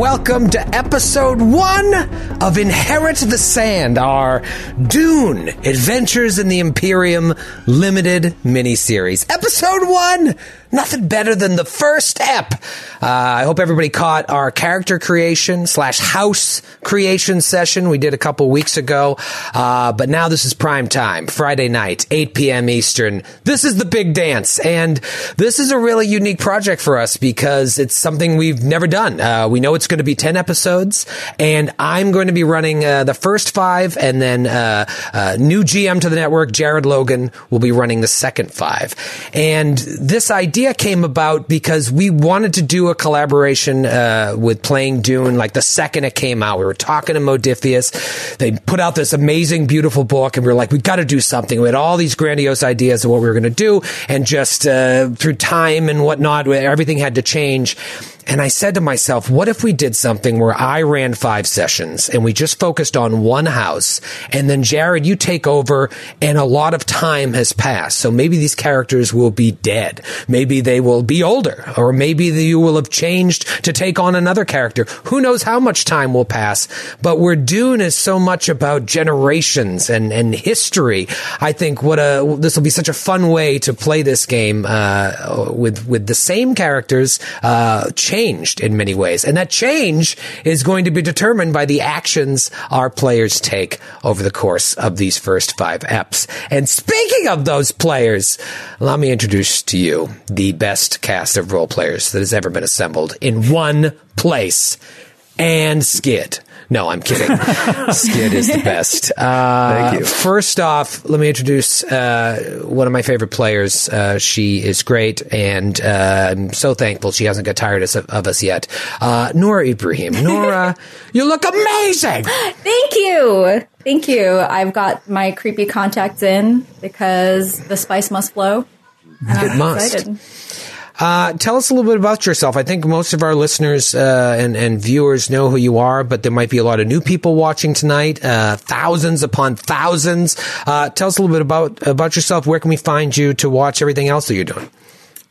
Welcome to episode one of Inherit the Sand, our Dune Adventures in the Imperium limited miniseries. Episode one! Nothing better than the first ep. Uh, I hope everybody caught our character creation slash house creation session we did a couple weeks ago. Uh, but now this is prime time, Friday night, 8 p.m. Eastern. This is the big dance. And this is a really unique project for us because it's something we've never done. Uh, we know it's going to be 10 episodes, and I'm going to be running uh, the first five, and then uh, uh, new GM to the network, Jared Logan, will be running the second five. And this idea came about because we wanted to do a collaboration uh, with Playing Dune, like the second it came out. We were talking to Modiphius. They put out this amazing, beautiful book, and we were like, we got to do something. We had all these grandiose ideas of what we were going to do, and just uh, through time and whatnot, everything had to change. And I said to myself, what if we did something where I ran five sessions and we just focused on one house and then Jared, you take over and a lot of time has passed. So maybe these characters will be dead. Maybe they will be older or maybe you will have changed to take on another character. Who knows how much time will pass? But where Dune is so much about generations and, and history, I think what a, this will be such a fun way to play this game, uh, with, with the same characters, uh, changed in many ways. And that change is going to be determined by the actions our players take over the course of these first five eps. And speaking of those players, allow me introduce to you the best cast of role players that has ever been assembled in one place. And Skid. No, I'm kidding. Skid is the best. Uh, Thank you. First off, let me introduce uh, one of my favorite players. Uh, she is great, and uh, I'm so thankful she hasn't got tired of, of us yet. Uh, Noura Ibrahim. Noura, you look amazing. Thank you. Thank you. I've got my creepy contacts in because the spice must flow. And I'm It must. excited. Uh, tell us a little bit about yourself. I think most of our listeners uh, and, and viewers know who you are, but there might be a lot of new people watching tonight. Uh, thousands upon thousands. Uh, tell us a little bit about about yourself. Where can we find you to watch everything else that you're doing?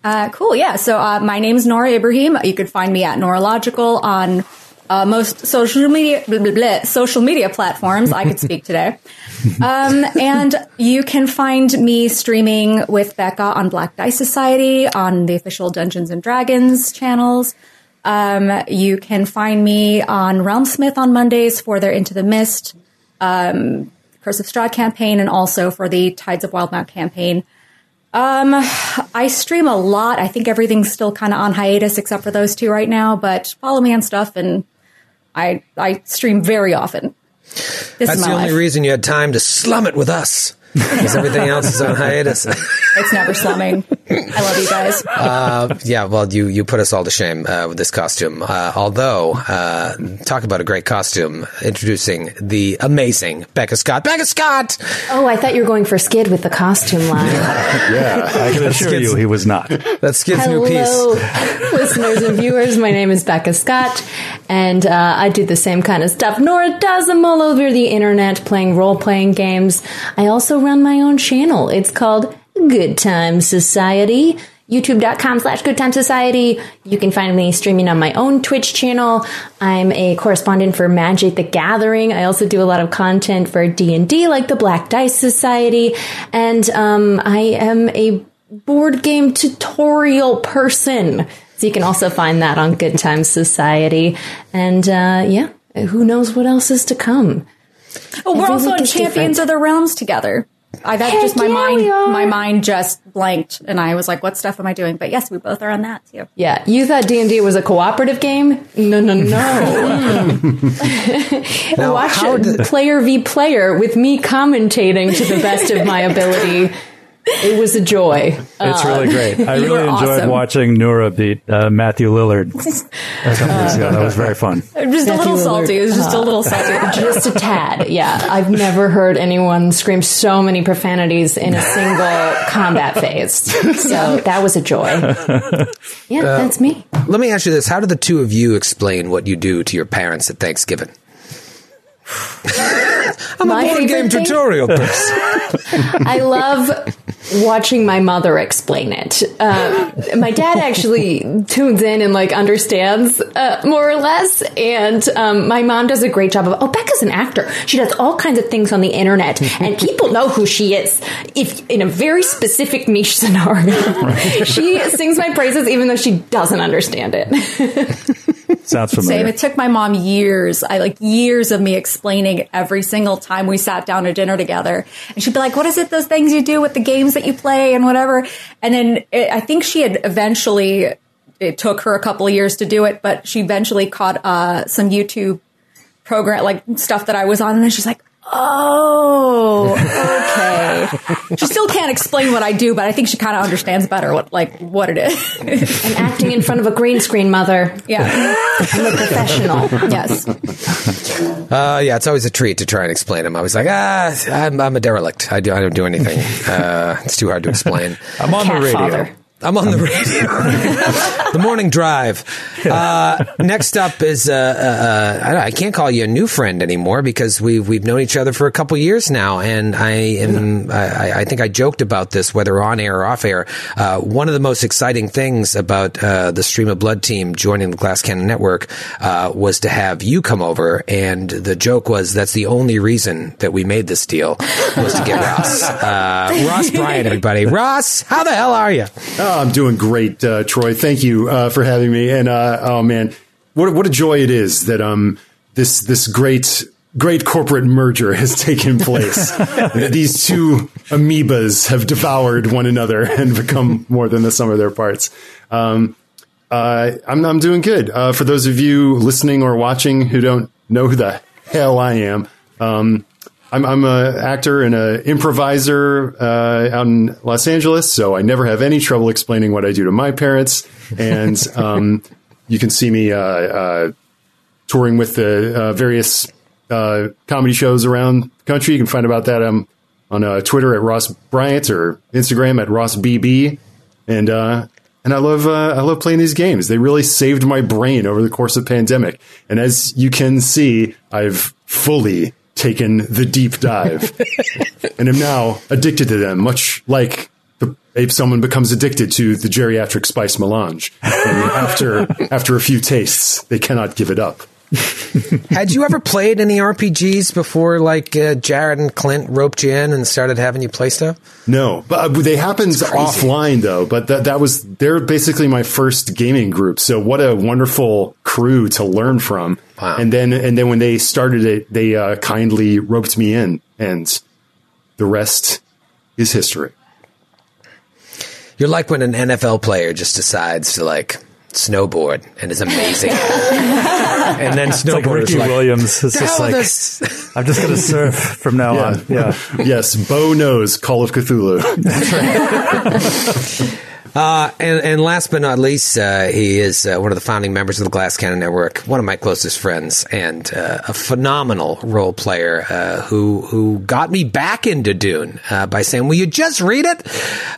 Uh, cool. Yeah. So uh, my name is Noura Ibrahim. You can find me at Neurological on uh, most social media blah, blah, blah, social media platforms. I could speak today. Um, and you can find me streaming with Becca on Black Dice Society on the official Dungeons and Dragons channels. Um, you can find me on Realmsmith on Mondays for their Into the Mist, um, Curse of Strahd campaign, and also for the Tides of Wildemount campaign. Um, I stream a lot. I think everything's still kind of on hiatus except for those two right now. But follow me on stuff, and I I stream very often. This That's the only reason you had time to slum it with us. Because everything else is on hiatus. It's never slumming. I love you guys. uh, yeah, well, you, you put us all to shame uh, with this costume. Uh, although, uh, talk about a great costume. Introducing the amazing Becca Scott. Becca Scott! Oh, I thought you were going for Skid with the costume line. Yeah, I can assure you he was not. That's Skid's new piece. Hello, listeners and viewers. My name is Becca Scott, and uh, I do the same kind of stuff Noura does. I'm all over the internet playing role playing games. I also run my own channel. It's called Good Time Society. YouTube.com slash Good Time Society. You can find me streaming on my own Twitch channel. I'm a correspondent for Magic the Gathering. I also do a lot of content for D&D like the Black Dice Society. And um, I am a board game tutorial person. So you can also find that on Good Time Society. And uh, yeah, who knows what else is to come. Oh, we're also week in Champions different. of the Realms together. I that Heck just my yeah, mind my mind just blanked and I was like, what stuff am I doing? But yes, we both are on that too. Yeah, you thought D and D was a cooperative game? No, no, no. Now, Watch how it, did- player v player with me commentating to the best of my ability. it was a joy. It's really great. I really enjoyed awesome. watching Noura beat uh, Matthew Lillard. a couple weeks ago. That was very fun. Just a Matthew little Lillard. salty. It was just a little salty. Just a tad, yeah. I've never heard anyone scream so many profanities in a single combat phase. So that was a joy. Yeah, that's me. Let me ask you this: How do the two of you explain what you do to your parents at Thanksgiving? I'm My a board game thing? tutorial person. I love watching my mother explain it. Uh, my dad actually tunes in and like understands uh, more or less, and um, my mom does a great job of. Oh, Becca's an actor. She does all kinds of things on the internet, and people know who she is. If in a very specific niche scenario, she sings my praises even though she doesn't understand it. Sounds familiar. Same. It took my mom years. I like years of me explaining every single time we sat down to dinner together. And she'd be like, "What is it? Those things you do with the games that you play and whatever." And then it, I think she had eventually. It took her a couple of years to do it, but she eventually caught uh, some YouTube program, like stuff that I was on, and then she's like, "Oh, okay." she still can't explain what I do, but I think she kind of understands better what like what it is. and acting in front of a green screen, mother. yeah. I'm a professional. Yes. Uh, yeah, it's always a treat to try and explain them. I was like, ah, I'm, I'm a derelict. I do, I don't do anything. Uh, it's too hard to explain. I'm on Cat the radio. father. I'm on the radio. the morning drive. Uh, next up is uh, uh, uh, I, I can't call you a new friend anymore because we've we've known each other for a couple years now, and I am I, I think I joked about this whether on air or off air. Uh, one of the most exciting things about uh, the Stream of Blood team joining the Glass Cannon Network uh, was to have you come over, and the joke was that's the only reason that we made this deal was to get Ross. Uh, Ross Bryant, everybody. Ross, how the hell are you? Oh, I'm doing great, uh, Troy. Thank you uh, for having me. And uh, oh man, what what a joy it is that um this this great great corporate merger has taken place. these two amoebas have devoured one another and become more than the sum of their parts. Um, uh, I'm I'm doing good. Uh, for those of you listening or watching who don't know who the hell I am, um, I'm I'm a actor and a improviser uh, out in Los Angeles, so I never have any trouble explaining what I do to my parents. And um, you can see me uh, uh, touring with the uh, various uh, comedy shows around the country. You can find about that um, on uh, Twitter at Ross Bryant or Instagram at Ross BB. And uh, and I love uh, I love playing these games. They really saved my brain over the course of pandemic. And as you can see, I've fully taken the deep dive and am now addicted to them, much like the, if someone becomes addicted to the geriatric spice melange. And after after a few tastes, they cannot give it up. Had you ever played any RPGs before, like uh, Jared and Clint roped you in and started having you play stuff? No, but uh, they happened offline though. But that that was they're basically my first gaming group. So what a wonderful crew to learn from. Wow. And then and then when they started it, they uh, kindly roped me in, and the rest is history. You're like when an NFL player just decides to like snowboard and is amazing, and then It's like Ricky like, Williams. It's just like, this?" I'm just going to surf from now on. Yeah. yes, Bo knows Call of Cthulhu. Uh, and, and last but not least, uh, he is uh, one of the founding members of the Glass Cannon Network, one of my closest friends, and uh, a phenomenal role player uh, who who got me back into Dune uh, by saying, "Will you just read it?"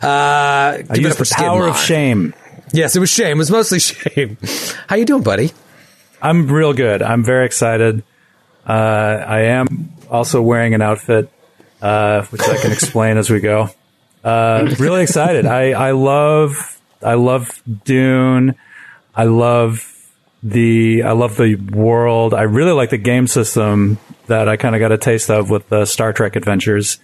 Uh, I give it used up for the power of Skid Maher. shame. Yes, it was shame. It was mostly shame. How you doing, buddy? I'm real good. I'm very excited. Uh, I am also wearing an outfit, uh, which I can explain as we go. Uh, really excited. I, I love, I love Dune. I love the, I love the world. I really like the game system that I kind of got a taste of with the Star Trek adventures.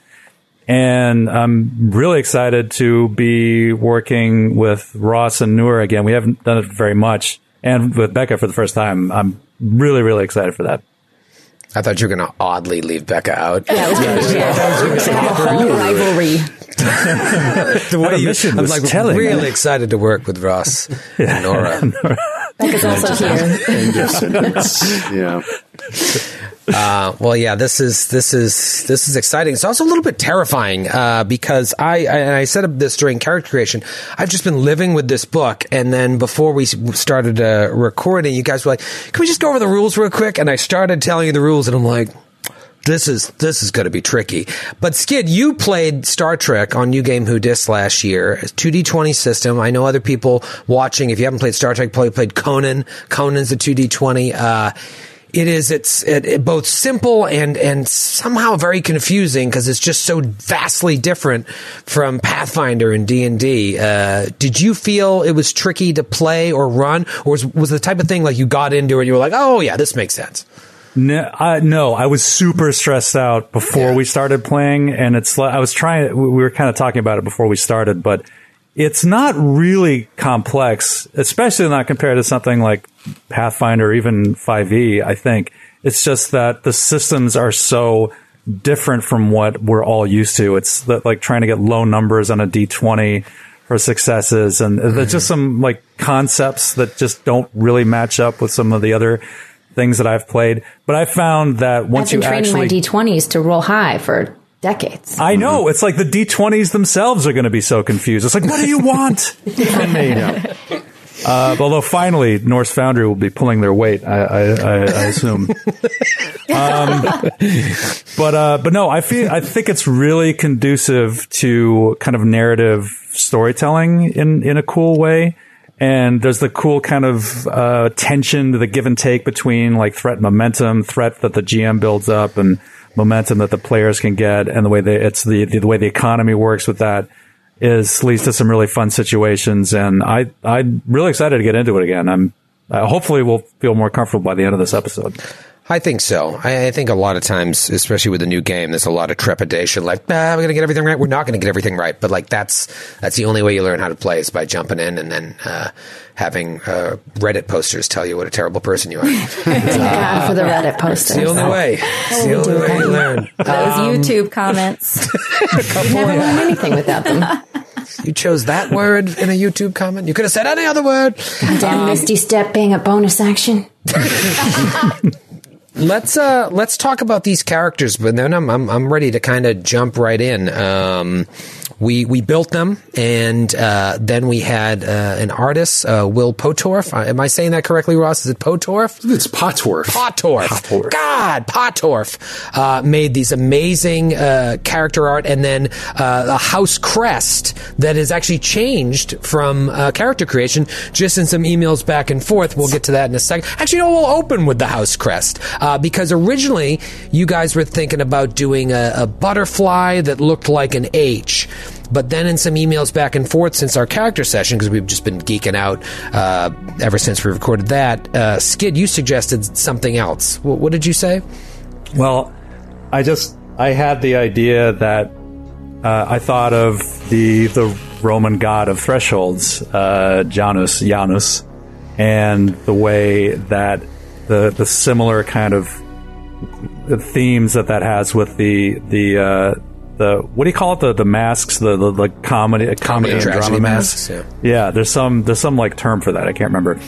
And I'm really excited to be working with Ross and Noor again. We haven't done it very much. And with Becca for the first time. I'm really, really excited for that. I thought you were going to oddly leave Becca out. Yeah, it was kind of weird. The whole rivalry. the way you, I'm was like telling. really excited to work with Ross and Noura. Becca's also here. And yes, and it's- yeah. Uh, well, yeah, this is this is this is exciting. It's also a little bit terrifying uh, because I, I and I said this during character creation. I've just been living with this book, and then before we started uh, recording, you guys were like, "Can we just go over the rules real quick?" And I started telling you the rules, and I'm like. This is this is going to be tricky, but Skid, you played Star Trek on New Game Who Dis last year, two D twenty system. I know other people watching. If you haven't played Star Trek, probably played Conan. Conan's a two D twenty. It is it's it, it both simple and and somehow very confusing because it's just so vastly different from Pathfinder and D and D. Uh, did you feel it was tricky to play or run, or was was the type of thing like you got into it and you were like, oh yeah, this makes sense. No, I, no, I was super stressed out before Yeah. we started playing, and it's like I was trying. We were kind of talking about it before we started, but it's not really complex, especially not compared to something like Pathfinder or even Five E. I think it's just that the systems are so different from what we're all used to. It's that, like trying to get low numbers on a D twenty for successes, and there's just some like concepts that just don't really match up with some of the other things that I've played. But I found that once I've been you training actually, my D20s to roll high for decades. I know it's like the D20s themselves are going to be so confused. It's like, what do you want from me? Uh, although finally, Norse Foundry will be pulling their weight, I, I, I, I assume. um, but uh, but no, I feel I think it's really conducive to kind of narrative storytelling in in a cool way. And there's the cool kind of uh, tension, the give and take between like threat and momentum, threat that the GM builds up, and momentum that the players can get, and the way they it's the the, way the economy works with that is leads to some really fun situations. And I I'm really excited to get into it again. I'm uh, hopefully we'll feel more comfortable by the end of this episode. I think so. I, I think a lot of times, especially with a new game, there's a lot of trepidation. Like, ah, we're going to get everything right. We're not going to get everything right. But like, that's that's the only way you learn how to play is by jumping in and then uh, having uh, Reddit posters tell you what a terrible person you are. it's God for the Reddit posters. the only way. It's the only way you learn. Those YouTube comments. You never learn anything without them. You chose that word in a YouTube comment. You could have said any other word. Damn Misty Step being a bonus action. Let's uh let's talk about these characters, but then I'm I'm, I'm ready to kind of jump right in. Um, we we built them, and uh, then we had uh, an artist, uh, Will Potorf. Uh, am I saying that correctly, Ross? Is it Potorf? It's Potorf. Potorf. God, Potorf uh, made these amazing uh, character art, and then uh, a house crest that is actually changed from uh, character creation. Just in some emails back and forth. We'll get to that in a second. Actually, no, we'll open with the house crest uh, because originally you guys were thinking about doing a, a butterfly that looked like an H. But then in some emails back and forth since our character session, because we've just been geeking out uh, ever since we recorded that, uh, Skid, you suggested something else. What, what did you say? Well, I just I had the idea that uh, I thought of the the Roman god of thresholds, uh, Janus, Janus, and the way that the the similar kind of themes that that has with the the uh, the what do you call it? The the masks the the, the comedy comedy and drama masks, masks yeah. yeah there's some there's some like term for that. I can't remember.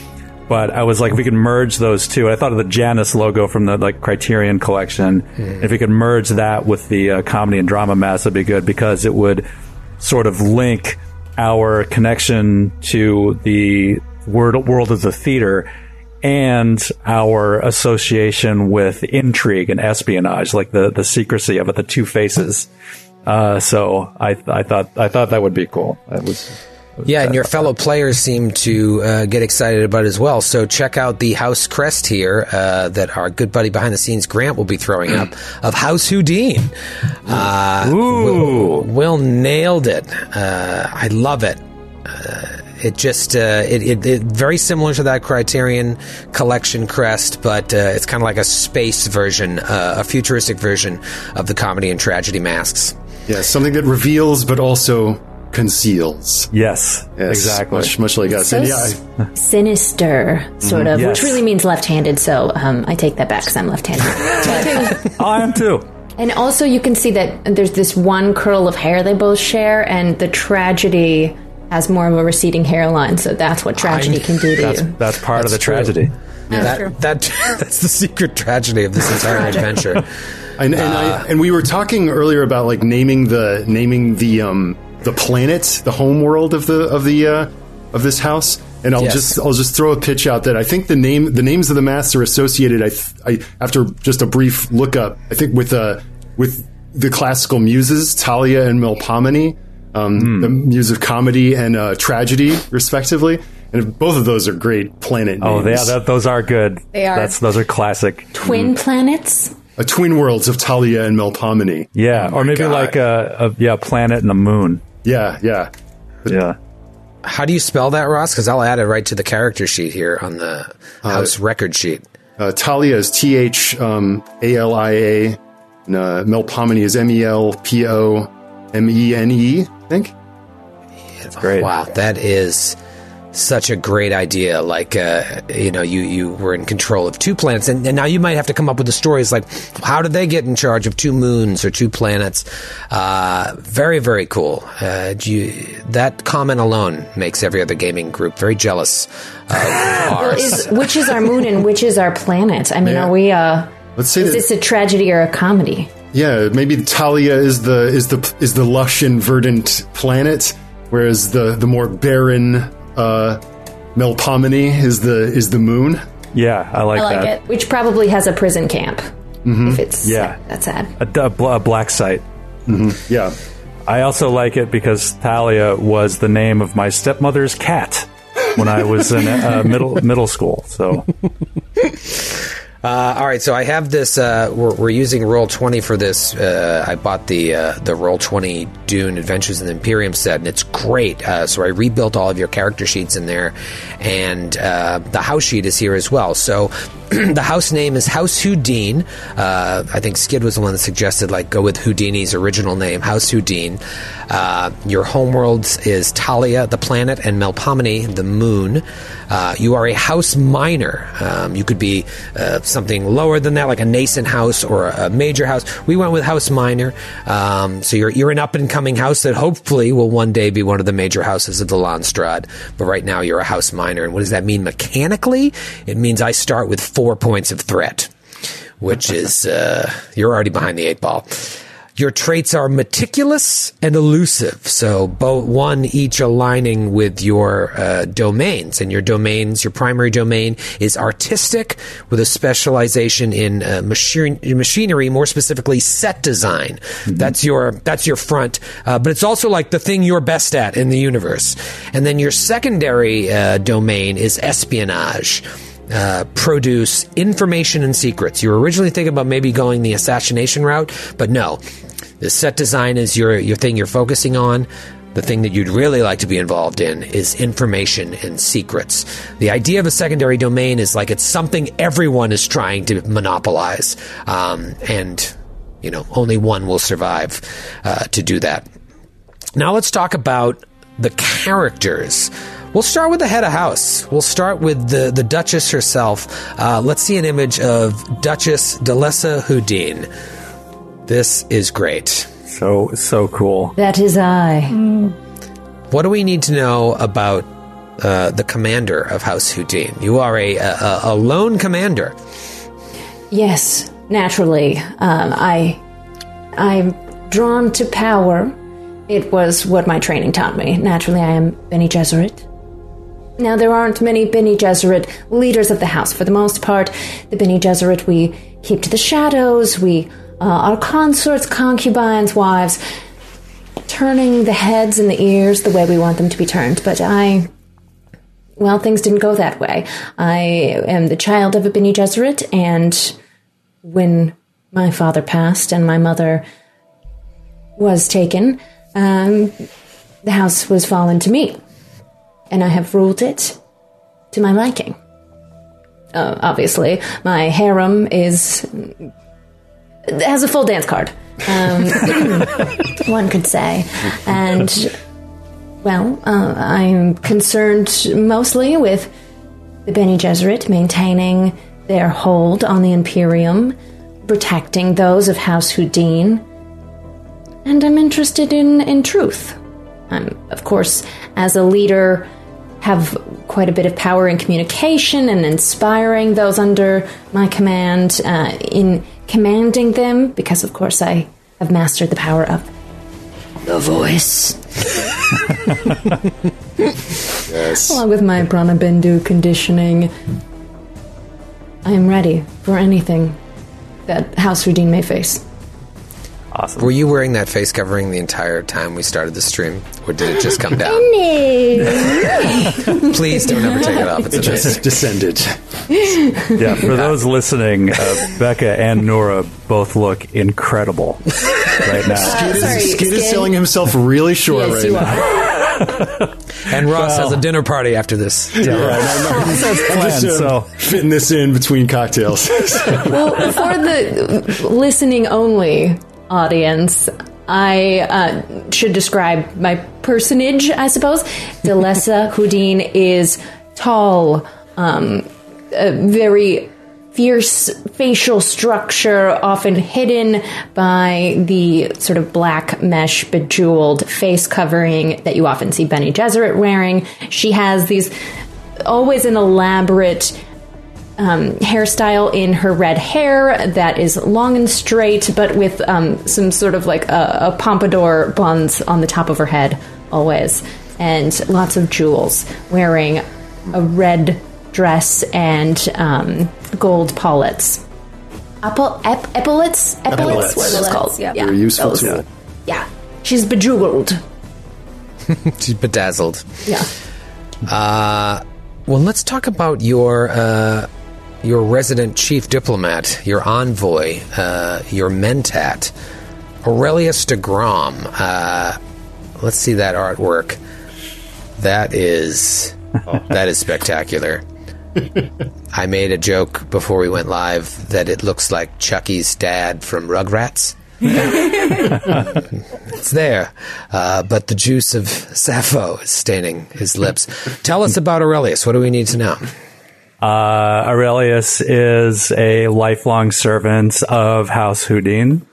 But I was like if we could merge those two I thought of the Janus logo from the like Criterion collection. If we could merge that with the uh, comedy and drama mask that'd be good because it would sort of link our connection to the world world of the theater and our association with intrigue and espionage, like the, the secrecy of it, the two faces. Uh, so I, I thought, I thought that would be cool. That was, Yeah, and your fellow players seem to uh, get excited about it as well. So check out the house crest here uh, that our good buddy behind the scenes Grant will be throwing up of House Houdin. Uh, Will, Will nailed it. Uh, I love it. It just uh, it, it, it very similar to that Criterion collection crest, but uh, it's kind of like a space version, uh, a futuristic version of the comedy and tragedy masks. Yeah, something that reveals but also conceals. yes, Yes, exactly. Much, much like us. So And yeah, s- I- sinister, sort of, Yes. which really means left-handed. So um, I take that back because I'm left-handed. But- I am too. and also, you can see that there's this one curl of hair they both share, and the tragedy has more of a receding hairline. So that's what tragedy can do to That's, you. that's part of the true. tragedy. That's. That, that that's the secret tragedy of this entire adventure. And and, I, and we were talking earlier about like naming the naming the um the planet, the home world of the of the uh, of this house. And I'll Yes. just I'll just throw a pitch out that I think the name the names of the masks are associated. I, th- I after just a brief look up, I think with uh with the classical muses Thalia and Melpomene, um, the muse of comedy and uh, tragedy, respectively. And both of those are great planet names. Oh, yeah, that, those are good. They are. That's those are classic. Twin planets. uh, twin worlds of Thalia and Melpomene. Yeah, or maybe God. like a, a yeah planet and a moon. Yeah, yeah. Yeah. How do you spell that, Ross? Because I'll add it right to the character sheet here on the house record sheet. Uh, Thalia is T H um, A L I A, and uh, Melpomene is M E L P O M E N E, I think. great. Wow, that is such a great idea. Like, uh, you know, you, you were in control of two planets, and, and now you might have to come up with the stories like, how did they get in charge of two moons or two planets? Uh, very, very cool. Uh, do you, that comment alone makes every other gaming group very jealous of Well, is which is our moon and which is our planet? I mean, Yeah. are we? Uh, Let's say is this a tragedy or a comedy? Yeah, maybe Thalia is the is the is the lush and verdant planet, whereas the the more barren uh, Melpomene is the is the moon. Yeah, I like I like that. it. Which probably has a prison camp. Mm-hmm. If it's Yeah. that's sad. A, d- a bl- a black site. Yeah, I also like it because Thalia was the name of my stepmother's cat when I was in uh, middle middle school. So Uh, all right, so I have this. Uh, we're, we're using Roll Twenty for this. Uh, I bought the uh, the Roll Twenty Dune Adventures in the Imperium set, and it's great. Uh, so I rebuilt all of your character sheets in there, and uh, the house sheet is here as well. So the house name is House Houdin. I think Skid was the one that suggested like go with Houdini's original name, House Houdin. Your homeworld is Thalia, the planet, and Melpomene, the moon. You are a house miner. Um, you could be something lower than that, like a nascent house or a, major house. We went with house minor. Um, so you're you're an up and coming house that hopefully will one day be one of the major houses of the Landsraad. But right now you're a house minor. And what does that mean mechanically? It means I start with four points of threat, which is uh, you're already behind the eight ball. Your traits are meticulous and elusive, so both one each aligning with your uh, domains. And your domains, your primary domain is artistic, with a specialization in uh, machine, machinery, more specifically set design. That's your that's your front, uh, but it's also like the thing you're best at in the universe. And then your secondary uh, domain is espionage uh, produce information and secrets. You were originally thinking about maybe going the assassination route, but no. The set design is your your thing you're focusing on. The thing that you'd really like to be involved in is information and secrets. The idea of a secondary domain is like it's something everyone is trying to monopolize, um, and you know only one will survive uh, to do that. Now let's talk about the characters. We'll start with the head of house. We'll start with the, the Duchess herself. Uh, let's see an image of Duchess Delessa Houdin. This is great. so so cool. That is I. What do we need to know about uh, the commander of House Houdin? You are a, a, a lone commander. Yes, naturally. Um, I, I'm drawn to power. It was what my training taught me. Naturally, I am Bene Gesserit. Now, there aren't many Bene Gesserit leaders of the house. For the most part, the Bene Gesserit we keep to the shadows. We uh, are consorts, concubines, wives, turning the heads and the ears the way we want them to be turned. But I well, things didn't go that way. I am the child of a Bene Gesserit, and when my father passed and my mother was taken, um, the house was fallen to me, and I have ruled it to my liking. Uh, obviously, my harem is has a full dance card. Um, one could say, and well, uh, I'm concerned mostly with the Bene Gesserit maintaining their hold on the Imperium, protecting those of House Houdin, and I'm interested in, in truth. I'm, of course, as a leader, have quite a bit of power in communication and inspiring those under my command, uh, in commanding them, because of course I have mastered the power of the voice. Yes. Along with my Pranabindu conditioning, I am ready for anything that House Houdin may face. Awesome. Were you wearing that face covering the entire time we started the stream, or did it just come down? Please don't ever take it off. It's It amazing. just descended. Yeah, for those listening, uh, Becca and Noura both look incredible right now. Skid, is, sorry, Skid is selling himself really short Yes, right you now. are. And Ross has a dinner party after this. Yeah, right. I'm, I'm just, planned, uh, so- fitting this in between cocktails. Well, for the listening only audience, I uh, should describe my personage, I suppose. Delessa Houdin is tall, um, a very fierce facial structure, often hidden by the sort of black mesh bejeweled face covering that you often see Bene Gesserit wearing. She has these always an elaborate um, hairstyle in her red hair that is long and straight, but with um, some sort of like a, a pompadour buns on the top of her head, always, and lots of jewels. Wearing a red dress and um, gold paulets. Apple, ep, epaulets? Epaulets? Epaulets. What are those called? Yep. Yeah, Very useful those. tool. Yeah. She's bejeweled. She's bedazzled. Yeah. Uh, well, let's talk about your uh, your resident chief diplomat, your envoy, uh, your mentat, Aurelius de Grom. Uh, let's see that artwork. That is that is spectacular. I made a joke before we went live that it looks like Chucky's dad from Rugrats. it's there, uh, but the juice of sapho is staining his lips. Tell us about Aurelius. What do we need to know? Uh, Aurelius is a lifelong servant of House Houdin.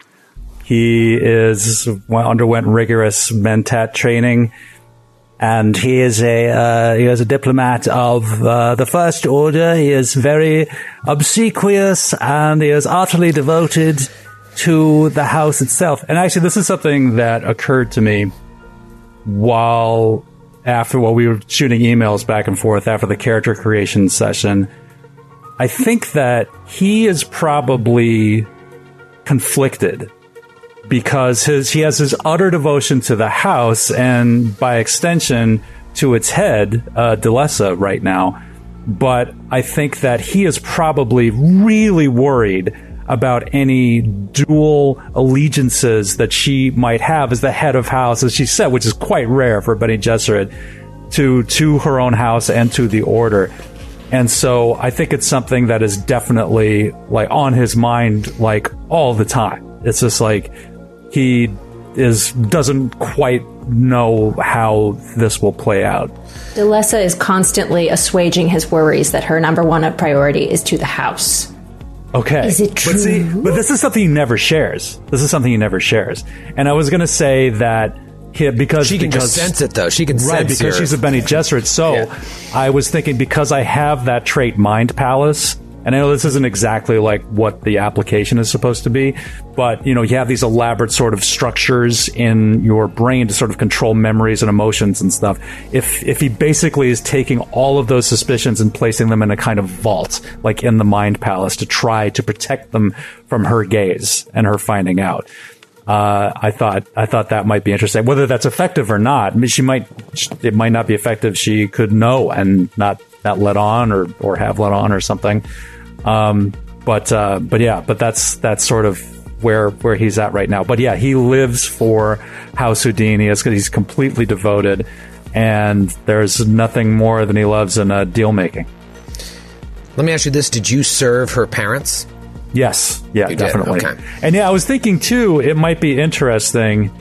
He is underwent rigorous mentat training, and he is a uh, he is a diplomat of uh, the First Order. He is very obsequious, and he is utterly devoted to the house itself. And actually, this is something that occurred to me while after while we were shooting emails back and forth after the character creation session. I think that he is probably conflicted because his he has his utter devotion to the house and by extension to its head, uh, Delessa, right now. But I think that he is probably really worried about any dual allegiances that she might have as the head of house, as she said, which is quite rare for Bene Gesserit, to to her own house and to the order. And so I think it's something that is definitely like on his mind like all the time. It's just like he is doesn't quite know how this will play out. Delessa is constantly assuaging his worries that her number one priority is to the house. Okay. Is it But see, but this is something he never shares. This is something he never shares. And I was going to say that he, because She can because, just sense it, though. She can sense it. right sense because your- she's a Bene Gesserit. So Yeah. I was thinking because I have that trait, Mind Palace. And I know this isn't exactly like what the application is supposed to be, but you know, you have these elaborate sort of structures in your brain to sort of control memories and emotions and stuff. If if he basically is taking all of those suspicions and placing them in a kind of vault, like in the mind palace, to try to protect them from her gaze and her finding out. Uh, I thought I thought that might be interesting. Whether that's effective or not, I mean, she might it might not be effective. She could know and not not let on or or have let on or something. Um, but uh, but yeah, but that's that's sort of where where he's at right now. But yeah, he lives for House Houdini. He's, he's completely devoted, and there's nothing more than he loves in uh, deal making. Let me ask you this: Did you serve her parents? Yes, yeah, You definitely. okay. And yeah, I was thinking too, it might be interesting,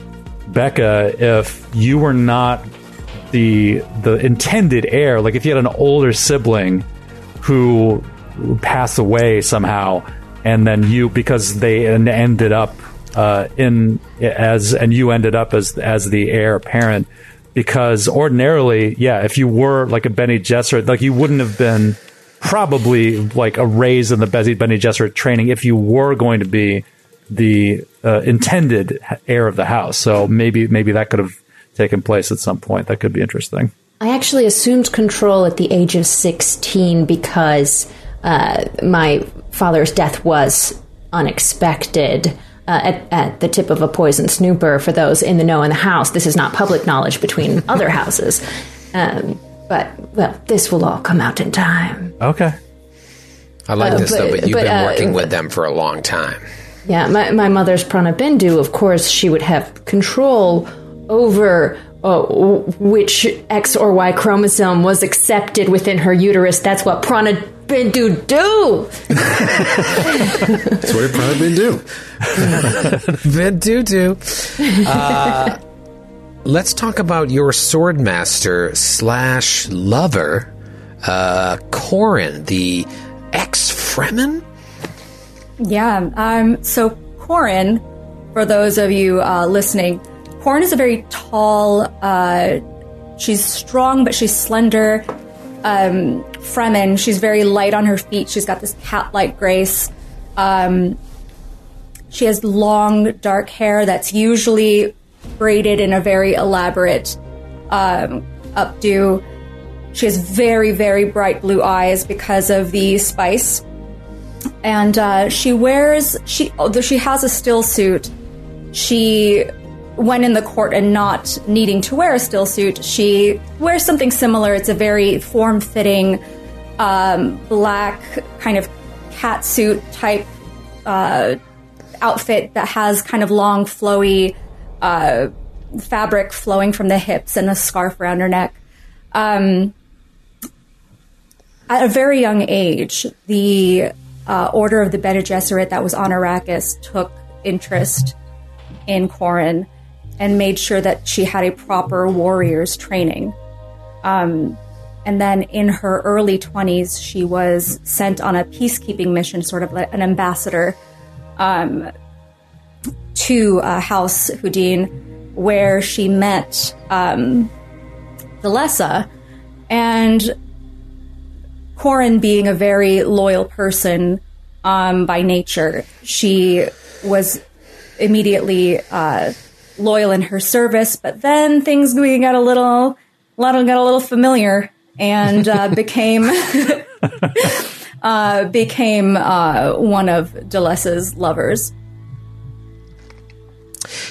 Becca, if you were not the the intended heir, like if you had an older sibling who passed away somehow, and then you because they ended up uh, in as and you ended up as as the heir apparent. because ordinarily, yeah, if you were like a Bene Gesserit, like you wouldn't have been probably like a raise in the Benny Bene Gesserit training if you were going to be the uh, intended heir of the house. So maybe maybe that could have taken place at some point. That could be interesting. I actually assumed control at the age of 16 because uh, my father's death was unexpected. Uh, at, at the tip of a poison snooper for those in the know in the house. This is not public knowledge between other houses. Um, but, well, this will all come out in time. Okay. I like Uh, this though, but- but you've but, been uh, working with them for a long time. Yeah, my, my mother's Prana Bindu, of course, she would have control over uh, which X or Y chromosome was accepted within her uterus. That's what Prana Bindu do. That's what it probably been do. Ventutu. Uh, let's talk about your swordmaster slash lover, uh, Corin, the ex Fremen. Yeah. Um, so Corin, for those of you uh, listening, Corin is a very tall. Uh, she's strong, but she's slender. Um, Fremen. She's very light on her feet. She's got this cat-like grace. Um, she has long, dark hair that's usually braided in a very elaborate um, updo. She has very, very bright blue eyes because of the spice and uh, she wears she although she has a still suit she when in the court and not needing to wear a still suit she wears something similar it's a very form-fitting um, black kind of cat suit type uh, outfit that has kind of long flowy uh, fabric flowing from the hips and a scarf around her neck um, at a very young age, the uh, Order of the Bene Gesserit that was on Arrakis took interest in Corin and made sure that she had a proper warrior's training. Um, and then in her early 20s, she was sent on a peacekeeping mission, sort of like an ambassador, um, to uh, House Houdin, where she met um. And Corin being a very loyal person um, by nature, she was immediately uh, loyal in her service. But then things got a little, little got a little familiar and uh, became uh, became uh, one of Delessa's lovers.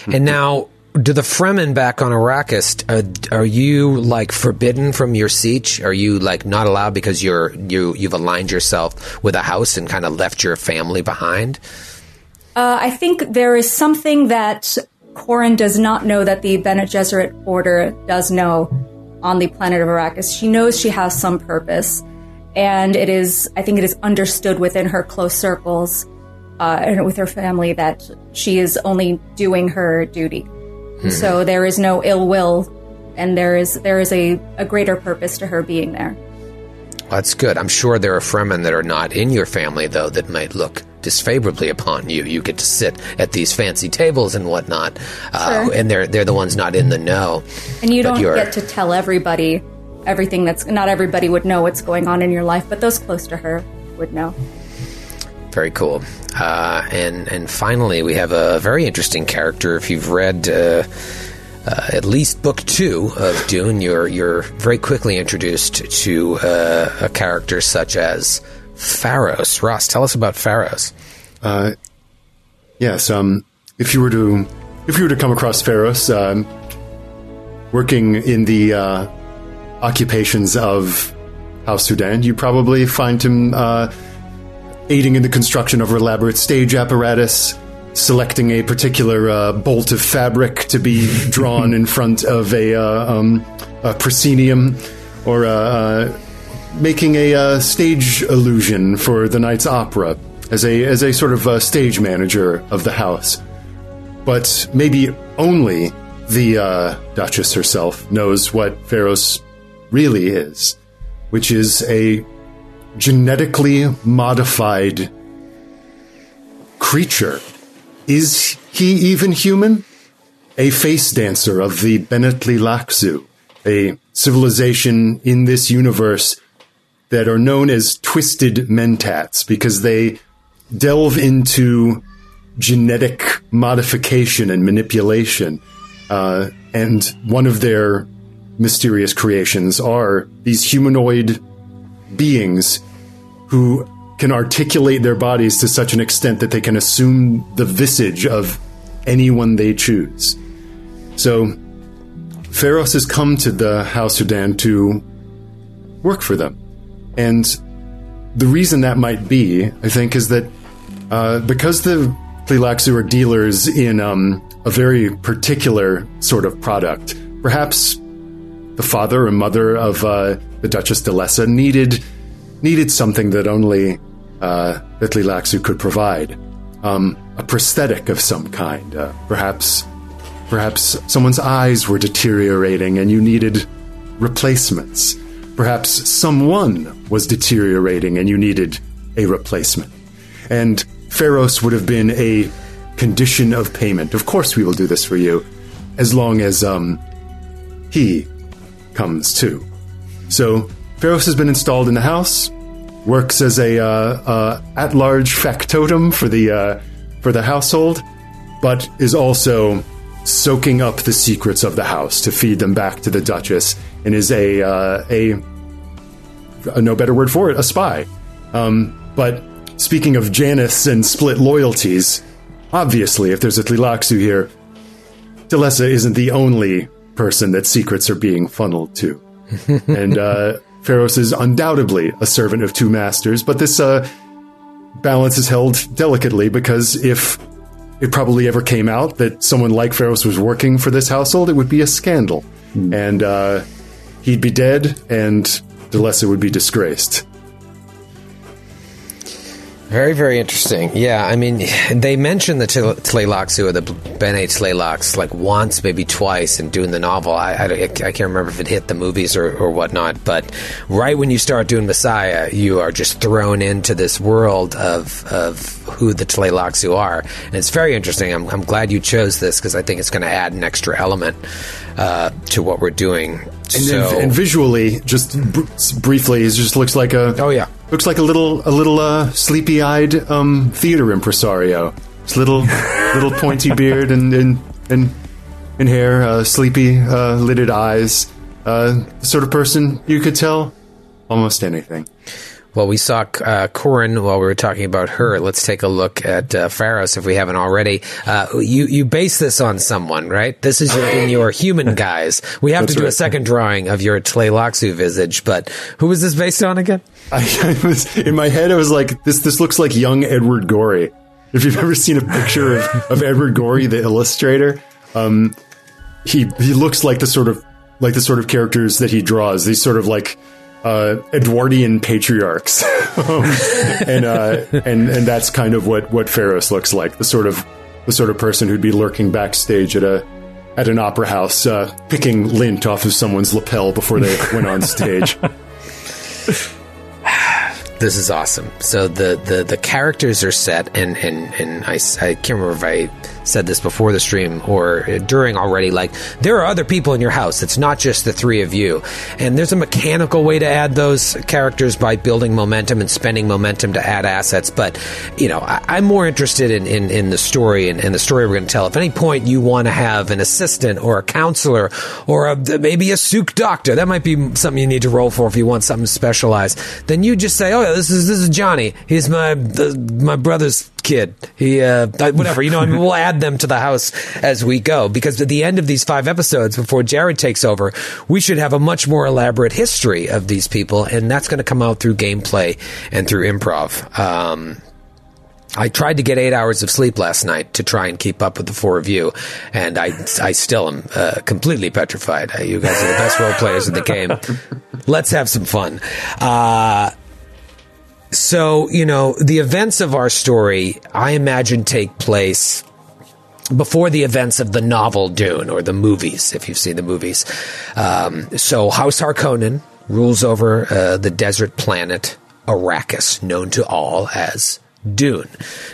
And now, do the Fremen back on Arrakis, uh, are you like forbidden from your sietch? Are you like not allowed because you're you you've aligned yourself with a house and kind of left your family behind? Uh, I think there is something that Corin does not know that the Bene Gesserit Order does know on the planet of Arrakis. She knows she has some purpose, and it is, I think it is understood within her close circles uh, and with her family that she is only doing her duty. So there is no ill will, and there is there is a, a greater purpose to her being there. That's good. I'm sure there are Fremen that are not in your family, though, that might look disfavorably upon you. You get to sit at these fancy tables and whatnot, uh, Sure. and they're they're the ones not in the know. And you don't get to tell everybody everything that's not everybody would know what's going on in your life, but those close to her would know. Very cool. Uh, and and finally, we have a very interesting character. If you've read uh, uh, at least book two of Dune, you're you're very quickly introduced to uh, a character such as Pharos. Ross, tell us about Pharos. Yes, um, if you were to if you were to come across Pharos um, working in the uh, occupations of House Houdin, you probably find him uh, aiding in the construction of elaborate stage apparatus, selecting a particular uh, bolt of fabric to be drawn in front of a, uh, um, a proscenium, or a, uh, making a uh, stage illusion for the night's opera as a as a sort of uh, stage manager of the house. But maybe only the uh, Duchess herself knows what Pharos really is, which is a genetically modified creature. Is he even human? A face dancer of the Bene Tleilaxu, a civilization in this universe that are known as twisted mentats because they delve into genetic modification and manipulation. Uh, and one of their mysterious creations are these humanoid beings who can articulate their bodies to such an extent that they can assume the visage of anyone they choose. So, Pharos has come to the House Houdin to work for them. And the reason that might be, I think, is that uh, because the Tleilaxu are dealers in um, a very particular sort of product, perhaps the father and mother of uh, the Duchess de Lessa needed needed something that only uh, that could provide. Um, a prosthetic of some kind. Uh, perhaps, perhaps someone's eyes were deteriorating and you needed replacements. Perhaps someone was deteriorating and you needed a replacement. And Pharos would have been a condition of payment. Of course, we will do this for you, as long as um, he comes too. So Pharos has been installed in the house works as a uh, uh, at-large factotum for the uh, for the household, but is also soaking up the secrets of the house to feed them back to the Duchess, and is a uh, a, a no better word for it, a spy. Um, but speaking of Janus and split loyalties, obviously, if there's a Tleilaxu here, de Lessa isn't the only person that secrets are being funneled to. and uh, Pharos is undoubtedly a servant of two masters, but this uh, balance is held delicately because if it probably ever came out that someone like Pharos was working for this household, it would be a scandal. Mm. And uh, he'd be dead, and de Lessa would be disgraced. Very, very interesting. Yeah, I mean, they mentioned the Tleilaxu or the Bene Tleilax like once, maybe twice, in Dune the novel. I, I, I, can't remember if it hit the movies or, or whatnot, but right when you start doing Messiah, you are just thrown into this world of of who the Tleilaxu are, and it's very interesting. I'm, I'm glad you chose this because I think it's going to add an extra element uh, to what we're doing. And, so, and visually, just br- briefly, it just looks like a oh yeah, looks like a little a little uh, sleepy eyed um, theater impresario. It's little little pointy beard and and and, and hair, uh, sleepy uh, lidded eyes. Uh, the sort of person you could tell almost anything. Well, we saw uh, Corin while we were talking about her. Let's take a look at uh, Pharos if we haven't already. Uh, you you base this on someone, right? This is your, in your human guise. We have That's to do right. a second drawing of your Tleilaxu visage, but who was this based on again? I, I, was in my head. I was like, this this looks like young Edward Gorey. If you've ever seen a picture of, of Edward Gorey, the illustrator, um, he he looks like the sort of like the sort of characters that he draws. These sort of like uh, Edwardian patriarchs, um, and uh, and and that's kind of what what Pharos looks like the sort of the sort of person who'd be lurking backstage at a at an opera house, uh, picking lint off of someone's lapel before they went on stage. This is awesome. So the, the, the characters are set, and, and, and I, I can't remember if I said this before the stream or during already. Like, there are other people in your house. It's not just the three of you. And there's a mechanical way to add those characters by building momentum and spending momentum to add assets. But, you know, I, am more interested in, in, in the story and, and, the story we're going to tell. If any point you want to have an assistant or a counselor or a, maybe a Suk doctor, that might be something you need to roll for if you want something specialized, then you just say, oh, yeah, this is this is Johnny. He's my my brother's kid. He uh, whatever you know. I mean, we'll add them to the house as we go because at the end of these five episodes, before Jared takes over, we should have a much more elaborate history of these people, and that's going to come out through gameplay and through improv. Um, I tried to get eight hours of sleep last night to try and keep up with the four of you, and I, I still am uh, completely petrified. You guys are the best role players in the game. Let's have some fun. Uh, so, you know, the events of our story, I imagine, take place before the events of the novel Dune or the movies, if you've seen the movies. Um, so, House Harkonnen rules over uh, the desert planet Arrakis, known to all as Dune.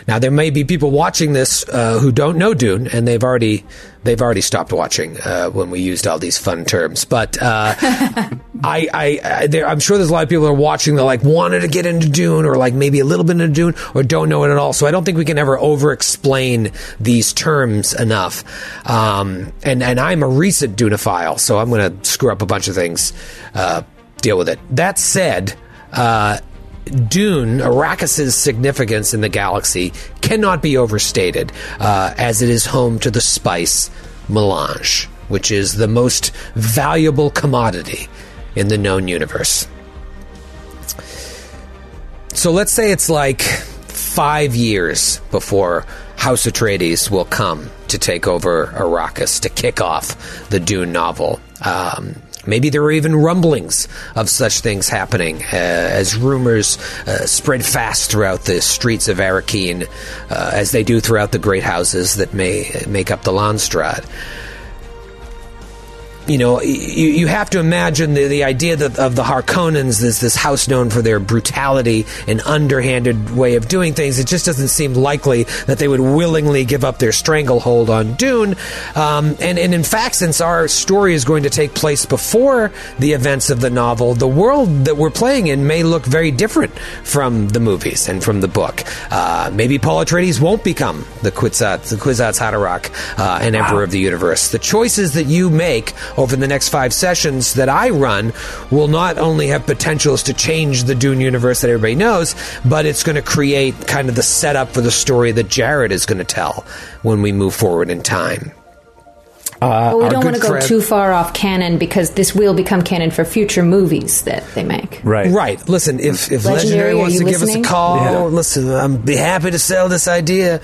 Now there may be people watching this uh, who don't know Dune, and they've already they've already stopped watching uh, when we used all these fun terms. But uh, I, I, I there, I'm sure there's a lot of people who are watching that like wanted to get into Dune, or like maybe a little bit into Dune, or don't know it at all. So I don't think we can ever over-explain these terms enough. Um, and and I'm a recent Duneophile, so I'm going to screw up a bunch of things. Uh, deal with it. That said. Dune, Arrakis' significance in the galaxy cannot be overstated, uh, as it is home to the spice melange, which is the most valuable commodity in the known universe. So let's say it's like five years before House Atreides will come to take over Arrakis to kick off the Dune novel. Um, Maybe there are even rumblings of such things happening uh, as rumors uh, spread fast throughout the streets of Arakeen, uh, as they do throughout the great houses that may make up the Landsraad you know, you, you have to imagine the, the idea that of the Harkonnens, this this house known for their brutality and underhanded way of doing things. It just doesn't seem likely that they would willingly give up their stranglehold on Dune. Um, and and in fact, since our story is going to take place before the events of the novel, the world that we're playing in may look very different from the movies and from the book. Uh, maybe Paul Atreides won't become the Kwisatz, the Kwisatz Haderach, uh, an Emperor wow. of the Universe. The choices that you make over the next five sessions that I run will not only have potentials to change the Dune universe that everybody knows, but it's going to create kind of the setup for the story that Jared is going to tell when we move forward in time. Uh, but we don't want to go too far off canon because this will become canon for future movies that they make. Right. Right. Listen, if, if Legendary, Legendary wants to listening? give us a call, yeah. listen, I'm be happy to sell this idea. Uh,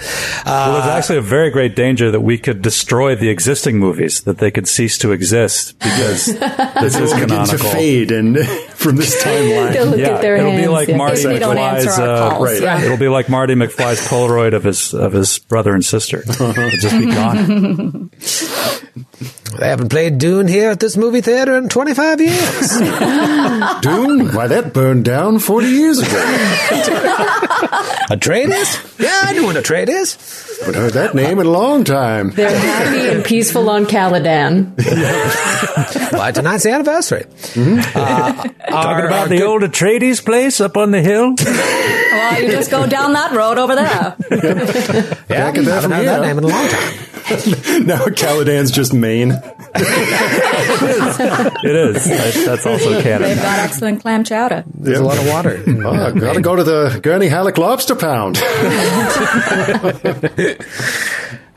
well, there's actually a very great danger that we could destroy the existing movies, that they could cease to exist because this is canonical. to fade and from this timeline. They'll look yeah, at their it'll hands, be like yeah. Marty McFly's. Uh, right. Yeah. It'll be like Marty McFly's Polaroid of his of his brother and sister. It'll just be gone. They haven't played Dune here at this movie theater in 25 years. Dune? Why, that burned down 40 years ago. Atreides? Yeah, I know what Atreides. Is. Haven't heard that name in a long time. They're happy and peaceful on Caladan. Why, tonight's the anniversary. Mm-hmm. Uh, Talking about the good- old Atreides place up on the hill? Well, you just go down that road over there. yeah, Can't get haven't heard that name in a long time. now Caladan's just Maine. It is. That- That's also Canada. They've got excellent clam chowder. There's a lot of water. Oh, gotta go to the Gurney Halleck Lobster Pound.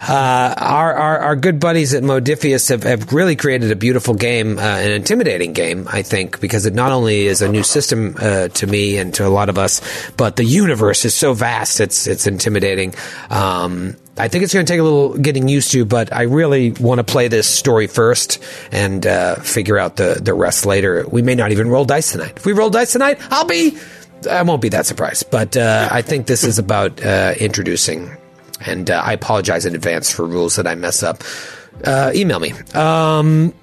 Uh, our, our our good buddies at Modiphius have, have really created a beautiful game, uh, an intimidating game, I think, because it not only is a new system uh, to me and to a lot of us, but the universe is so vast, it's it's intimidating. Um, I think it's going to take a little getting used to, but I really want to play this story first and uh, figure out the the rest later. We may not even roll dice tonight. If we roll dice tonight, I'll be. I won't be that surprised, but uh, I think this is about uh, introducing and uh, I apologize in advance for rules that I mess up. Uh, email me. Um,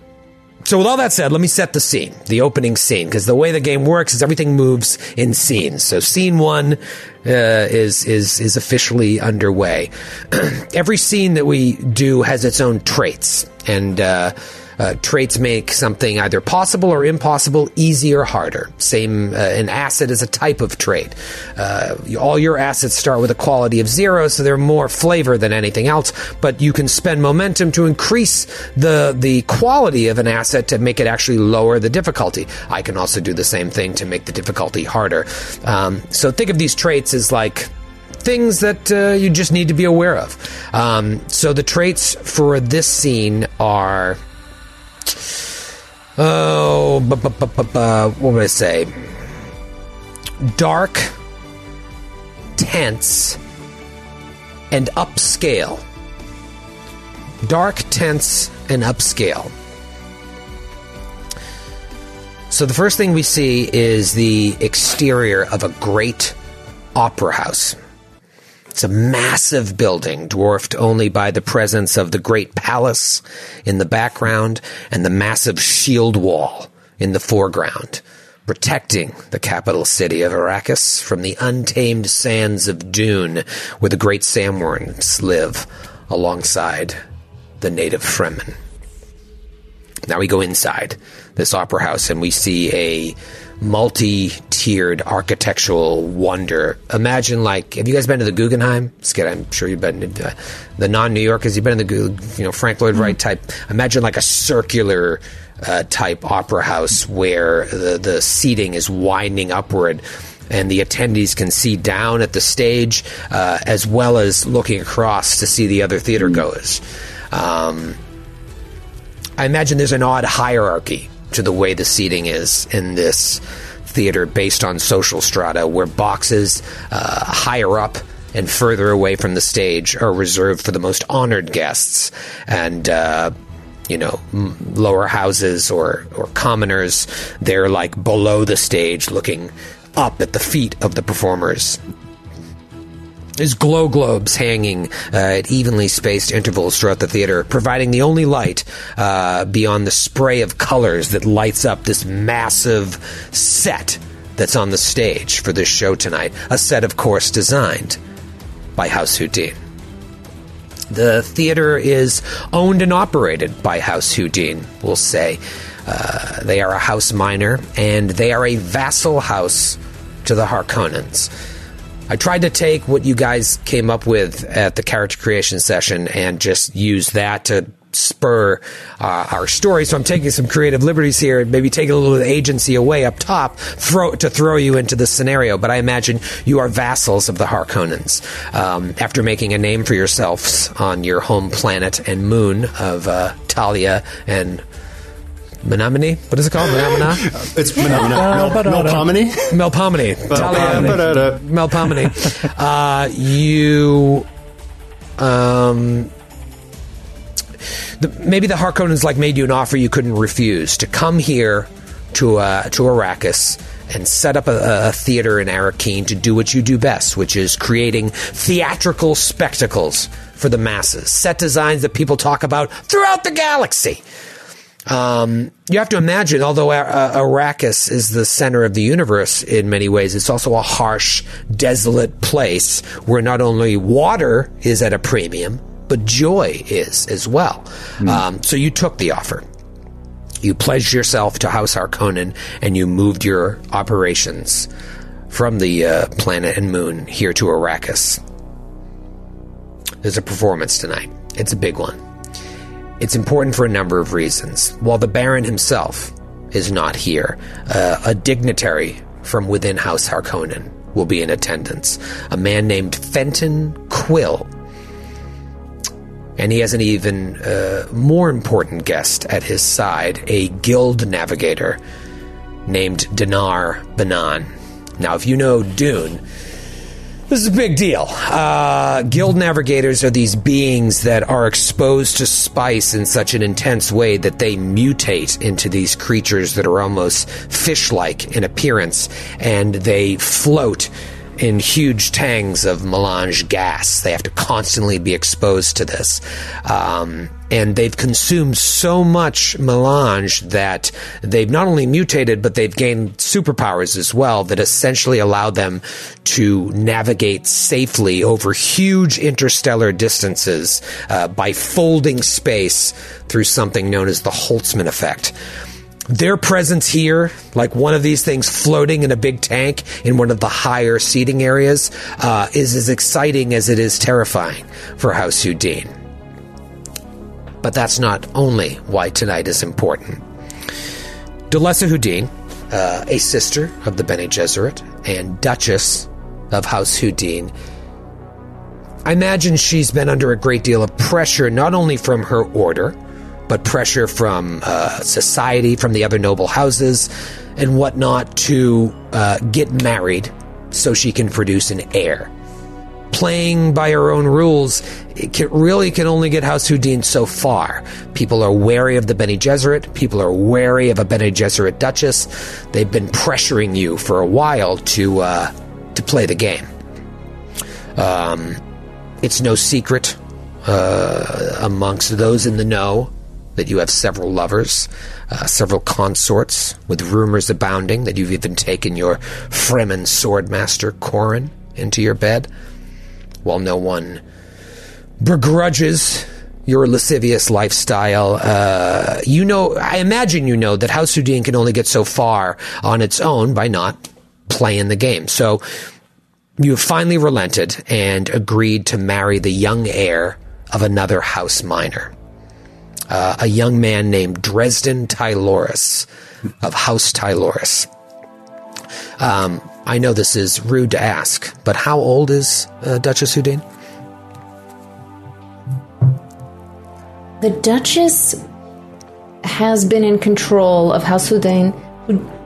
so, with all that said, let me set the scene, the opening scene, because the way the game works is everything moves in scenes. So, scene one uh, is is is officially underway. Every scene that we do has its own traits, and uh, uh, traits make something either possible or impossible, easy or harder. Same, uh, an asset is a type of trait. Uh, all your assets start with a quality of zero, so they're more flavor than anything else. But you can spend momentum to increase the the quality of an asset to make it actually lower the difficulty. I can also do the same thing to make the difficulty harder. Um, so think of these traits as like things that uh, you just need to be aware of. Um, so the traits for this scene are. Oh, bu- bu- bu- bu- bu- what would I say? Dark, tense, and upscale. Dark, tense, and upscale. So the first thing we see is the exterior of a great opera house. It's a massive building, dwarfed only by the presence of the great palace in the background and the massive shield wall in the foreground. protecting the capital city of Arrakis from the untamed sands of Dune, where the great sandworms live alongside the native Fremen. Now we go inside this opera house and we see a multi-tiered architectural wonder. Imagine like, have you guys been to the Guggenheim? Skid, I'm sure you've been to the non-New Yorkers. You've been to the, you know, Frank Lloyd Wright type. Imagine like a circular uh, type opera house where the the seating is winding upward. And the attendees can see down at the stage, uh, as well as looking across to see the other theater goers. Um, I imagine there's an odd hierarchy to the way the seating is in this theater based on social strata, where boxes uh, higher up and further away from the stage are reserved for the most honored guests, and uh, you know lower houses or or commoners they're like below the stage, looking up at the feet of the performers. There's glow globes hanging uh, at evenly spaced intervals throughout the theater, providing the only light uh, beyond the spray of colors that lights up this massive set that's on the stage for this show tonight. A set, of course, designed by House Houdin. The theater is owned and operated by House Houdin, we'll say. Uh, they are a house minor, and they are a vassal house to the Harkonnens. I tried to take what you guys came up with at the character creation session and just use that to spur uh, our story. So I'm taking some creative liberties here and maybe taking a little agency away up top throw, to throw you into the scenario. But I imagine you are vassals of the Harkonnens. Um, after making a name for yourselves on your home planet and moon of uh, Thalia and Menominee? What is it called? Menomina? It's Mel- Melpomene. Melpomene. Thalia Ba-da-da. Melpomene. Uh, you, um, the, maybe the Harkonnens like made you an offer you couldn't refuse to come here to uh, to Arrakis and set up a, a theater in Arakeen to do what you do best, which is creating theatrical spectacles for the masses, set designs that people talk about throughout the galaxy. Um, you have to imagine, although Ar- uh, Arrakis is the center of the universe in many ways, it's also a harsh, desolate place where not only water is at a premium, but joy is as well. Um, so you took the offer. You pledged yourself to House Harkonnen and you moved your operations from the uh, planet and moon here to Arrakis. There's a performance tonight. It's a big one. It's important for a number of reasons. While the Baron himself is not here, uh, a dignitary from within House Harkonnen will be in attendance. A man named Fenton Quill. And he has an even uh, more important guest at his side, a guild navigator named Dinar Banan. Now, if you know Dune, this is a big deal. Uh, guild navigators are these beings that are exposed to spice in such an intense way that they mutate into these creatures that are almost fish like in appearance and they float in huge tanks of melange gas. They have to constantly be exposed to this. Um, and they've consumed so much melange that they've not only mutated, but they've gained superpowers as well that essentially allow them to navigate safely over huge interstellar distances uh, by folding space through something known as the Holtzman effect their presence here, like one of these things floating in a big tank in one of the higher seating areas, uh, is as exciting as it is terrifying for House Houdin. But that's not only why tonight is important. Delessa Houdin, uh, a sister of the Bene Gesserit and Duchess of House Houdin, I imagine she's been under a great deal of pressure, not only from her order, but pressure from uh, society, from the other noble houses, and whatnot to uh, get married so she can produce an heir. Playing by her own rules, it can, really can only get House Houdin so far. People are wary of the Bene Gesserit. People are wary of a Bene Gesserit Duchess. They've been pressuring you for a while to uh, to play the game. Um, it's no secret uh, amongst those in the know that you have several lovers, uh, several consorts, with rumors abounding that you've even taken your Fremen swordmaster Corin into your bed, while no one begrudges your lascivious lifestyle. Uh, you know, I imagine you know that House Houdin can only get so far on its own by not playing the game. So you have finally relented and agreed to marry the young heir of another house minor, uh, a young man named Dresden Tyloris of House Tyloris. Um, I know this is rude to ask, but how old is uh, Duchess Houdin? The Duchess has been in control of House Houdin.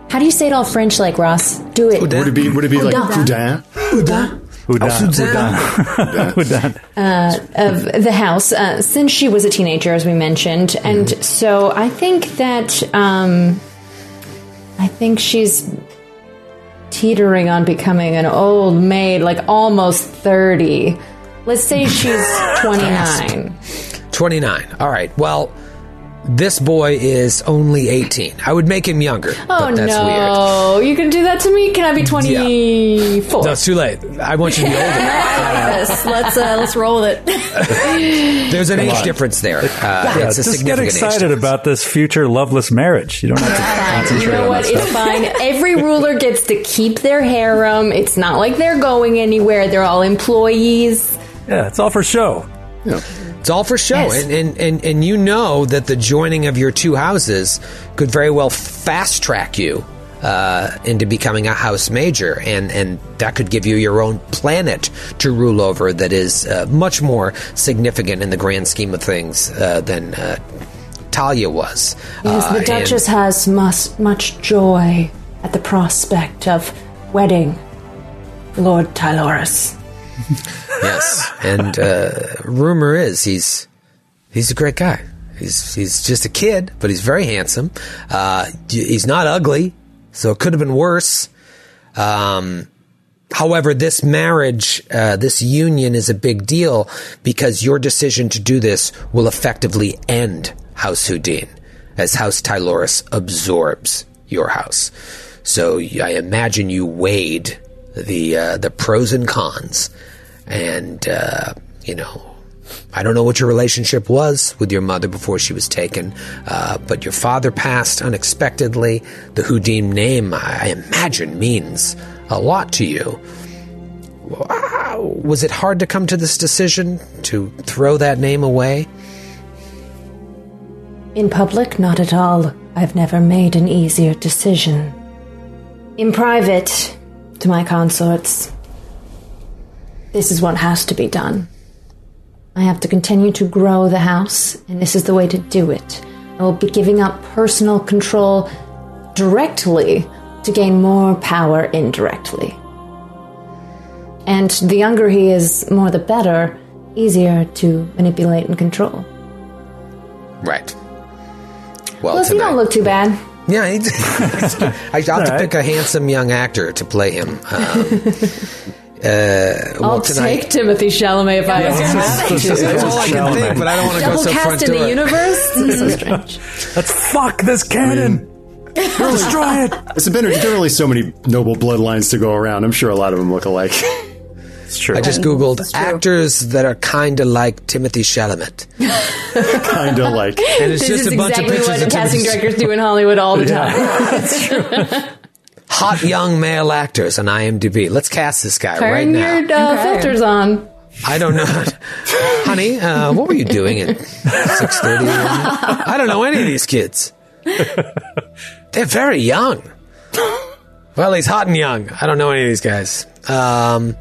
How do you say it all French like Ross? Do it. Would it be would it be like Houdin. Houdin? Who done? Who done? of the house uh, since she was a teenager, as we mentioned, and so I think that um, I think she's teetering on becoming an old maid, like almost thirty. Let's say she's twenty nine. 29. All right. Well, this boy is only 18. I would make him younger. Oh but that's weird. no! You can do that to me. Can I be twenty four? No, it's too late. I want you to be older. Yes, let's uh, let's roll with it. There's an age difference there. Uh, Yeah, it's a just get significant age excited difference. about this future loveless marriage. You don't have to You concentrate know on what? that It's stuff. fine. Every ruler gets to keep their harem. It's not like they're going anywhere. They're all employees. Yeah, it's all for show. It's all for show, Yes. and, and and and you know that the joining of your two houses could very well fast track you uh, into becoming a house major, and and that could give you your own planet to rule over that is uh, much more significant in the grand scheme of things uh, than uh, Thalia was. Yes, Uh, the and- Duchess has mus- much joy at the prospect of wedding Lord Tyloris. Yes, and uh, rumor is he's he's a great guy. He's he's just a kid, but he's very handsome. Uh, he's not ugly, so it could have been worse. Um, however, this marriage, uh, this union, is a big deal because your decision to do this will effectively end House Houdin, as House Tyloris absorbs your house. So I imagine you weighed the uh, the pros and cons, and uh, you know. I don't know what your relationship was with your mother before she was taken, uh, but your father passed unexpectedly. The Houdin name, I imagine, means a lot to you. Was it hard to come to this decision to throw that name away? In public, not at all. I've never made an easier decision. In private, to my consorts, this is what has to be done. I have to continue to grow the house, and this is the way to do it. I will be giving up personal control directly to gain more power indirectly. And the younger he is, more the better, easier to manipulate and control. Right. Well, Plus, you don't look too bad. Yeah, he, I got to All right. pick a handsome young actor to play him. Um, uh, well, I'll tonight, take Timothée Chalamet if I was your manager. That's all I can think, but I don't want to go Double so front cast in the universe? This is so strange. Let's fuck this canon. Destroy it. There's been generally so many noble bloodlines to go around. I'm sure a lot of them look alike. It's true. I just googled true. actors that are kind of like Timothée Chalamet, kind of like. and it's This just is a bunch exactly of pictures what of casting Timothy, directors do in Hollywood all the time. Hot young male actors on IMDb. Let's cast this guy right Turn now. your uh, filters on. I don't know, honey. Uh, what were you doing at six thirty? I don't know any of these kids. They're very young. Well, he's hot and young. I don't know any of these guys. Um,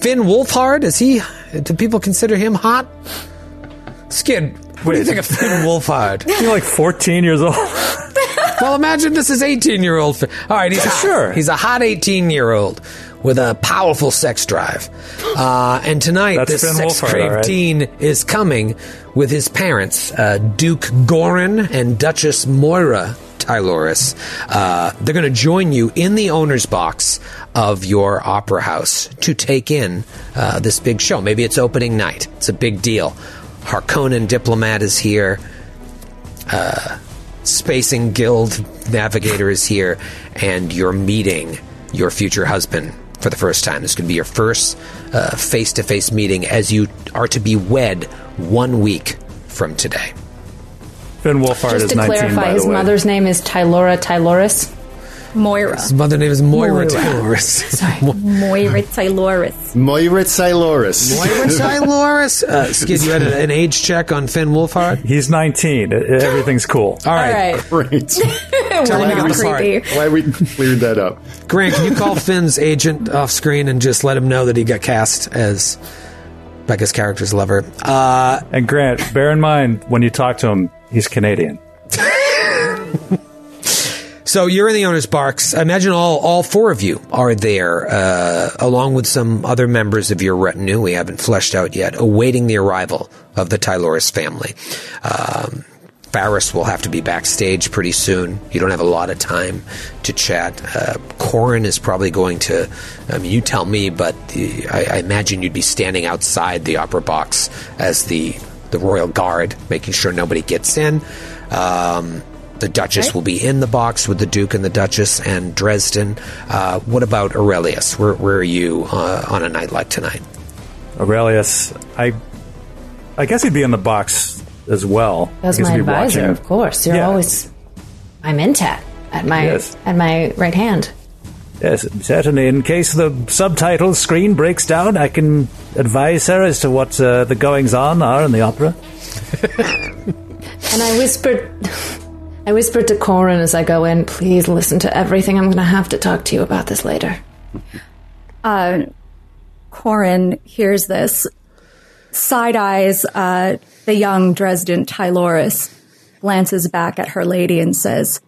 Finn Wolfhard is he? Do people consider him hot? Skid. What do you think of Finn Wolfhard? You're like 14 years old. Well, imagine this is 18 year old. All right, he's hot. Sure. He's a hot 18 year old with a powerful sex drive. Uh, and tonight, That's this Finn sex Wolfhard, craved right. teen is coming with his parents, uh, Duke Gorin and Duchess Moira Tyloris. Uh, they're going to join you in the owner's box of your opera house to take in uh, this big show. Maybe it's opening night. It's a big deal. Harkonnen diplomat is here. uh, Spacing Guild navigator is here, and you're meeting your future husband for the first time. This could be your first face to face meeting as you are to be wed one week from today. Finn Wolfhard Just is to 19, clarify, by his the way. mother's name is Tylora Tyloris. Moira. His mother name is Moira, Moira. Taylorus. Moira Tyloris. Moira Siloris. Moira Taylorus. Uh, Skid, you had an age check on Finn Wolfhard? He's 19. E- Everything's cool. All All right. right. Great. Tell We're me not the part. creepy. Glad we cleared that up. Grant, can you call Finn's agent off screen and just let him know that he got cast as Becca's character's lover? Uh, And Grant, bear in mind when you talk to him, he's Canadian. So you're in the owner's box. I imagine all, all four of you are there, uh, along with some other members of your retinue we haven't fleshed out yet, awaiting the arrival of the Tyloris family. Um, Pharos will have to be backstage pretty soon. You don't have a lot of time to chat. Uh, Corin is probably going to, I mean, you tell me, but the, I, I imagine you'd be standing outside the opera box as the, the royal guard, making sure nobody gets in. Um, the Duchess will be in the box with the Duke and the Duchess and Dresden. Uh, what about Aurelius? Where, where are you uh, on a night like tonight? Aurelius, I I guess he'd be in the box as well. As my advisor, watching- of course. You're Yeah. always. I'm Intat at my Yes. at my right hand. Yes, certainly. In case the subtitle screen breaks down, I can advise her as to what uh, the goings on are in the opera. And I whispered, I whispered to Corin as I go in, please listen to everything. I'm going to have to talk to you about this later. Uh, Corin hears this, side eyes uh, the young Dresden Tyloris, glances back at her lady and says,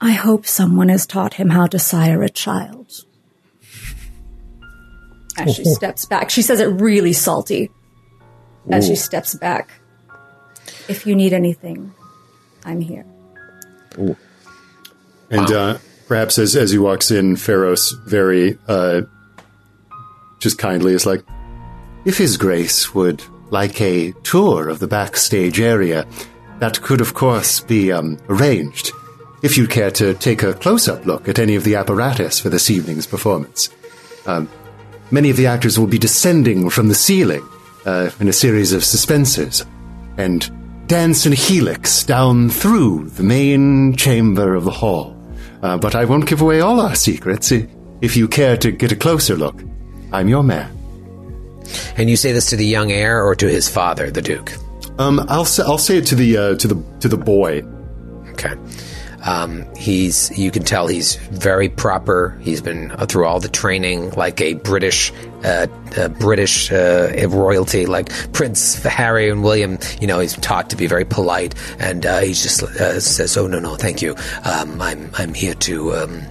I hope someone has taught him how to sire a child. As she steps back, she says it really salty. As she steps back, if you need anything, I'm here. And uh, perhaps as as he walks in, Pharos very uh, just kindly is like, If His Grace would like a tour of the backstage area, that could, of course, be um, arranged. If you'd care to take a close up look at any of the apparatus for this evening's performance. Um, many of the actors will be descending from the ceiling uh, in a series of suspensors and dance in a helix down through the main chamber of the hall. Uh, but I won't give away all our secrets. If you care to get a closer look, I'm your man. And you say this to the young heir or to his father, the Duke? um, I'll say, I'll say it to the uh, to the to the boy. Okay. Um, he's you can tell he's very proper. He's been through all the training like a British uh, uh, British uh, royalty, like Prince Harry and William. You know, he's taught to be very polite, and uh, he just uh, says, "Oh no, no, thank you. Um, I'm I'm here to." Um,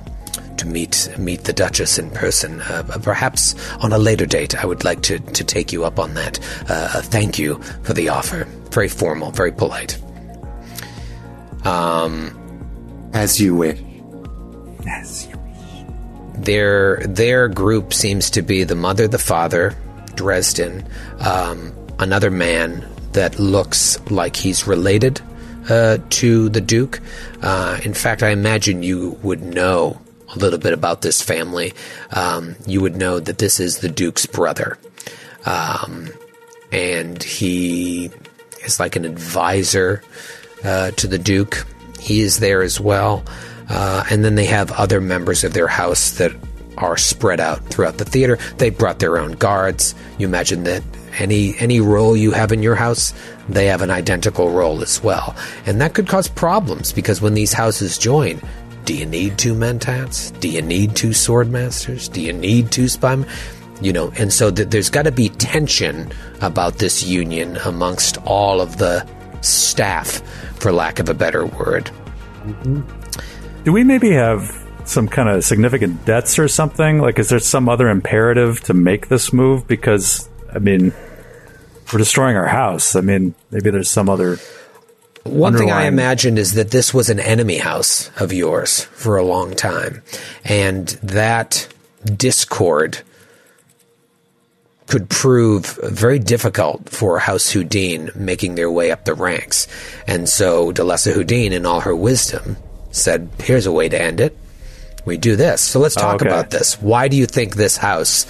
to meet meet the Duchess in person, uh, perhaps on a later date. I would like to, to take you up on that. Uh, thank you for the offer. Very formal, very polite. As you wish. As you wish. their their group seems to be the mother, the father, Dresden, um, another man that looks like he's related uh, to the Duke. Uh, in fact, I imagine you would know a little bit about this family. Um, you would know that this is the Duke's brother, um, and he is like an advisor uh, to the Duke. He is there as well. Uh, and then they have other members of their house that are spread out throughout the theater. They brought their own guards. You imagine that any any role you have in your house, they have an identical role as well, and that could cause problems because when these houses join, do you need two mentats? Do you need two sword masters? Do you need two spy? You know, and so th- there's got to be tension about this union amongst all of the staff, for lack of a better word. Do we maybe have some kind of significant debts or something? Like, is there some other imperative to make this move? Because, I mean, we're destroying our house. I mean, maybe there's some other. One thing I imagined is that this was an enemy house of yours for a long time, and that discord could prove very difficult for House Houdin making their way up the ranks. And so Delessa Houdin, in all her wisdom, said, Here's a way to end it. We do this. So let's talk Okay. about this. Why do you think this house?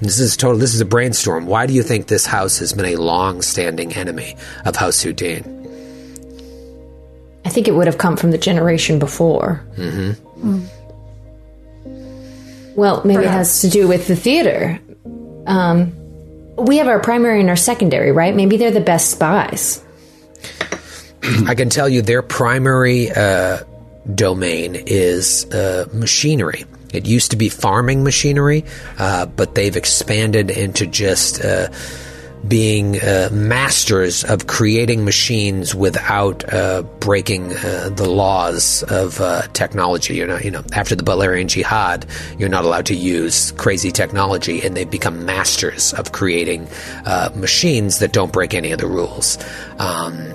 This is total. This is a brainstorm. Why do you think this house has been a long-standing enemy of House Houdin? I think it would have come from the generation before. Mm-hmm. Well, maybe it has to do with the theater. Um, we have our primary and our secondary, right? Maybe they're the best spies. I can tell you their primary uh, domain is uh, machinery. It used to be farming machinery, uh, but they've expanded into just uh, being uh, masters of creating machines without uh, breaking uh, the laws of uh, technology. Not, you know, after the Butlerian Jihad, you're not allowed to use crazy technology, and they've become masters of creating uh, machines that don't break any of the rules. Um,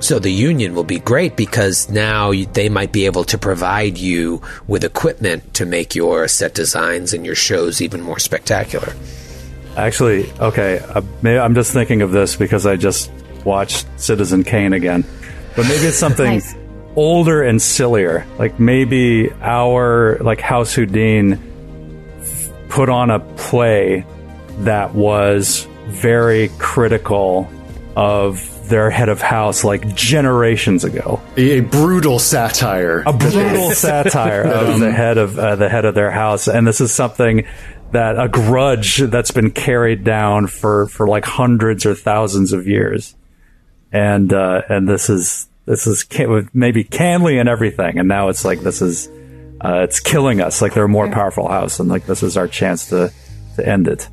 so the union will be great because now they might be able to provide you with equipment to make your set designs and your shows even more spectacular. Actually, okay, uh, maybe I'm just thinking of this because I just watched Citizen Kane again. But maybe it's something Nice. older and sillier. Like maybe our like House Houdin put on a play that was very critical of their head of house like generations ago. A, a brutal satire. a brutal satire of the head of uh, the head of their house, and this is something that a grudge that's been carried down for for like hundreds or thousands of years, and uh, and this is this is with maybe kanly and everything, and now it's like this is uh, it's killing us. Like they're a more powerful house, and like this is our chance to to end it.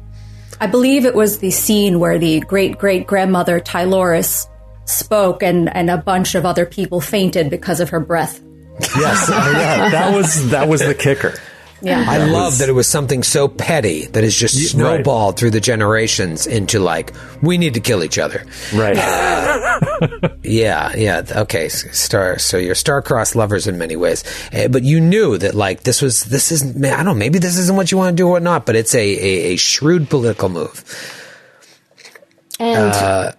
I believe it was the scene where the great great grandmother Tyloris spoke and, and a bunch of other people fainted because of her breath. Yes, yeah, that was that was the kicker. Yeah. I love that it was something so petty that has just right. snowballed through the generations into like we need to kill each other. Right. Yeah, yeah. Okay, star. So you're star-crossed lovers in many ways, Eh, but you knew that like this was this is I don't know maybe this isn't what you want to do or not, but it's a a, a shrewd political move. And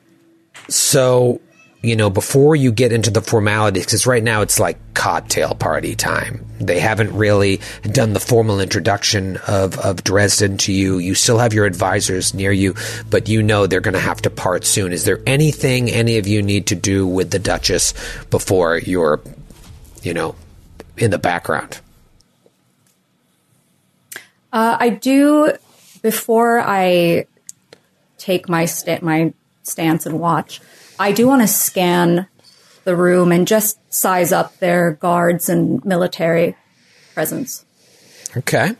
So, you know, before you get into the formalities, because right now it's like cocktail party time. They haven't really done the formal introduction of, of Dresden to you. You still have your advisors near you, but you know they're going to have to part soon. Is there anything any of you need to do with the Duchess before you're, you know, in the background? Uh, I do before I take my sta- my stance and watch. I do want to scan the room and just size up their guards and military presence. Okay.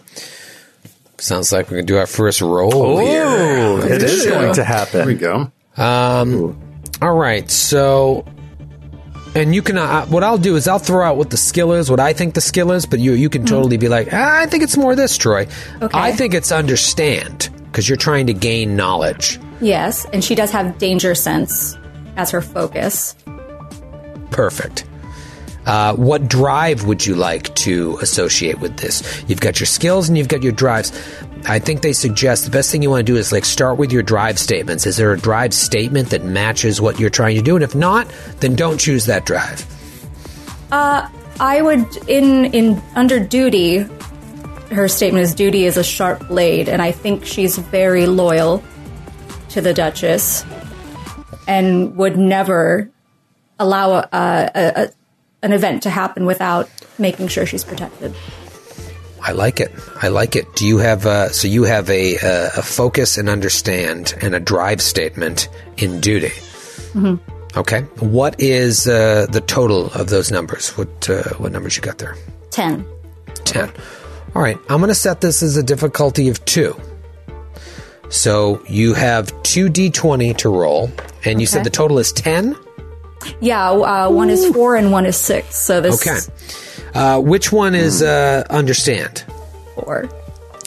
Sounds like we can do our first roll here. Oh, it is going to happen. Here we happen. go. All right, so and you can uh, what I'll do is I'll throw out what the skill is, what I think the skill is, but you you can totally be like, ah, I think it's more this, Troy. Okay. I think it's understand because you're trying to gain knowledge. Yes, and she does have danger sense as her focus. Perfect. Uh, what drive would you like to associate with this? You've got your skills and you've got your drives. I think they suggest the best thing you want to do is like start with your drive statements. Is there a drive statement that matches what you're trying to do? And if not, then don't choose that drive. I would in in under duty. Her statement is duty is a sharp blade, and I think she's very loyal to the Duchess, and would never allow a, a, a, an event to happen without making sure she's protected. I like it. I like it. Do you have uh, so you have a, a a focus and understand and a drive statement in duty? Okay. What is uh, the total of those numbers? What uh, what numbers you got there? Ten. 10. All right, I'm going to set this as a difficulty of 2. So you have 2d20 to roll, and you said the total is 10? Yeah, uh, one is four and one is six. So this Okay. is Uh, which one is uh, understand? four.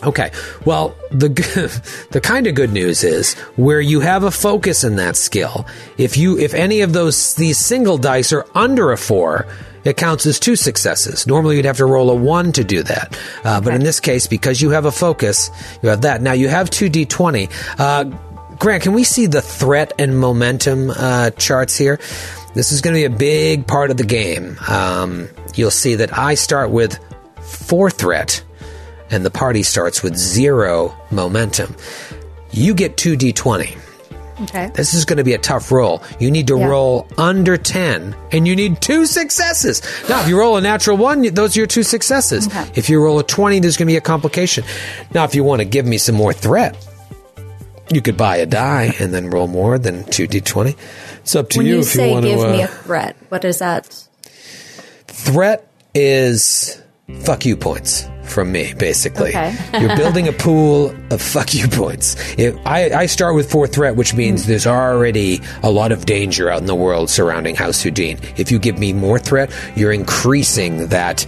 Okay. Well, the the kind of good news is where you have a focus in that skill. If you if any of those these single dice are under a four, it counts as two successes. Normally, you'd have to roll a one to do that, uh, but in this case, because you have a focus, you have that. Now you have two d twenty. Uh, Grant, can we see the threat and momentum uh, charts here? This is going to be a big part of the game. Um, you'll see that I start with four threat and the party starts with zero momentum. You get 2d20. Okay. This is going to be a tough roll. You need to Yeah. roll under 10 and you need two successes. Now, if you roll a natural one, those are your two successes. Okay. If you roll a 20, there's going to be a complication. Now, if you want to give me some more threat, you could buy a die and then roll more than 2d20. It's up to When you you, if say you want give to. me Uh, a threat, what is that? threat is fuck you points from me, basically. Okay. You're building a pool of fuck you points. If I, I start with four threat, which means there's already a lot of danger out in the world surrounding House Houdin. If you give me more threat, you're increasing that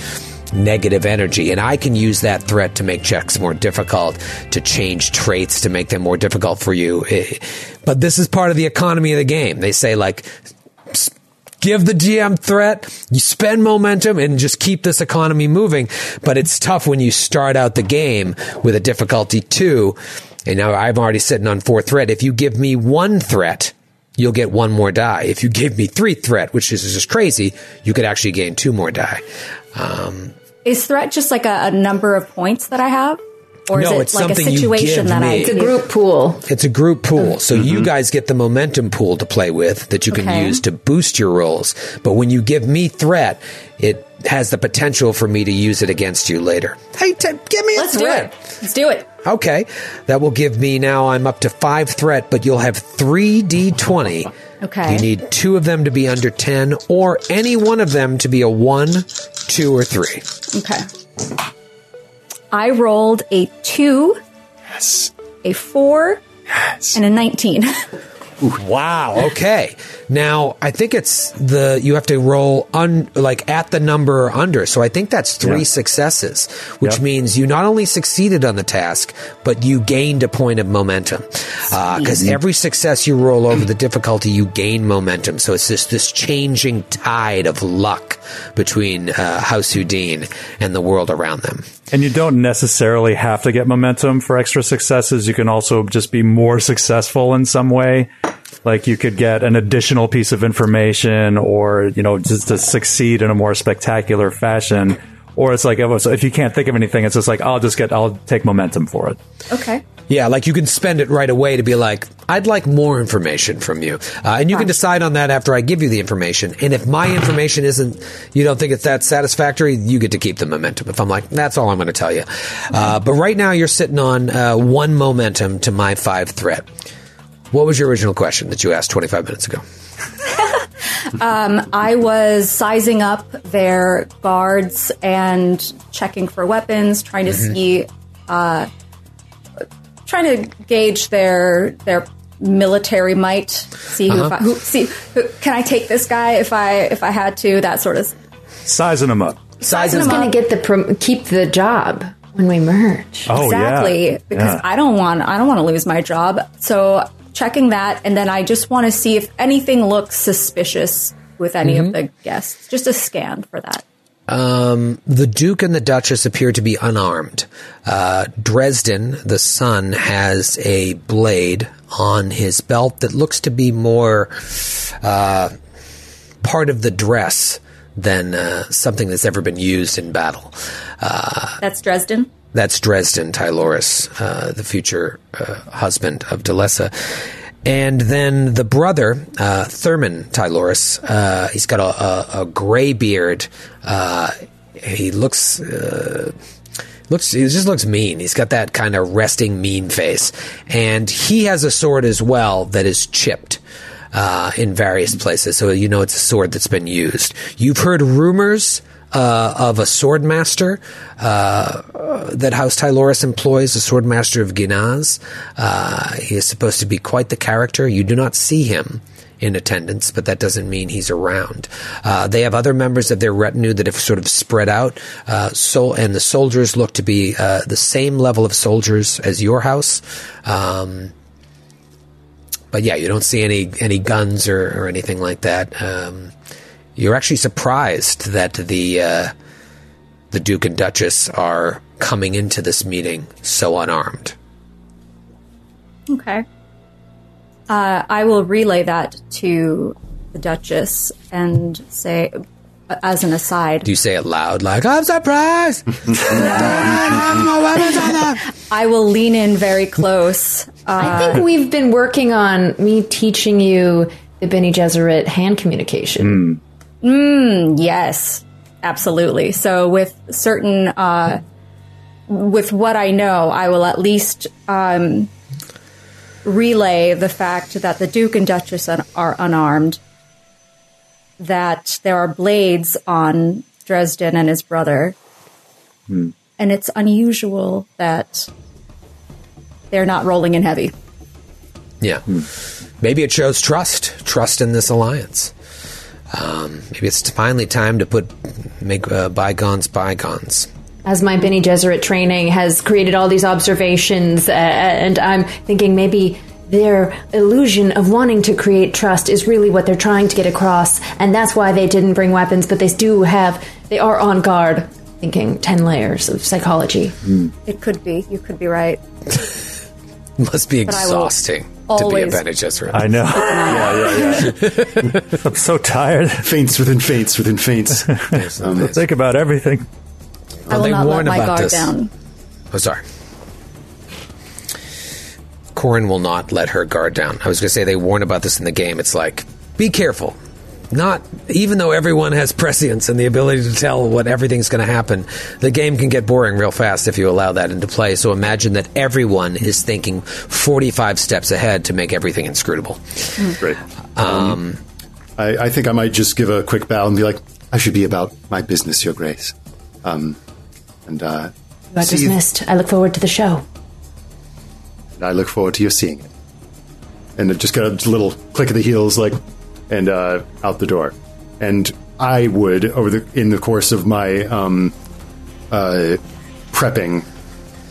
negative energy and I can use that threat to make checks more difficult, to change traits to make them more difficult for you. Eh, But this is part of the economy of the game. They say like give the GM threat, you spend momentum and just keep this economy moving. But it's tough when you start out the game with a difficulty two. And now I'm already sitting on four threat. If you give me one threat, you'll get one more die. If you give me three threat, which is just crazy, you could actually gain two more die. Um, Is threat just like a, a number of points that I have? Or No, is it it's like a something you situation give that I me. It's a group pool. It's a group pool. So you mm-hmm. guys get the momentum pool to play with that you can Okay. use to boost your rolls. But when you give me threat, it has the potential for me to use it against you later. Hey, Ted, give me a Let's do threat. it. Let's do it. Okay. That will give me now, I'm up to five threat, but you'll have three D20. Okay. You need two of them to be under 10 or any one of them to be a one, two, or three. Okay. I rolled a two, Yes. a four, Yes. and a 19. Wow. Okay. Now I think it's the you have to roll un like at the number or under. So I think that's three Yeah. successes, which Yep. means you not only succeeded on the task, but you gained a point of momentum. Because every success you roll over the difficulty, you gain momentum. So it's just this changing tide of luck between uh, House Houdin and the world around them. And you don't necessarily have to get momentum for extra successes. You can also just be more successful in some way. Like you could get an additional piece of information or, you know, just to succeed in a more spectacular fashion. Or it's like, so if you can't think of anything, it's just like, I'll just get, I'll take momentum for it. okay. Yeah, like you can spend it right away to be like, I'd like more information from you. Uh, and you can decide on that after I give you the information. And if my information isn't, you don't think it's that satisfactory, you get to keep the momentum. If I'm like, that's all I'm going to tell you. Uh, but right now you're sitting on uh, one momentum to my five threat. What was your original question that you asked 25 minutes ago? Um, I was sizing up their guards and checking for weapons, trying to mm-hmm. see, uh, trying to gauge their their military might. See who, uh-huh. if I, who see who, can I take this guy if I if I had to that sort of. Sizing them up. Sizing them them Going to get the prom- keep the job when we merge. Oh, exactly yeah. because Yeah. I don't want I don't want to lose my job. So checking that, and then I just want to see if anything looks suspicious with any of the guests. Just a scan for that. the Duke and the Duchess appear to be unarmed. Uh, Dresden, the son, has a blade on his belt that looks to be more uh, part of the dress than uh, something that's ever been used in battle. Uh, That's Dresden. That's Dresden Tyloris, uh, the future uh, husband of Delessa. And then the brother, uh, Thurman Tyloris, uh, he's got a, a, a gray beard. Uh, he looks. Uh, Looks, he just looks mean. He's got that kind of resting mean face. And he has a sword as well that is chipped uh, in various places. So you know it's a sword that's been used. You've heard rumors uh, of a swordmaster uh, that House Tyloris employs, a swordmaster of Ginaz. Uh, he is supposed to be quite the character. You do not see him in attendance, but that doesn't mean he's around. Uh, they have other members of their retinue that have sort of spread out. Uh, so, and the soldiers look to be uh, the same level of soldiers as your house. Um, but yeah, you don't see any any guns or, or anything like that. Um, you're actually surprised that the uh, the Duke and Duchess are coming into this meeting so unarmed. Okay. Uh, I will relay that to the Duchess and say, as an aside, Do you say it loud, like "I'm surprised"? I will lean in very close. Uh, I think we've been working on me teaching you the Bene Gesserit hand communication. Yes, absolutely. So with certain, uh, with what I know, I will at least um, relay the fact that the Duke and Duchess un- are unarmed, that there are blades on Dresden and his brother, and it's unusual that they're not rolling in heavy. Yeah. Maybe it shows trust, trust in this alliance. Um, maybe it's finally time to put make uh, bygones bygones. As my Bene Gesserit training has created all these observations, uh, and I'm thinking maybe their illusion of wanting to create trust is really what they're trying to get across, and that's why they didn't bring weapons, but they do have, they are on guard. Thinking 10 layers of psychology. It could be. You could be right. Must be I will exhausting to be a always- Bene Gesserit. I know. yeah, yeah, yeah. I'm so tired. Feints within feints within feints. Um, Think about everything. I will they not let warn my about guard this. down. Oh, sorry. Corin will not let her guard down. I was going to say they warn about this in the game. It's like, be careful. Not even though everyone has prescience and the ability to tell what everything's going to happen, the game can get boring real fast if you allow that into play. So imagine that everyone is thinking 45 steps ahead to make everything inscrutable. Great. Um, I, I think I might just give a quick bow and be like, I should be about my business, Your Grace. Um, and uh, You are see- dismissed. I look forward to the show. I look forward to your seeing it. And it just got a little click of the heels, like, and uh, out the door. And I would, over the in the course of my um, uh, prepping,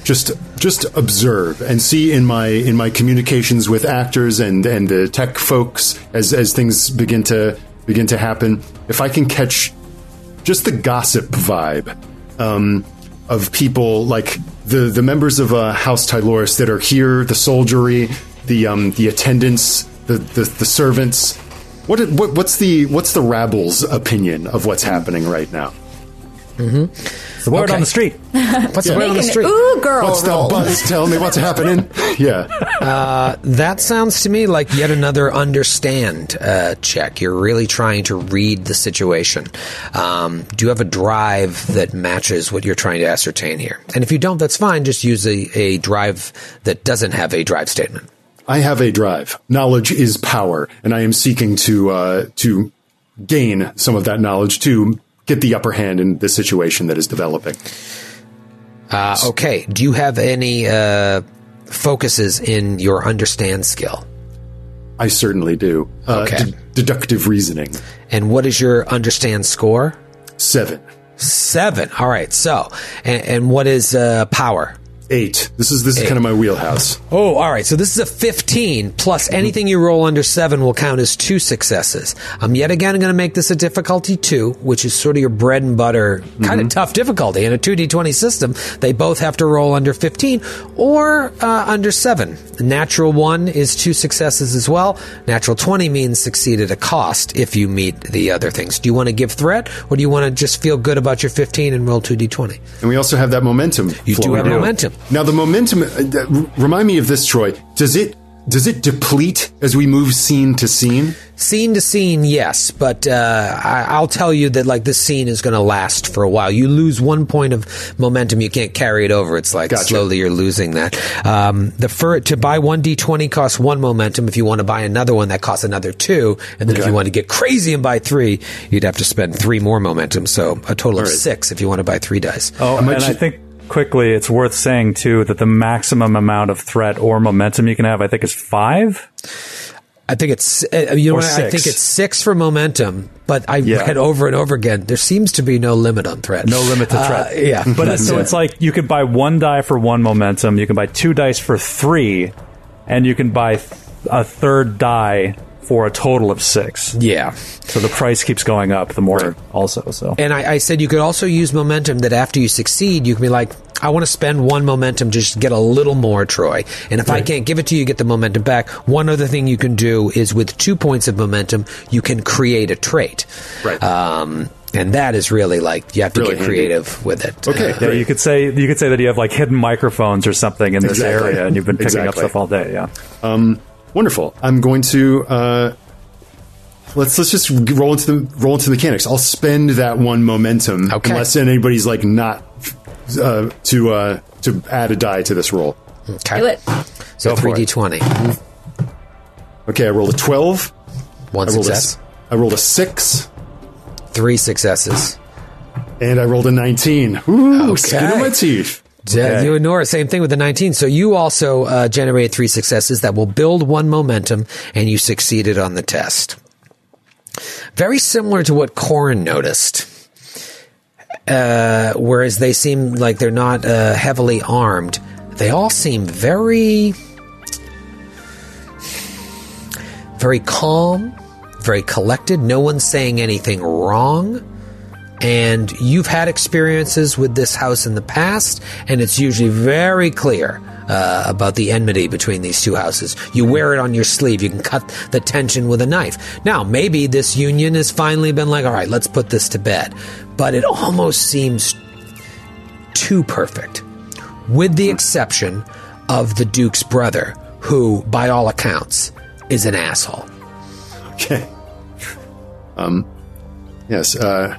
just just observe and see in my in my communications with actors and and the tech folks as as things begin to begin to happen. If I can catch just the gossip vibe um, of people like the the members of uh, House Tyloris that are here, the soldiery, the um, the attendants, the, the the servants. What, what what's the what's the rabble's opinion of what's happening right now? It's the word Okay. on the street. What's the word on the Make an street? ooh girl What's the buzz? Tell me what's happening. Yeah, That sounds to me like yet another understand uh, check. You're really trying to read the situation. Um, do you have a drive that matches what you're trying to ascertain here? And if you don't, that's fine. Just use a, a drive that doesn't have a drive statement. I have a drive. Knowledge is power, and I am seeking to uh, to gain some of that knowledge to get the upper hand in the situation that is developing. Uh, okay. Do you have any uh, focuses in your understand skill? I certainly do. Uh, Okay. de- deductive reasoning. And what is your understand score? Seven. Seven. All right. So, and, and what is uh, power? Eight. This is this is kind of my wheelhouse. Oh, all right. So this is a 15 plus anything you roll under 7 will count as two successes. I'm yet again going to make this a difficulty 2, which is sort of your bread and butter kind of tough difficulty. In a 2d20 system, they both have to roll under 15 or uh, under 7. Natural 1 is two successes as well. Natural 20 means succeed at a cost if you meet the other things. Do you want to give threat or do you want to just feel good about your 15 and roll 2d20? And we also have that momentum. You do have momentum. Now the momentum. uh, r- remind me of this, Troy. Does it does it deplete as we move scene to scene? Scene to scene, yes, but uh, I, I'll tell you that like this scene is going to last for a while. You lose one point of momentum, you can't carry it over. It's like Gotcha. slowly you're losing that. Um, the fir- to buy one d20 costs one momentum. If you want to buy another one, that costs another two. And then if you want to get crazy and buy three, you'd have to spend three more momentum. So a total of right. six if you want to buy three dice. Oh, and I think quickly it's worth saying too that the maximum amount of threat or momentum you can have, I think, is five. I think it's uh, you know what, I six. think it's six for momentum, but I Yeah. read over and over again. There seems to be no limit on threat. No limit to Uh, threat. yeah, But so it's like you can buy one die for one momentum, you can buy two dice for three, and you can buy a third die for a total of six. yeah. So the price keeps going up the more also. So And I, I said you could also use momentum that after you succeed, you can be like, I want to spend one momentum just to get a little more, Troy. And if I can't give it to you, you get the momentum back. One other thing you can do is with two points of momentum, you can create a trait. Right. Um, and that is really like, you have to Really get handy. creative with it. Okay. Uh, yeah, you could say you could say that you have like hidden microphones or something in this Exactly. area, and you've been picking up stuff all day. Yeah. Wonderful. I'm going to uh, let's let's just roll into the roll into the mechanics. I'll spend that one momentum Okay. unless anybody's like not uh, to uh, to add a die to this roll. okay. Do it. So Go for it. 3d20. Okay, I rolled a twelve. One I rolled a, success. I rolled a six, Three successes. and I rolled a nineteen. Ooh, Okay. skin on my teeth. Yeah, You and Noura, same thing with the 19. So you also uh, generated three successes that will build one momentum, and you succeeded on the test. Very similar to what Corin noticed. Uh, whereas they seem like they're not uh, heavily armed, they all seem very, very calm, very collected. No one's saying anything wrong and you've had experiences with this house in the past, and it's usually very clear uh, about the enmity between these two houses. You wear it on your sleeve. You can cut the tension with a knife. Now, maybe this union has finally been like, all right, let's put this to bed. But it almost seems too perfect, with the exception of the Duke's brother, who, by all accounts, is an asshole. Okay. Um. Yes. Uh.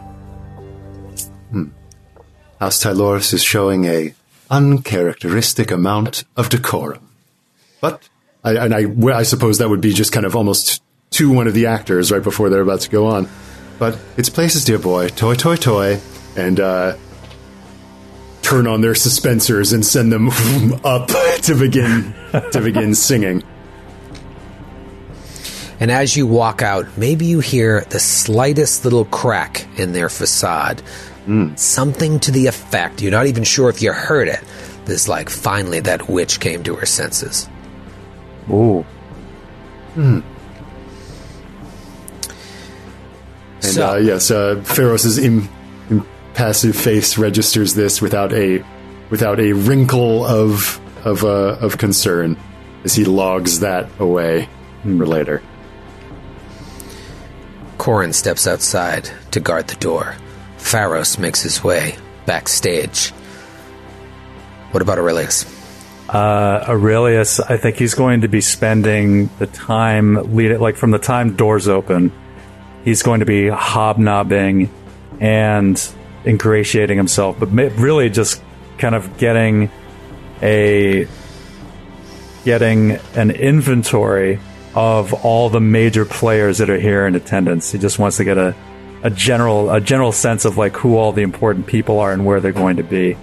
Hmm. House Tyloris is showing a uncharacteristic amount of decorum, but I, and I, I suppose that would be just kind of almost to one of the actors right before they're about to go on. But its places, dear boy, toy, toy, toy, and uh, turn on their suspensors and send them up to begin to begin singing. And as you walk out, maybe you hear the slightest little crack in their facade. Something to the effect, you're not even sure if you heard it. This, like, finally that witch came to her senses. Ooh. Hmm. And So- uh, yes, uh, Pharos' Im- impassive face registers this without a without a wrinkle of of uh, of concern as he logs that away for later. Corin steps outside to guard the door. Pharos makes his way backstage. What about Aurelius? Uh, Aurelius, I think he's going to be spending the time lead like from the time doors open. He's going to be hobnobbing and ingratiating himself, but really just kind of getting a getting an inventory of all the major players that are here in attendance. He just wants to get a a general a general sense of like who all the important people are and where they're going to be.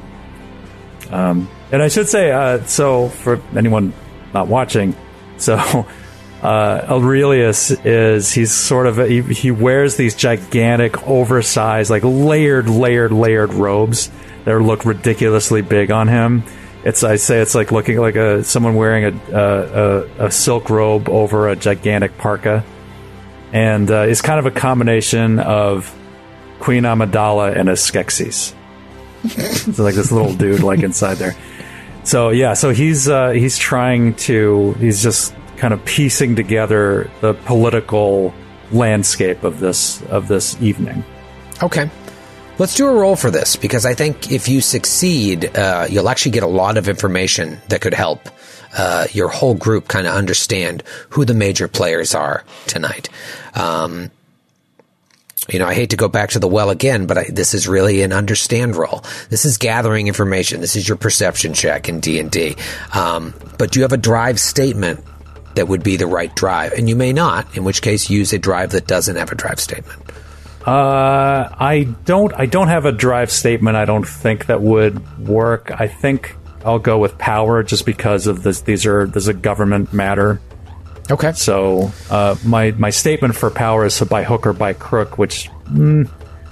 Um, and I should say, uh, so for anyone not watching, so uh, Aurelius is he's sort of he, he wears these gigantic, oversized, like layered, layered, layered robes that look ridiculously big on him. It's I say it's like looking like a someone wearing a a, a, a silk robe over a gigantic parka, and uh, it's kind of a combination of Queen Amidala and a Skeksis. It's like this little dude like inside there. So yeah, so he's uh, he's trying to he's just kind of piecing together the political landscape of this of this evening. Okay. Let's do a roll for this because I think if you succeed, uh, you'll actually get a lot of information that could help uh, your whole group kind of understand who the major players are tonight. Um, you know, I hate to go back to the well again, but I, this is really an understand roll. This is gathering information. This is your perception check in D and D. Um, But do you have a drive statement that would be the right drive? And you may not, in which case use a drive that doesn't have a drive statement. Uh, I don't I don't have a drive statement. I don't think that would work. I think I'll go with power just because of this. These are this is a government matter. Okay. So uh, my my statement for power is by hook or by crook, which mm,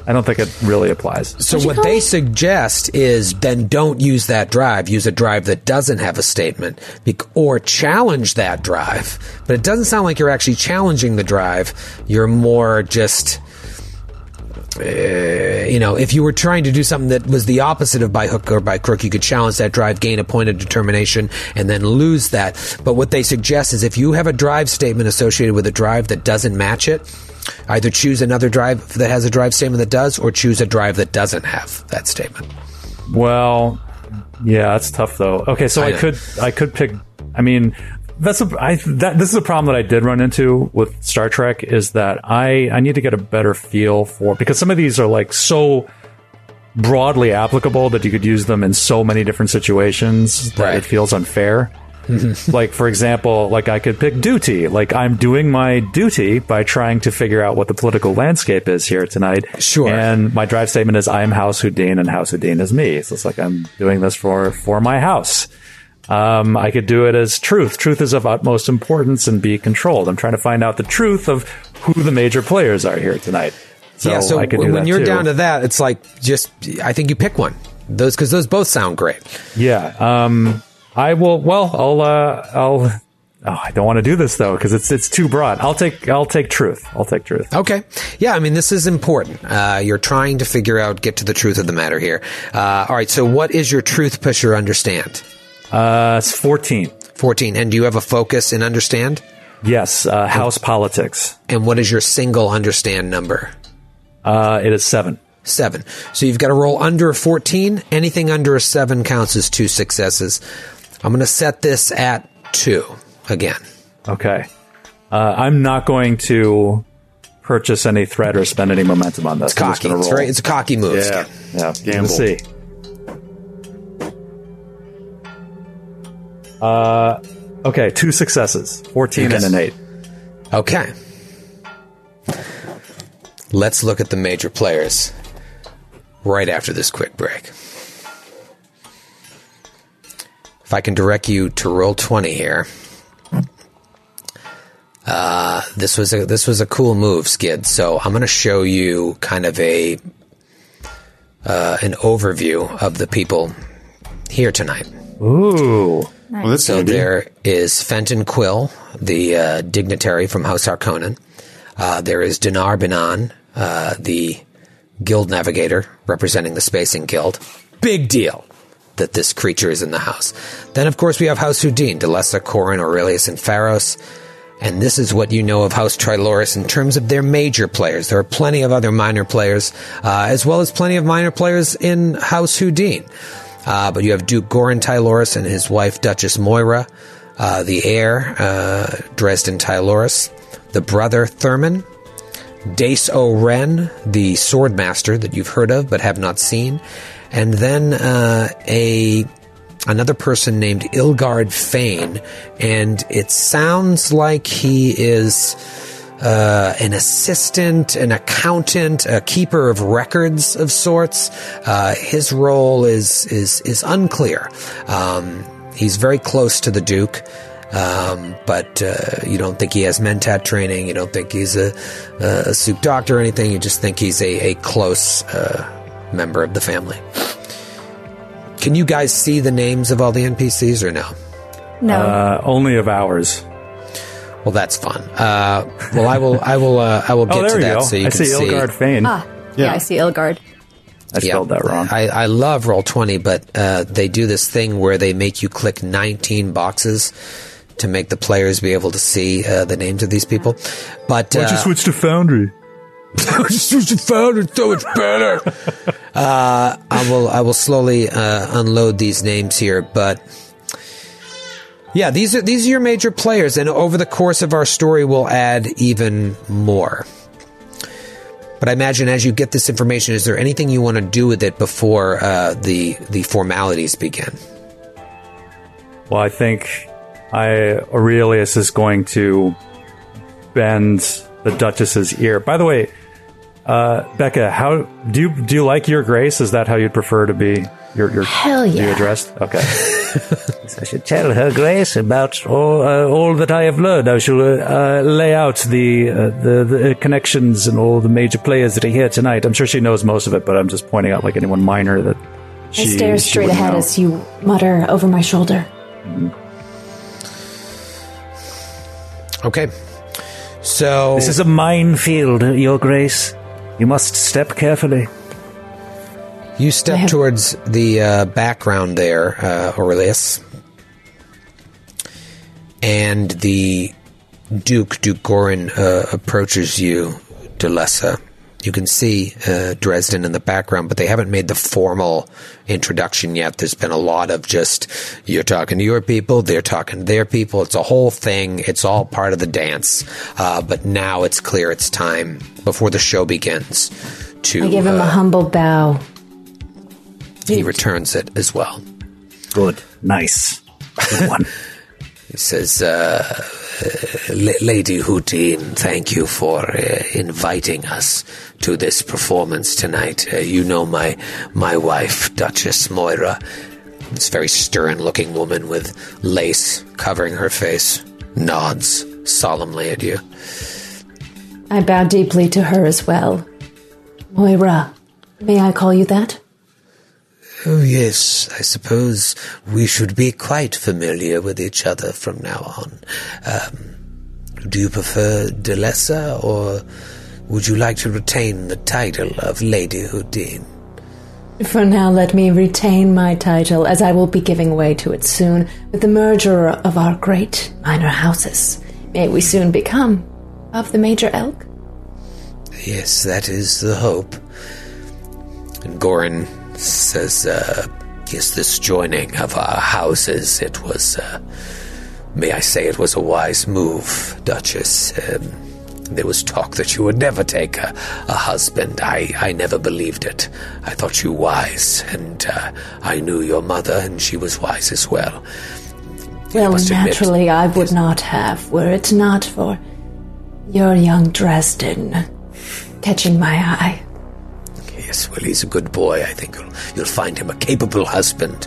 I don't think it really applies. So what they suggest is then don't use that drive. Use a drive that doesn't have a statement, bec- or challenge that drive. But it doesn't sound like you're actually challenging the drive. You're more just. Uh, you know, if you were trying to do something that was the opposite of by hook or by crook, you could challenge that drive, gain a point of determination, and then lose that. But what they suggest is if you have a drive statement associated with a drive that doesn't match it, either choose another drive that has a drive statement that does, or choose a drive that doesn't have that statement. Well, yeah, that's tough though. Okay, so I I, could I could pick. I mean, that's a I that this is a problem that I did run into with Star Trek is that I I need to get a better feel for because some of these are like so broadly applicable that you could use them in so many different situations that Right. it feels unfair. like for example, like I could pick duty. Like I'm doing my duty by trying to figure out what the political landscape is here tonight. Sure. And my drive statement is I am House Houdin and House Houdin is me. So it's like I'm doing this for for my house. Um, I could do it as truth. Truth is of utmost importance and be controlled. I'm trying to find out the truth of who the major players are here tonight. So, yeah, so I could do when you're too. down to that, it's like just I think you pick one. Those because those both sound great. Yeah. Um, I will. Well, I'll. Uh, I'll. Oh, I don't want to do this though because it's it's too broad. I'll take. I'll take truth. I'll take truth. Okay. Yeah, I mean, this is important. Uh, you're trying to figure out, get to the truth of the matter here. Uh, all right, so what is your truth pusher understand? Uh, it's fourteen. 14. And do you have a focus in understand? Yes. Uh, house politics. And what is your single understand number? Uh, it is seven. Seven. So you've got to roll under a 14. Anything under a seven counts as two successes. I'm going to set this at two again. Okay. Uh, I'm not going to purchase any threat or spend any momentum on this. It's cocky. It's, roll. very, it's a cocky move. Yeah. Skip. Yeah, Gamble. Let's see. Uh, okay, two successes, fourteen Yes. and an eight. Okay. Let's look at the major players right after this quick break. If I can direct you to roll twenty here. Uh, this was a this was a cool move, Skid. So I'm going to show you kind of a uh, an overview of the people here tonight. Ooh, Well, that's So handy. there is Fenton Quill, the uh, dignitary from House Harkonnen. Uh, there is Dinar Banan, uh, the guild navigator representing the Spacing Guild. Big deal that this creature is in the house. Then, of course, we have House Houdin, Delessa, Corin, Aurelius, and Pharos. And this is what you know of House Tyloris in terms of their major players. There are plenty of other minor players, uh, as well as plenty of minor players in House Houdin. Uh, but you have Duke Goran Tyloris and his wife Duchess Moira, uh, the heir uh, Dresden Tyloris, the brother Thurman, Dace O'Ren, the swordmaster that you've heard of but have not seen, and then uh, a another person named Ilgard Fane, and it sounds like he is uh, an assistant, an accountant, a keeper of records of sorts. Uh, his role is is is unclear. Um, he's very close to the Duke. Um, but uh, you don't think he has mentat training. You don't think he's a, a Suk doctor or anything. You just think he's a, a close uh, member of the family. Can you guys see the names of all the NPCs or no? No. uh, only of ours. Well, that's fun. Uh, well, I will. I will. Uh, I will get Oh, there to that go. so you I can see Ilgard Fane. ah, yeah. I see Ilgard. I spelled that wrong. I, I love Roll Twenty, but uh, they do this thing where they make you click 19 boxes to make the players be able to see uh, the names of these people. But uh, just switch to Foundry? found it so much better. uh, I will. I will slowly uh, unload these names here, but. Yeah, these are these are your major players, and over the course of our story, we'll add even more. But I imagine as you get this information, is there anything you want to do with it before uh, the the formalities begin? Well, I think I Aurelius is going to bend the Duchess's ear. By the way, uh, Becca, how do you do you like your grace? Is that how you'd prefer to be your your Hell be yeah. addressed? Okay. I should tell her grace about all, uh, all that I have learned. I shall uh, lay out the, uh, the the connections and all the major players that are here tonight. I'm sure she knows most of it, but I'm just pointing out like anyone minor that she I stare straight wouldn't ahead know. as you mutter over my shoulder. Okay. So This is a minefield, Your Grace. You must step carefully. You step have- towards the uh, background there, uh, Aurelius, and the Duke Duke Gorin uh, approaches you, Delessa. You can see uh, Dresden in the background, but they haven't made the formal introduction yet. There's been a lot of just you're talking to your people, they're talking to their people. It's a whole thing. It's all part of the dance. Uh, but now it's clear it's time before the show begins. To I give him uh, a humble bow. He returns it as well. Good. Nice. Good one. He says, uh, Lady Houdin, thank you for uh, inviting us to this performance tonight. Uh, you know my my wife, Duchess Moira. This very stern-looking woman with lace covering her face nods solemnly at you. I bow deeply to her as well. Moira, may I call you that? Oh, yes, I suppose we should be quite familiar with each other from now on. Um, do you prefer Delessa, or would you like to retain the title of Lady Houdin? For now, let me retain my title, as I will be giving way to it soon with the merger of our great minor houses. May we soon become of the Major Elk? Yes, that is the hope. And Gorin says, uh, yes, this joining of our houses, it was, uh, may I say, it was a wise move, Duchess. Um, there was talk that you would never take a, a husband. I, I never believed it. I thought you wise, and uh, I knew your mother, and she was wise as well. Well, must admit- naturally, I would not have, were it not for your young Dresden catching my eye. Yes, well, he's a good boy. I think you'll, you'll find him a capable husband.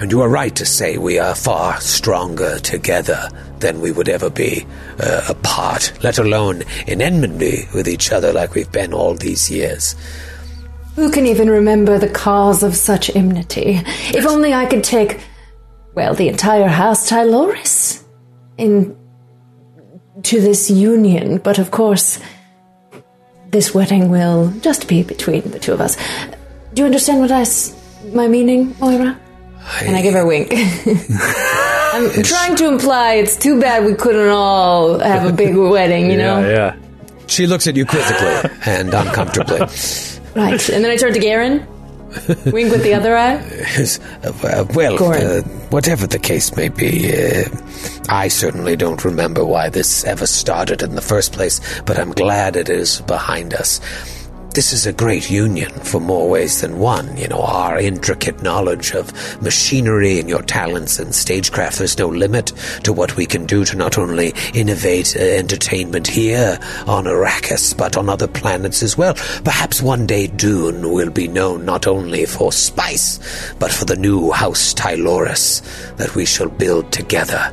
And you are right to say we are far stronger together than we would ever be uh, apart, let alone in enmity with each other like we've been all these years. Who can even remember the cause of such enmity? If only I could take, well, the entire House Tyloris in to this union. But of course, this wedding will just be between the two of us. Do you understand what I s- my meaning, Moira? And I give her a wink. I'm trying to imply it's too bad we couldn't all have a big wedding, you know? Yeah, yeah. She looks at you quizzically and uncomfortably. Right. And then I turn to Garen. Wink with the other eye. Uh, well, uh, whatever the case may be, uh, I certainly don't remember why this ever started in the first place, but I'm glad it is behind us. This is a great union for more ways than one. You know, our intricate knowledge of machinery and your talents and stagecraft, there's no limit to what we can do to not only innovate uh, entertainment here on Arrakis, but on other planets as well. Perhaps one day Dune will be known not only for spice, but for the new House Tyloris that we shall build together.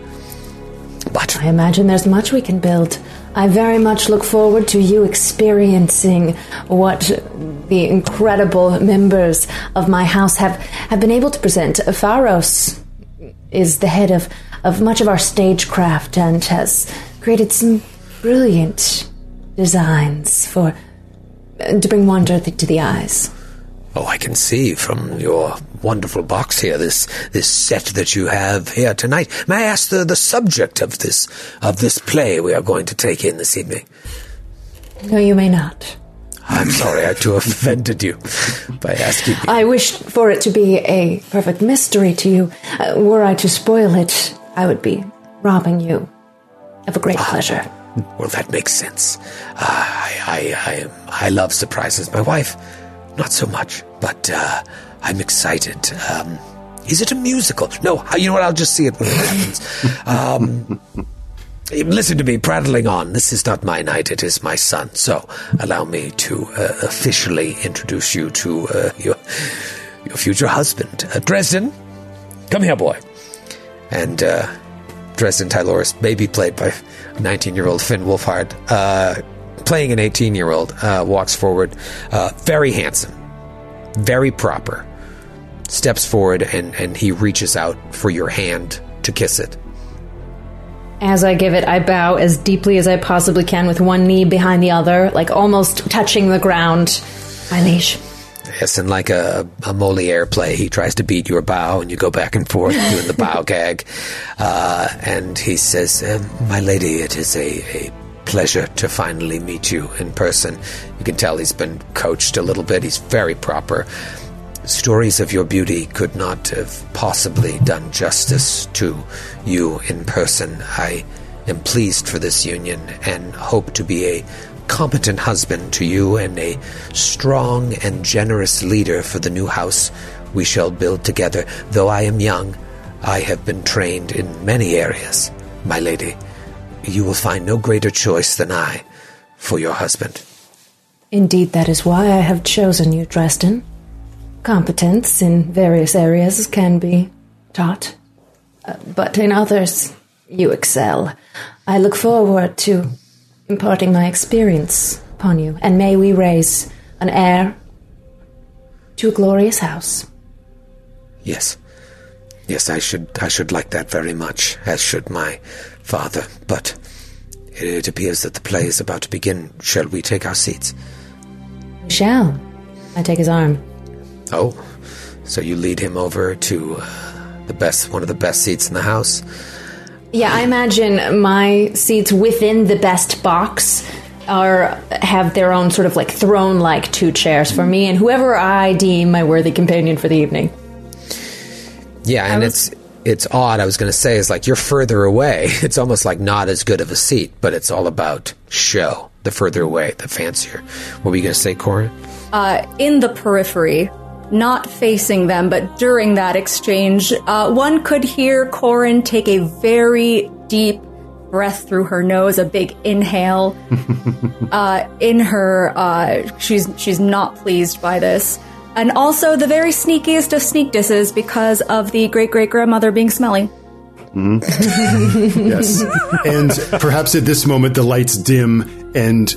But I imagine there's much we can build. I very much look forward to you experiencing what the incredible members of my house have, have been able to present. Pharos is the head of, of much of our stagecraft and has created some brilliant designs for uh, to bring wonder to the eyes. Oh, I can see from your wonderful box here this this set that you have here tonight. May I ask the, the subject of this of this play we are going to take in this evening? No, you may not. I'm sorry I to have offended you by asking. you. I wish for it to be a perfect mystery to you. Uh, were I to spoil it, I would be robbing you of a great pleasure. Well, that makes sense. Uh, I, I, I, I love surprises. My wife, not so much, but uh, I'm excited. Um, is it a musical? No, you know what? I'll just see it when it happens. Um, listen to me prattling on. This is not my night, it is my son. So allow me to uh, officially introduce you to uh, your, your future husband. Uh, Dresden, come here, boy. And uh, Dresden Tyloris, baby played by 19 year old Finn Wolfhard, uh, playing an 18 year old, uh, walks forward, very handsome, very proper, steps forward, and, and he reaches out for your hand to kiss it. As I give it, I bow as deeply as I possibly can with one knee behind the other, like almost touching the ground. My liege. Yes, and like a, a Moliere play, he tries to beat your bow, and you go back and forth doing the bow gag. Uh, and he says, um, "My lady, it is a, a pleasure to finally meet you in person." You can tell he's been coached a little bit. He's very proper. Stories of your beauty could not have possibly done justice to you in person. I am pleased for this union and hope to be a competent husband to you and a strong and generous leader for the new house we shall build together. Though I am young, I have been trained in many areas, my lady. You will find no greater choice than I for your husband. Indeed, that is why I have chosen you, Dresden. Competence in various areas can be taught, uh, but in others, you excel. I look forward to imparting my experience upon you, and may we raise an heir to a glorious house. Yes. Yes, I should I should like that very much, as should my father. But it appears that the play is about to begin. Shall we take our seats? We shall. I take his arm. Oh, so you lead him over to uh, the best, one of the best seats in the house. Yeah, I imagine my seats within the best box are have their own sort of like throne like two chairs for me and whoever I deem my worthy companion for the evening. Yeah, and was- it's it's odd. I was going to say is like you're further away. It's almost like not as good of a seat, but it's all about show. The further away, the fancier. What were you going to say, Corin? uh, in the periphery, not facing them, but during that exchange, uh, one could hear Corin take a very deep breath through her nose, a big inhale. uh, in her, uh, she's she's not pleased by this, and also the very sneakiest of sneak disses because of the great great grandmother being smelly. Yes. and perhaps at this moment the lights dim and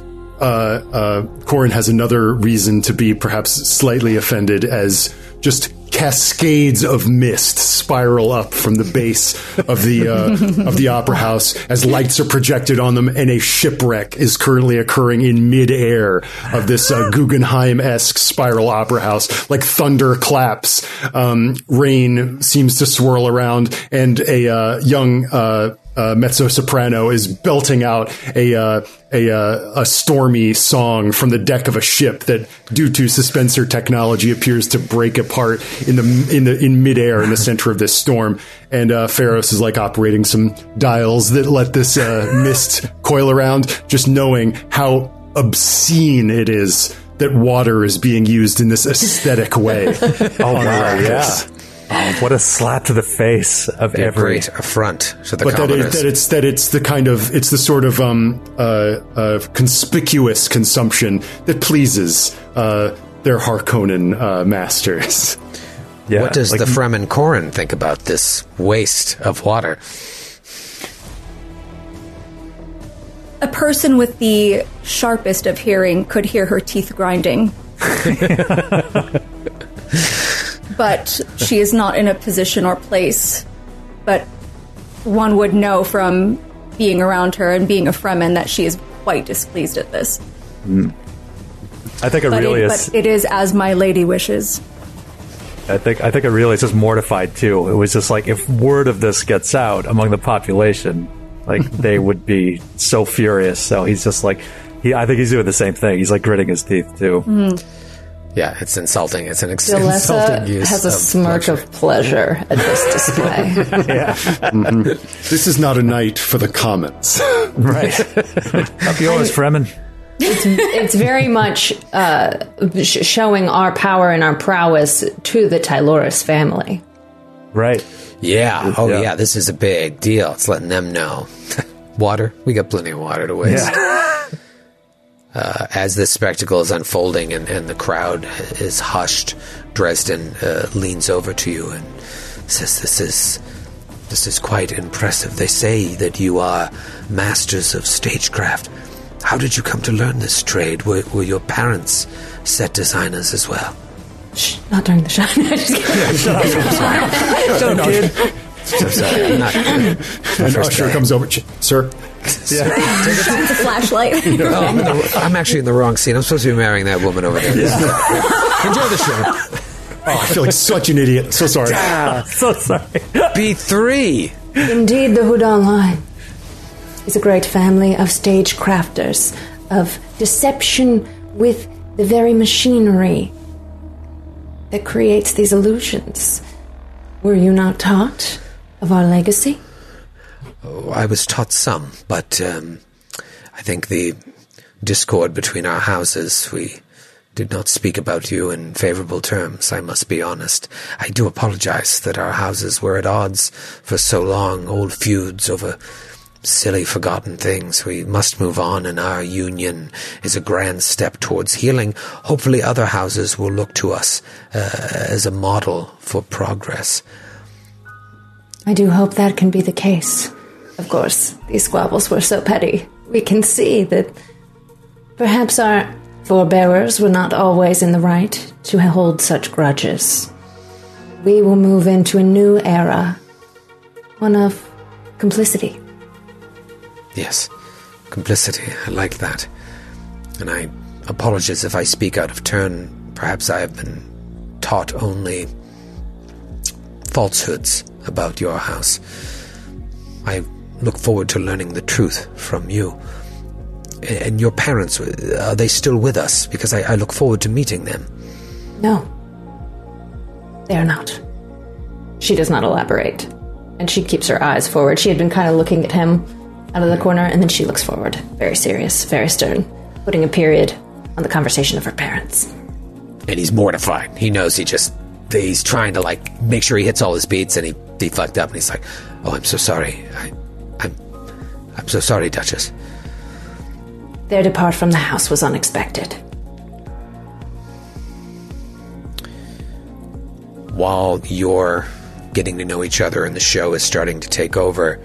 Corin has another reason to be perhaps slightly offended as just cascades of mist spiral up from the base of the uh, of the opera house as lights are projected on them, and a shipwreck is currently occurring in midair of this uh, Guggenheim esque spiral opera house. Like thunder claps, um, rain seems to swirl around, and a uh, young. Uh, mezzo soprano is belting out a uh, a uh, a stormy song from the deck of a ship that, due to suspensor technology, appears to break apart in the in the in midair in the center of this storm. And uh, Pharos is like operating some dials that let this uh, mist coil around, just knowing how obscene it is that water is being used in this aesthetic way. Oh my, yeah. Oh, what a slap to the face of Be a every. great affront to the but that, it, that it's that it's the kind of it's the sort of um, uh, uh, conspicuous consumption that pleases uh, their Harkonnen uh, masters. Yeah, what does like, the Fremen Corin think about this waste of water? A person with the sharpest of hearing could hear her teeth grinding. but she is not in a position or place. But one would know from being around her and being a Fremen that she is quite displeased at this. Hmm. I think But, Aurelia it, is. but it is as my lady wishes. I think I think Aurelia is just mortified too. It was just like if word of this gets out among the population, like they would be so furious. So he's just like he. I think he's doing the same thing. He's like gritting his teeth too. Hmm. Yeah, it's insulting. It's an ex- insulting use has a of smirk luxury. of pleasure at this display. This is not a night for the comments. Right. Up yours, Fremen. it's it's very much uh, sh- showing our power and our prowess to the Tyloris family. Right. Yeah. Oh, Yeah. yeah. This is a big deal. It's letting them know. water. We got plenty of water to waste. Uh, as this spectacle is unfolding and, and the crowd is hushed, Dresden uh, leans over to you and says, "This is This is quite impressive. They say that you are masters of stagecraft. How did you come to learn this trade? Were, were your parents set designers as well? Shh, not during the shot. Just kidding. Don't kid. So sorry, I'm not. And Usher comes over, "Ch- sir. It's a flashlight. Oh, I'm, in the, I'm actually in the wrong scene. I'm supposed to be marrying that woman over there. Enjoy the show. Oh, I feel like such an idiot. So sorry. so sorry. B3. Indeed, the Houdin line is a great family of stage crafters, of deception with the very machinery that creates these illusions. Were you not taught of our legacy? Oh, I was taught some, but um, I think the discord between our houses, we did not speak about you in favorable terms, I must be honest. I do apologize that our houses were at odds for so long, old feuds over silly forgotten things. We must move on, and our union is a grand step towards healing. Hopefully, other houses will look to us uh, as a model for progress. I do hope that can be the case. Of course, these squabbles were so petty. We can see that perhaps our forebearers were not always in the right to hold such grudges. We will move into a new era, one of complicity. Yes, complicity. I like that. And I apologize if I speak out of turn. Perhaps I have been taught only falsehoods about your house. I look forward to learning the truth from you. And your parents, are they still with us? Because I, I look forward to meeting them. No, they are not. She does not elaborate, and she keeps her eyes forward. She had been kind of looking at him out of the corner, and then she looks forward, very serious, very stern, putting a period on the conversation of her parents. And he's mortified. He knows he just, he's trying to like make sure he hits all his beats and he, he fucked up and he's like, oh, I'm so sorry. I, I'm, so sorry, Duchess. Their depart from the house was unexpected. while you're getting to know each other and the show is starting to take over,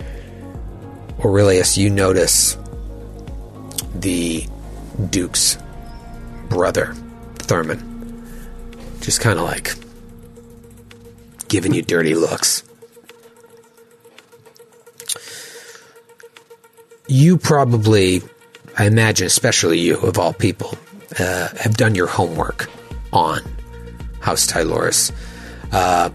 Aurelius, you notice the Duke's brother, Thurman, just kind of like giving you dirty looks. You probably, I imagine, especially you, of all people, uh, have done your homework on House Tyloris. Uh,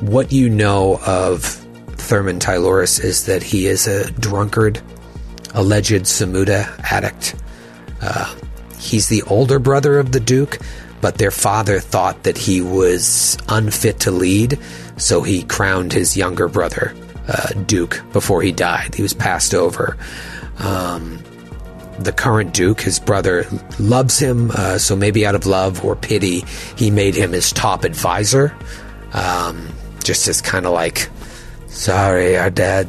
what you know of Thurman Tyloris is that he is a drunkard, alleged semuta addict. Uh, he's the older brother of the Duke, but their father thought that he was unfit to lead, so he crowned his younger brother, uh, Duke, before he died. He was passed over. Um, the current Duke, his brother, loves him, uh, so maybe out of love or pity, he made him his top advisor. Um, just as kind of like, sorry, our dad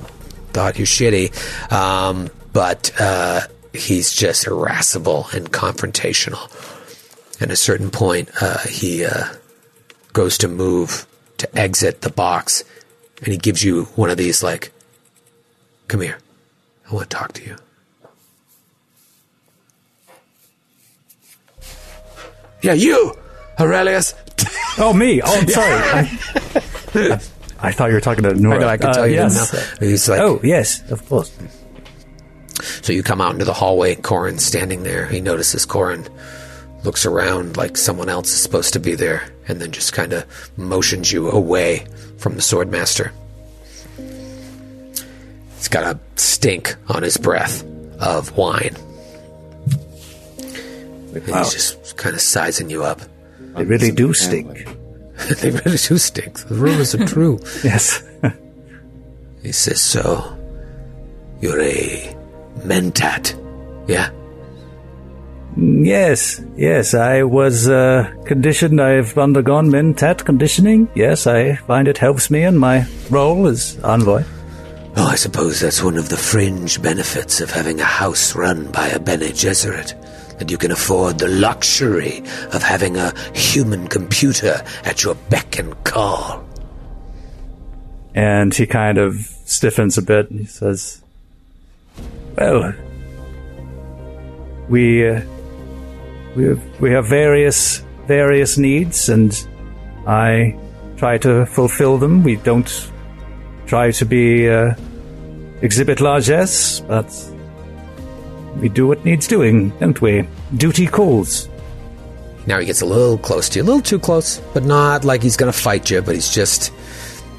thought you're shitty. Um, but uh, he's just irascible and confrontational. At a certain point, uh, he uh, goes to move to exit the box, and he gives you one of these, like, come here, I want to talk to you. Yeah, you, Aurelius. Oh, me. Oh, I'm sorry. I, I thought you were talking to Noura. I know, I can Uh, tell you yes. now. He's like, Oh, yes, of course. So you come out into the hallway, Corin standing there. He notices Corin, looks around like someone else is supposed to be there, and then just kind of motions you away from the swordmaster. He's got a stink on his breath of wine. And Wow. he's just kind of sizing you up. They really do stink. they really do stink. The rumors are true. Yes. He says, So, you're a mentat, yeah? Yes, yes. I was uh, conditioned. I've undergone mentat conditioning. Yes, I find it helps me in my role as envoy. Oh, I suppose that's one of the fringe benefits of having a house run by a Bene Gesserit. That you can afford the luxury of having a human computer at your beck and call. And he kind of stiffens a bit and he says, Well, we, uh, we, have, we have various, various needs, and I try to fulfill them. We don't try to be, uh, exhibit largesse, but we do what needs doing, don't we? Duty calls. Now he gets a little close to you, a little too close, but not like he's gonna fight you. But he's just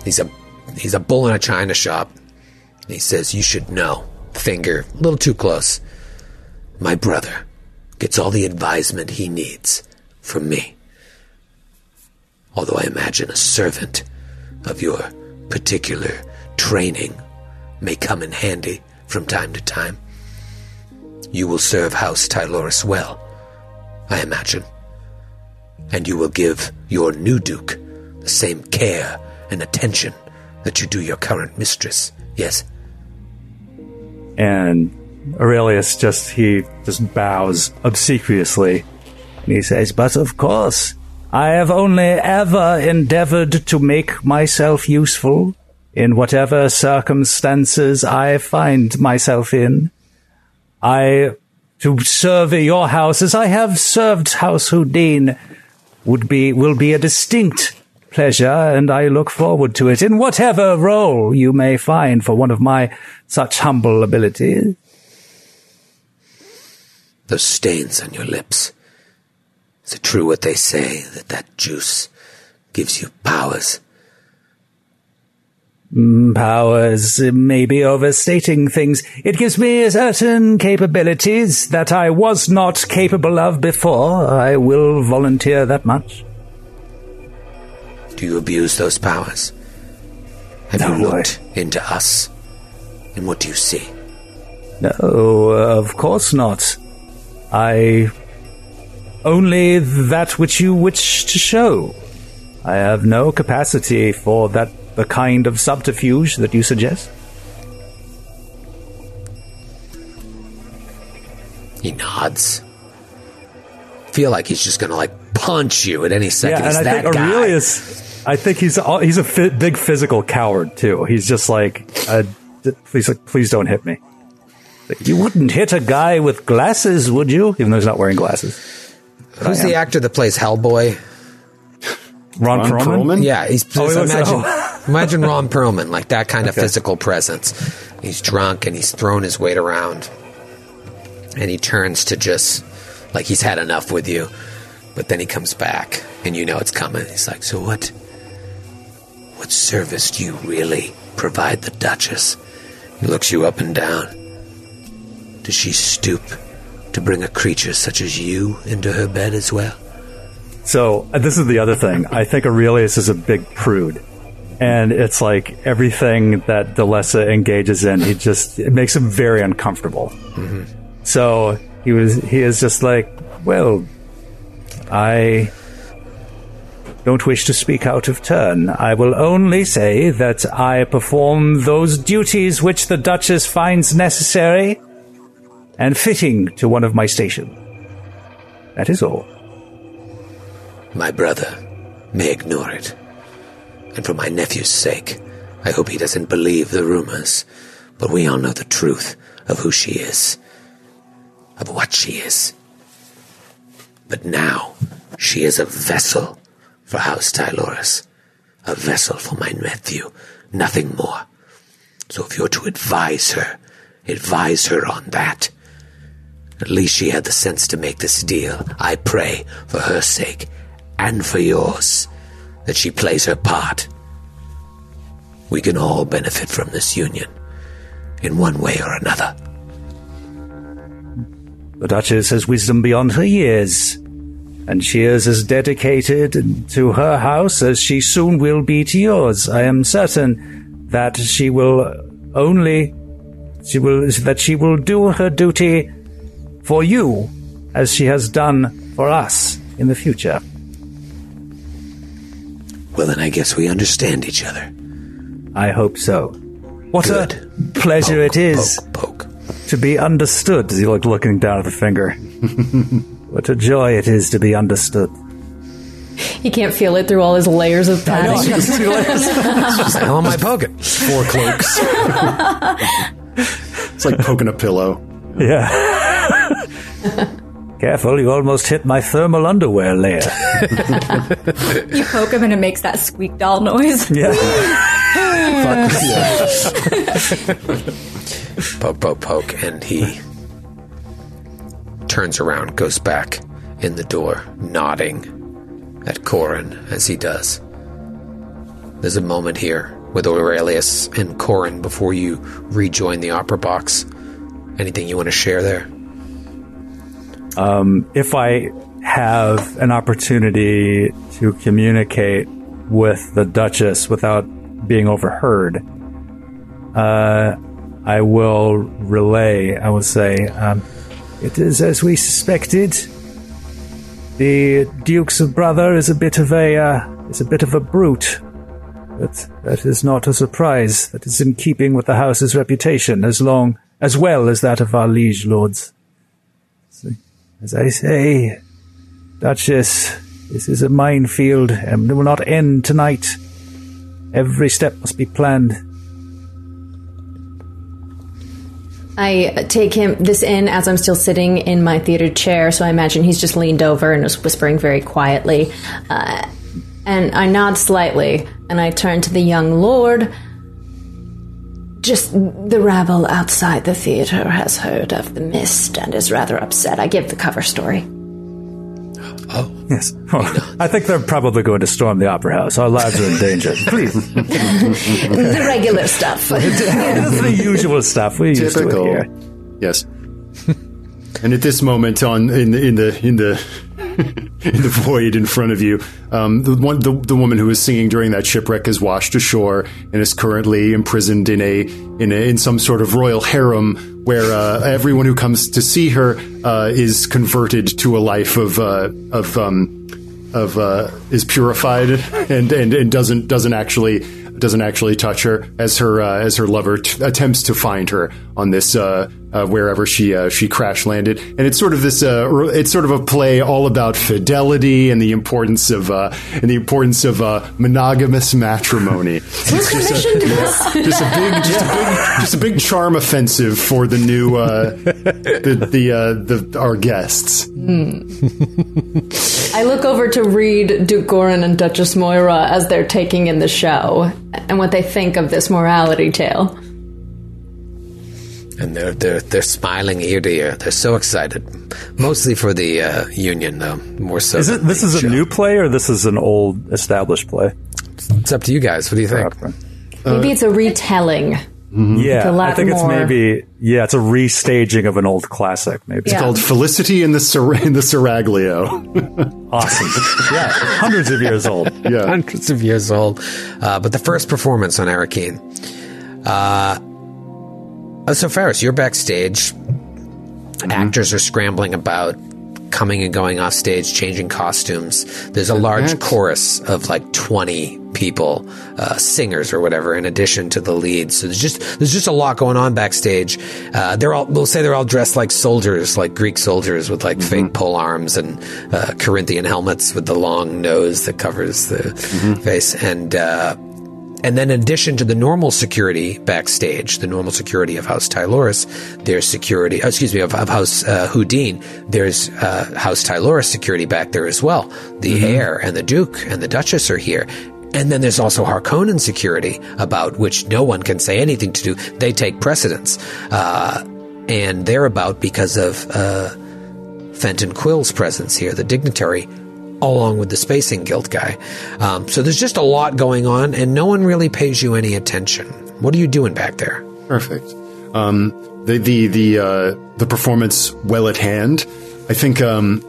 he's a he's a bull in a china shop. He says, "You should know." Finger a little too close. My brother gets all the advisement he needs from me. Although I imagine a servant of your particular training may come in handy from time to time. You will serve House Tyloris well, I imagine. And you will give your new Duke the same care and attention that you do your current mistress, yes? And Aurelius just, he just bows obsequiously. And he says, But of course, I have only ever endeavored to make myself useful in whatever circumstances I find myself in. I, to serve your house as I have served House Houdin, would be, will be a distinct pleasure, and I look forward to it in whatever role you may find for one of my such humble abilities. Those stains on your lips. Is it true what they say that that juice gives you powers? Mm, powers may be overstating things. It gives me certain capabilities that I was not capable of before. I will volunteer that much. Do you abuse those powers? Have No, you I- looked into us? And what do you see? No, of course not. I. Only that which you wish to show. I have no capacity for that the kind of subterfuge that you suggest. He nods. Feel like he's just gonna like punch you at any second. Yeah, he's and I that think guy. Aurelius, I think he's he's a big physical coward too. He's just like, uh, d- please, please don't hit me. Like, You wouldn't hit a guy with glasses, would you? Even though he's not wearing glasses. Who's the actor that plays Hellboy? Ron, Ron Perlman? Perlman? Yeah, he's Oh, he imagine oh. imagine Ron Perlman, like that kind of Okay. physical presence. He's drunk and he's thrown his weight around, and he turns to just like he's had enough with you, but then he comes back and you know it's coming. He's like, "So what? What service do you really provide the Duchess?" He looks you up and down. Does she stoop to bring a creature such as you into her bed as well? So uh, this is the other thing. I think Aurelius is a big prude, and it's like everything that Delessa engages in, he just it makes him very uncomfortable. So he was he is just like, well, I don't wish to speak out of turn. I will only say that I perform those duties which the Duchess finds necessary and fitting to one of my station. That is all. My brother may ignore it. And for my nephew's sake, I hope he doesn't believe the rumors. But we all know the truth of who she is, of what she is. But now, she is a vessel for House Tyloris, a vessel for my nephew, nothing more. So if you're to advise her, advise her on that. At least she had the sense to make this deal. I pray, for her sake, and for yours, that she plays her part. We can all benefit from this union, in one way or another. The Duchess has wisdom beyond her years, and she is as dedicated to her house as she soon will be to yours. I am certain that she will only she will that she will do her duty for you as she has done for us in the future. Well, then I guess we understand each other. I hope so. What Good. a pleasure Poke, it is Poke, poke. to be understood. As he looked looking down at the finger. what a joy it is to be understood. He can't feel it through all his layers of padding. What the hell am I poking? Four cloaks. it's like poking a pillow. Yeah. Careful, you almost hit my thermal underwear layer. You poke him and it makes that squeak doll noise. Yeah. Poke, poke, poke, and he turns around, goes back in the door, nodding at Corin as he does. There's a moment here with Aurelius and Corin before you rejoin the opera box. Anything you want to share there? If I have an opportunity to communicate with the Duchess without being overheard, uh, I will relay. I will say, um, "It is as we suspected. The Duke's brother is a bit of a uh, is a bit of a brute." But that is not a surprise. That is in keeping with the house's reputation, as long as well as that of our liege lords. As I say, Duchess, this is a minefield and it will not end tonight. Every step must be planned. I take him this in as I'm still sitting in my theater chair, so I imagine he's just leaned over and is whispering very quietly. Uh, and I nod slightly, and I turn to the young lord. Just the rabble outside the theater has heard of the mist and is rather upset. I give the cover story. Oh. Yes. I think they're probably going to storm the opera house. Our lives are in danger. Please. the regular stuff. The usual stuff we used to it here. Yes. and at this moment, on in the in the in the in the void in front of you, um, the one the, the woman who was singing during that shipwreck is washed ashore and is currently imprisoned in a in a, in some sort of royal harem where uh, everyone who comes to see her uh, is converted to a life of uh, of um, of uh, is purified and, and and doesn't doesn't actually doesn't actually touch her as her uh, as her lover t- attempts to find her on this uh, wherever she uh, she crash landed and it's sort of this uh, it's sort of a play all about fidelity and the importance of uh, and the importance of uh, monogamous matrimony. It's just a, just a big just a big just a big charm offensive for the new uh, the the, uh, the our guests. I look over to read Duke Gorin and Duchess Moira as they're taking in the show and what they think of this morality tale. And they're they're they're smiling ear to ear. They're so excited, mostly for the uh, union, though. More so. Is it? This the is a new play, or this is an old established play? It's up to you guys. What do you think? Maybe it's a retelling. Yeah, a lot I think it's maybe yeah, it's a restaging of an old classic. Maybe Yeah. Called Felicity in the Sir- in the Seraglio. awesome. yeah, hundreds of years old. Yeah. hundreds of years old. Uh, but the first performance on Arrakeen. Uh, uh, so, Ferris, you're backstage. Actors are scrambling about, coming and going off stage, changing costumes. There's a large that's- chorus of like 20 people, uh, singers or whatever, in addition to the leads. So there's just there's just a lot going on backstage. Uh, they're all we'll say they're all dressed like soldiers, like Greek soldiers with like fake pole arms and uh, Corinthian helmets with the long nose that covers the face and. Uh, and then, in addition to the normal security backstage, the normal security of House Tyloris, there's security, oh, excuse me, of, of House uh, Houdin, there's uh, House Tyloris security back there as well. The heir and the Duke and the Duchess are here. And then there's also Harkonnen security, about which no one can say anything to do. They take precedence. Uh, and they're about because of uh, Fenton Quill's presence here, the dignitary, along with the Spacing Guild guy. Um, so there's just a lot going on, and no one really pays you any attention. What are you doing back there? Perfect. Um, the the the uh, the performance well at hand. I think um,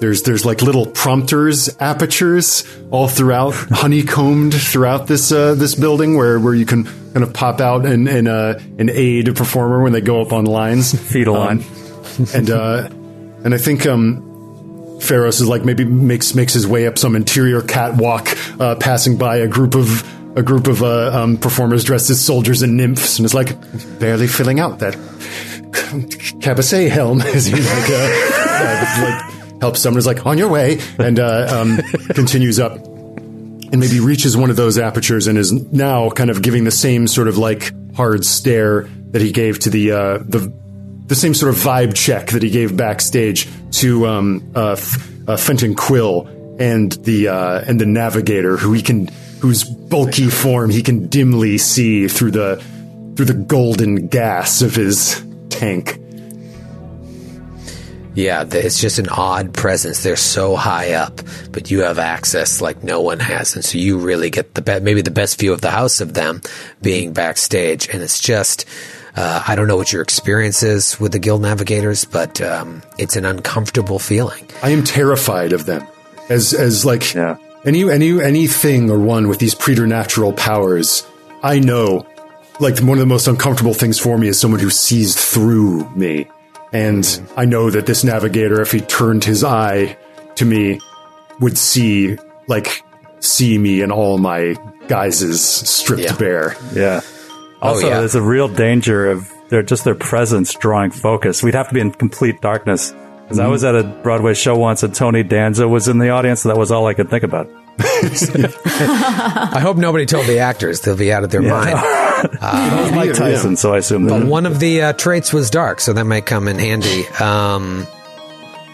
there's there's like little prompters, apertures all throughout, honeycombed throughout this uh, this building, where where you can kind of pop out and and uh, and aid a performer when they go up on lines. Fetal line. and uh, and I think um, Pharos is like maybe makes makes his way up some interior catwalk, uh, passing by a group of a group of uh, um, performers dressed as soldiers and nymphs, and is like barely filling out that caboose helm as he like, uh, like helps someone is like on your way and um, continues up and maybe reaches one of those apertures and is now kind of giving the same sort of like hard stare that he gave to the the the same sort of vibe check that he gave backstage to um, uh, F- uh, Fenton Quill and the uh, and the navigator who he can whose bulky form he can dimly see through the through the golden gas of his tank. Yeah, it's just an odd presence. They're so high up, but you have access like no one has, and so you really get the be- maybe the best view of the house of them being backstage. And it's just, uh, I don't know what your experience is with the Guild Navigators, but um, it's an uncomfortable feeling. I am terrified of them as as like Yeah. any any anything or one with these preternatural powers. I know, like one of the most uncomfortable things for me is someone who sees through me, and I know that this navigator, if he turned his eye to me, would see like see me in all my guises stripped Yeah. bare. Yeah. Also, Oh, yeah. there's a real danger of their just their presence drawing focus. We'd have to be in complete darkness. Because I was at a Broadway show once, and Tony Danza was in the audience, and that was all I could think about. I hope nobody told the actors; they'll be out of their mind. That was Mike Tyson, so I assume. But one of the uh, traits was dark, so that might come in handy. Um,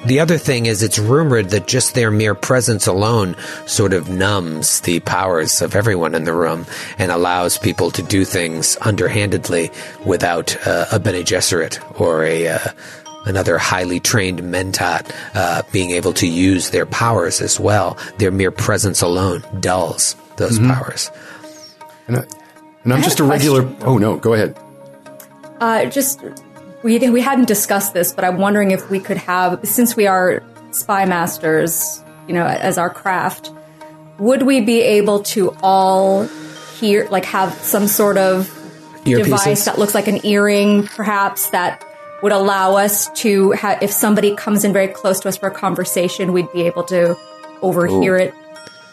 the other thing is, it's rumored that just their mere presence alone sort of numbs the powers of everyone in the room and allows people to do things underhandedly without uh, a Bene Gesserit or a. Uh, Another highly trained mentat uh, being able to use their powers as well. Their mere presence alone dulls those powers. And, I, and I'm had just a a regular. question. Oh no, go ahead. Uh, just we we hadn't discussed this, but I'm wondering if we could have, since we are spy masters, you know, as our craft, would we be able to all hear, like, have some sort of Earpieces? device that looks like an earring, perhaps that would allow us to, ha- if somebody comes in very close to us for a conversation, we'd be able to overhear it,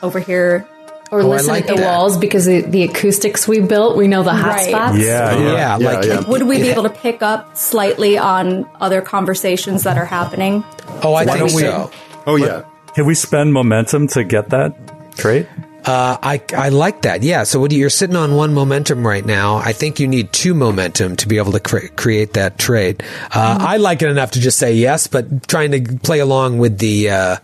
overhear. Or Oh, listen like at the that. walls because the, the acoustics we built, we know the hot Right. spots. yeah, yeah. yeah, yeah, like yeah. Would we be able to pick up slightly on other conversations that are happening? oh, I think we- so. Oh yeah. Can we spend momentum to get that trait? Uh, I I like that. Yeah. So what you- you're sitting on one momentum right now. I think you need two momentum to be able to cre- create that trade. Uh, I like it enough to just say yes, but trying to play along with the. Uh,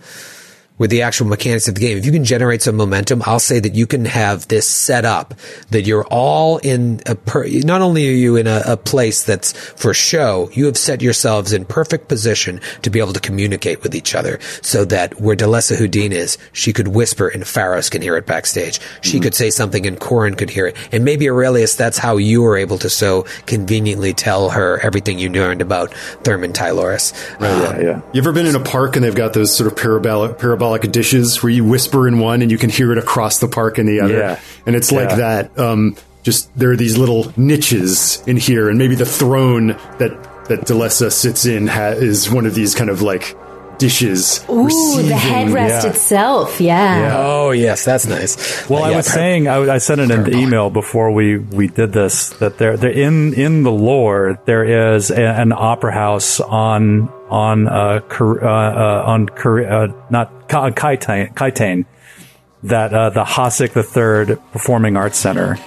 with the actual mechanics of the game. If you can generate some momentum, I'll say that you can have this set up that you're all in a per, not only are you in a, a place that's for show, you have set yourselves in perfect position to be able to communicate with each other so that where Delessa Houdin is, she could whisper and Pharos can hear it backstage. She mm-hmm. could say something and Corin could hear it. And maybe Aurelius, that's how you were able to so conveniently tell her everything you learned about Thurman Tyloris. Oh, yeah, um, yeah. You ever been in a park and they've got those sort of parabolic, parabolic dishes where you whisper in one and you can hear it across the park in the other? Yeah. And it's like Yeah. that. Um, just there are these little niches in here, and maybe the throne that that Delessa sits in ha- is one of these kind of like dishes. Ooh, receiving- the headrest yeah. itself. Yeah. Oh yes, that's nice. Well, I Yeah, was par- saying, I, I sent it in the email before we, we did this that there, there in in the lore there is a, an opera house on on uh, uh, uh on uh, not Ka- on Kaitain, Kaitain that uh, the Hasek the Third Performing Arts Center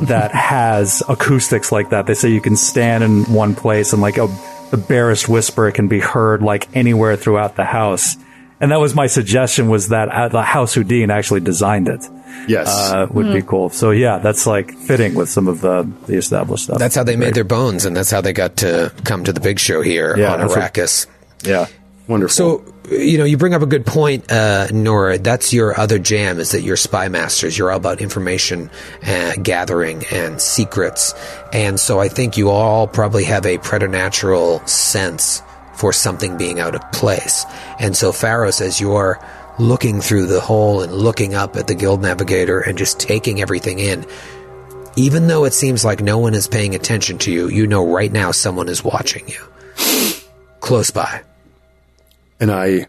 that has acoustics like that. They say you can stand in one place and like a the barest whisper can be heard like anywhere throughout the house. And that was my suggestion was that uh, the House Houdin actually designed it Yes. uh, would Hmm. be cool. So yeah, that's like fitting with some of the the established stuff. That's how they made their bones, and that's how they got to come to the big show here Yeah, on that's what- Arrakis. yeah. Wonderful. So, you know, you bring up a good point, uh, Noura. That's your other jam is that you're spy masters. You're all about information uh, gathering and secrets. And so I think you all probably have a preternatural sense for something being out of place. And so, Pharos, as you're looking through the hole and looking up at the Guild Navigator and just taking everything in, even though it seems like no one is paying attention to you, you know right now someone is watching you. Close by. and I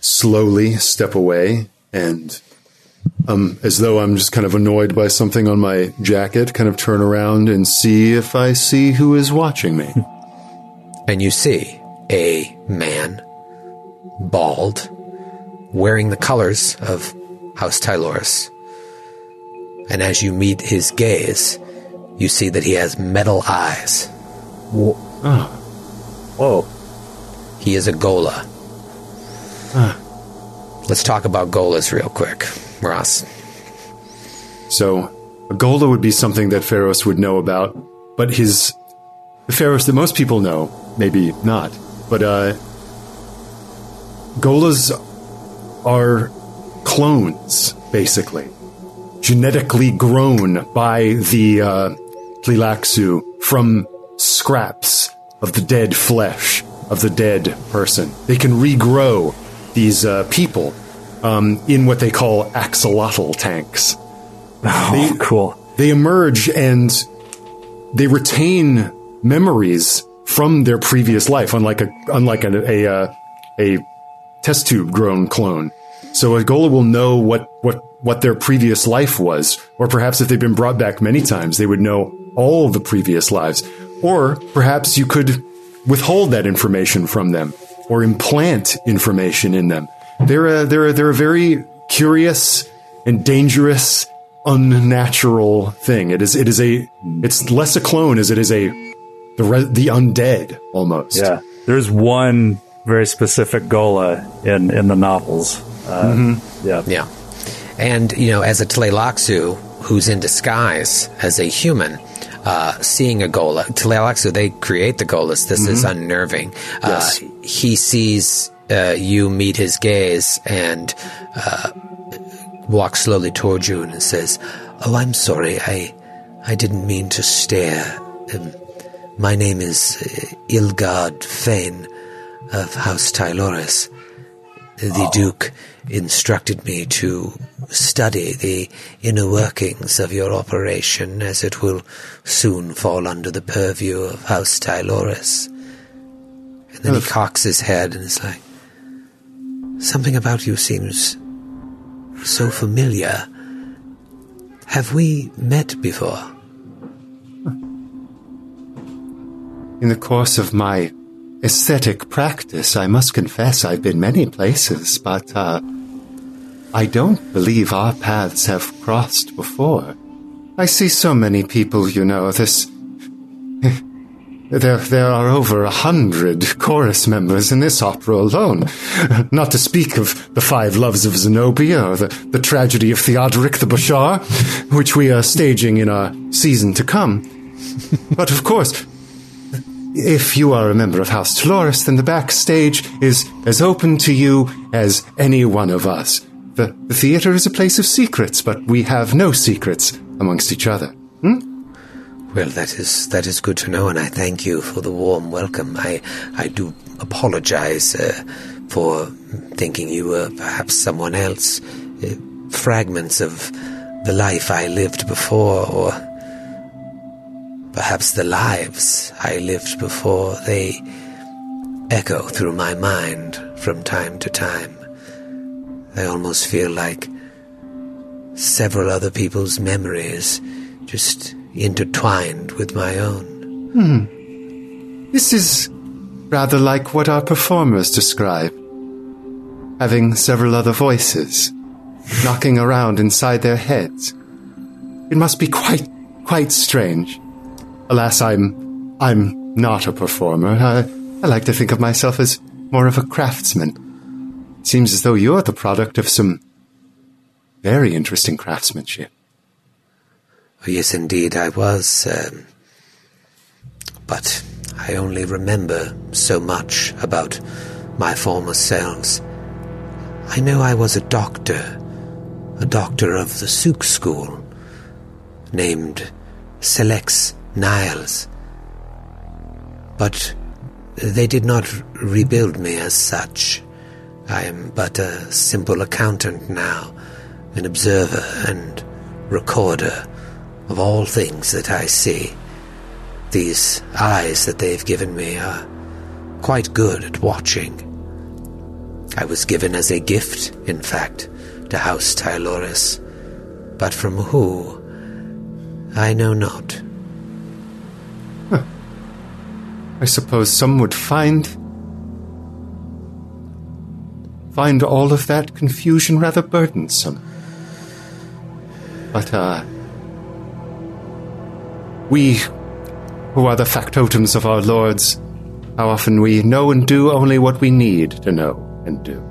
slowly step away and um, as though I'm just kind of annoyed by something on my jacket, kind of turn around and see if I see who is watching me. and you see a man bald, wearing the colors of House Tyloris. And as you meet his gaze, you see that he has metal eyes. Ah. Whoa. He is a ghola. Ah. Let's talk about gholas real quick, Ross. So, a ghola would be something that Pharos would know about, but his the Pharos that most people know, maybe not. But uh, gholas are clones, basically, genetically grown by the uh, Tleilaxu from scraps of the dead flesh of the dead person. They can regrow these uh, people um, in what they call axolotl tanks. Oh, cool. They emerge and they retain memories from their previous life, unlike a unlike a a, uh, a test tube grown clone. So a ghola will know what what what their previous life was, or perhaps if they've been brought back many times, they would know all the previous lives. Or perhaps you could withhold that information from them, or implant information in them. They're a, they're a, they're a very curious and dangerous, unnatural thing. It is it is a it's less a clone as it is a the re- the undead almost. Yeah. There's one very specific ghola in, in the novels. Uh, Yeah. Yeah. And, you know, as a Tleilaxu who's in disguise as a human, uh, seeing a ghola, Tleilaxu, they create the gholas. This is unnerving. Yes. Uh, he sees uh, you meet his gaze and uh, walks slowly towards you and says, Oh, I'm sorry. I, I didn't mean to stare. Um, my name is uh, Ilgard Fane of House Tyloris. The Duke instructed me to study the inner workings of your operation as it will soon fall under the purview of House Tyloris. And then he cocks his head and is like, Something about you seems so familiar. Have we met before? In the course of my aesthetic practice, I must confess I've been many places, but uh, I don't believe our paths have crossed before. I see so many people, you know, this. There, there are over a hundred chorus members in this opera alone. Not to speak of the Five Loves of Zenobia or the, the tragedy of Theodoric the Bashar, which we are staging in our season to come. but of course, if you are a member of House Tyloris, then the backstage is as open to you as any one of us. The, the theater is a place of secrets, but we have no secrets amongst each other. Well, that is that is good to know, and I thank you for the warm welcome. I I do apologize uh, for thinking you were perhaps someone else. Uh, fragments of the life I lived before, or perhaps the lives I lived before, they echo through my mind from time to time. I almost feel like several other people's memories just intertwined with my own. Hmm. This is rather like what our performers describe having several other voices knocking around inside their heads. It must be quite, quite strange. Alas, I'm, I'm not a performer. I, I like to think of myself as more of a craftsman. It seems as though you're the product of some very interesting craftsmanship. Oh, yes, indeed, I was. Um, but I only remember so much about my former selves. I know I was a doctor, a doctor of the Suk School, named Selex Niles. But they did not rebuild me as such. I am but a simple accountant now, an observer and recorder of all things that I see. These eyes that they've given me are quite good at watching. I was given as a gift, in fact, to House Tyloris, but from who, I know not. I suppose some would find find all of that confusion rather burdensome. But, uh, we, who are the factotums of our lords, how often we know and do only what we need to know and do.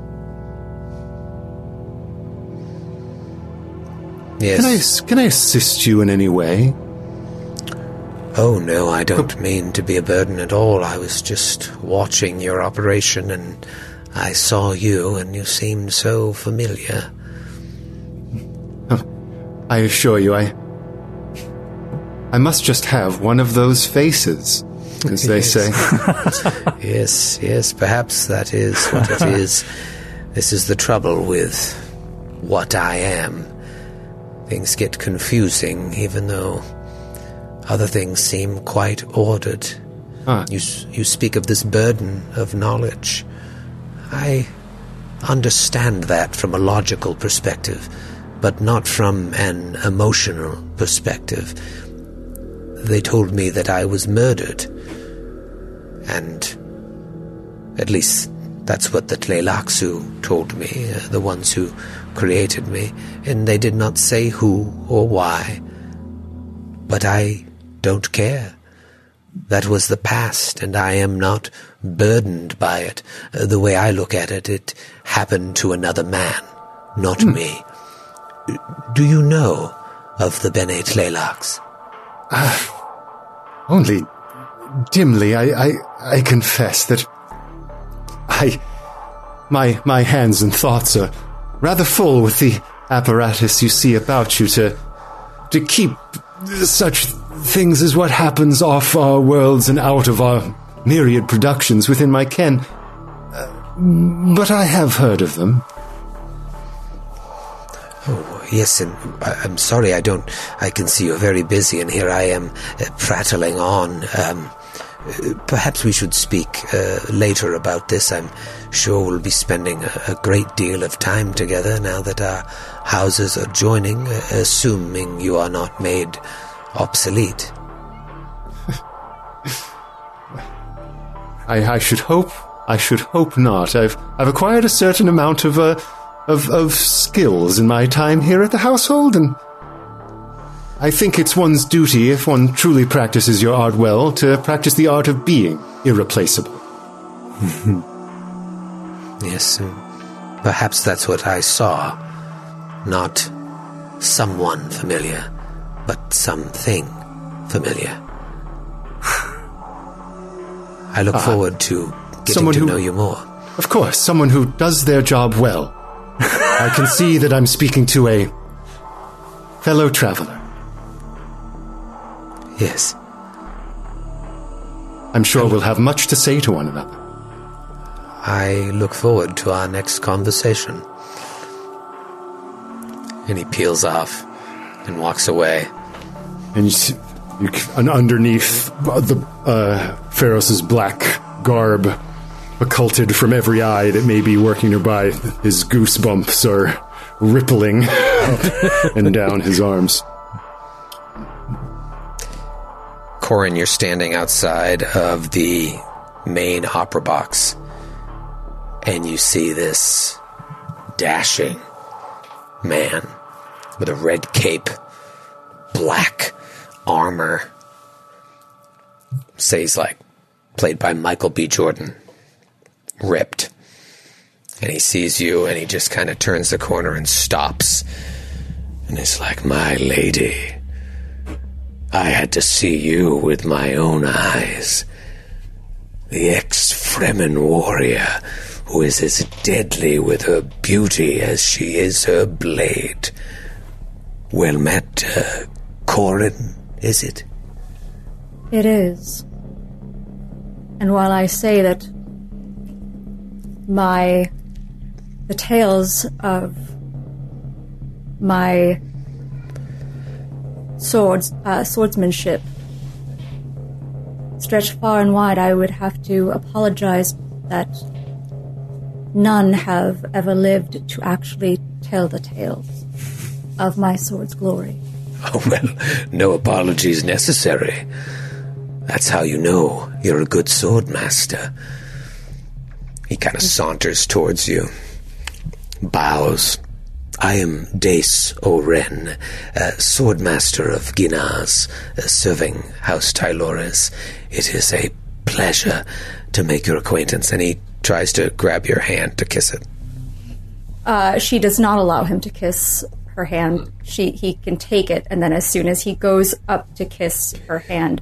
Yes. Can I, can I assist you in any way? Oh, no, I don't mean to be a burden at all. I was just watching your operation and I saw you and you seemed so familiar. Oh, I assure you, I. I must just have one of those faces, as they Yes. say. Yes, yes, perhaps that is what it is. This is the trouble with what I am. Things get confusing, even though other things seem quite ordered. Ah. You, you speak of this burden of knowledge. I understand that from a logical perspective, but not from an emotional perspective. They told me that I was murdered, and at least that's what the Tleilaxu told me, uh, the ones who created me, and they did not say who or why. But I don't care. That was the past, and I am not burdened by it. Uh, the way I look at it, it happened to another man, not me. Do you know of the Bene Tleilax? Only dimly, I, I, I confess that I, my, my hands and thoughts are rather full with the apparatus you see about you to, to keep such things as what happens off our worlds and out of our myriad productions within my ken. Uh, but I have heard of them. Oh, yes, and I'm sorry I don't. I can see you're very busy, and here I am uh, prattling on. Um, perhaps we should speak uh, later about this. I'm sure we'll be spending a, a great deal of time together now that our houses are joining, uh, assuming you are not made obsolete. I, I should hope. I should hope not. I've I've acquired a certain amount of uh, of of skills in my time here at the household, and I think it's one's duty, if one truly practices your art well, to practice the art of being irreplaceable. Yes, perhaps that's what I saw. Not someone familiar, but something familiar. I look ah. forward to getting to who- know you more. Of course, someone who does their job well. I can see that I'm speaking to a fellow traveler. Yes. I'm sure we'll have much to say to one another. I look forward to our next conversation. And he peels off and walks away. and you, see, you and underneath the uh, Pharos' black garb, occulted from every eye that may be working nearby, his goosebumps are rippling up and down his arms. Corin, you're standing outside of the main opera box, and you see this dashing man with a red cape, black armor. Say he's like played by Michael B. Jordan, ripped. And he sees you and he just kind of turns the corner and stops. And he's like, My lady. I had to see you with my own eyes. The ex Fremen warrior who is as deadly with her beauty as she is her blade. Well met, uh, Corin, is it? It is. And while I say that my the tales of my swords uh, swordsmanship stretch far and wide, I would have to apologize that none have ever lived to actually tell the tales of my sword's glory. Oh, well, no apologies necessary. That's how you know you're a good sword master. He kind of saunters towards you. bows. I am Dace Oren, uh, swordmaster of Ginaz, uh, serving House Tyloris. It is a pleasure to make your acquaintance. And he tries to grab your hand to kiss it. Uh, she does not allow him to kiss her hand. She he can take it, and then as soon as he goes up to kiss her hand,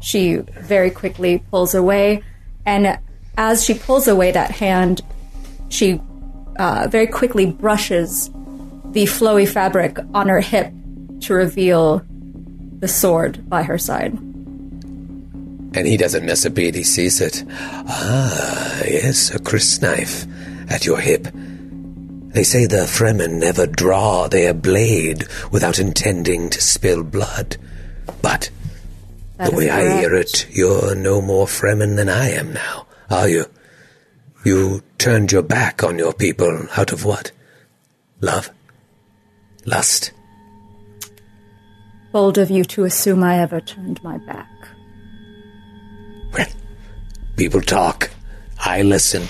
she very quickly pulls away. And as she pulls away that hand, she uh, very quickly brushes the flowy fabric on her hip to reveal the sword by her side. And he doesn't miss a beat, he sees it. Ah, yes, a crysknife at your hip. They say the Fremen never draw their blade without intending to spill blood. But That the way I hear it, you're no more Fremen than I am now, are you? You turned your back on your people out of what? Love? Lust? Bold of you to assume I ever turned my back. Well, people talk. I listen.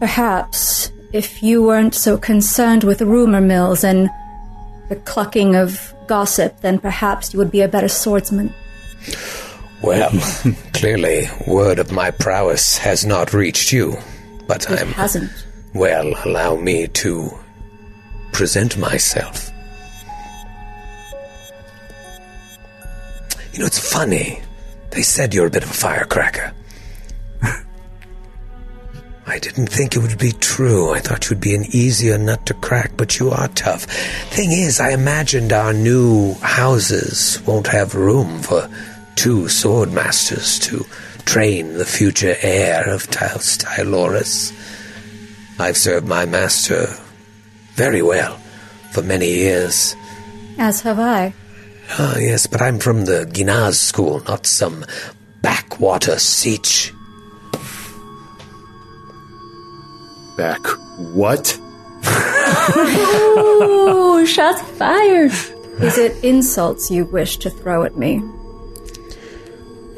Perhaps if you weren't so concerned with rumor mills and the clucking of gossip, then perhaps you would be a better swordsman. Well, clearly, word of my prowess has not reached you, but It I'm. hasn't. Well, allow me to present myself. You know, it's funny. They said you're a bit of a firecracker. I didn't think it would be true. I thought you'd be an easier nut to crack, but you are tough. Thing is, I imagined our new houses won't have room for two sword masters to train the future heir of Taos Tyloris. I've served my master very well for many years. As have I. Ah, yes, but I'm from the Ginaz school, not some backwater sietch. Back. What? Ooh, shots fired. Is it insults you wish to throw at me?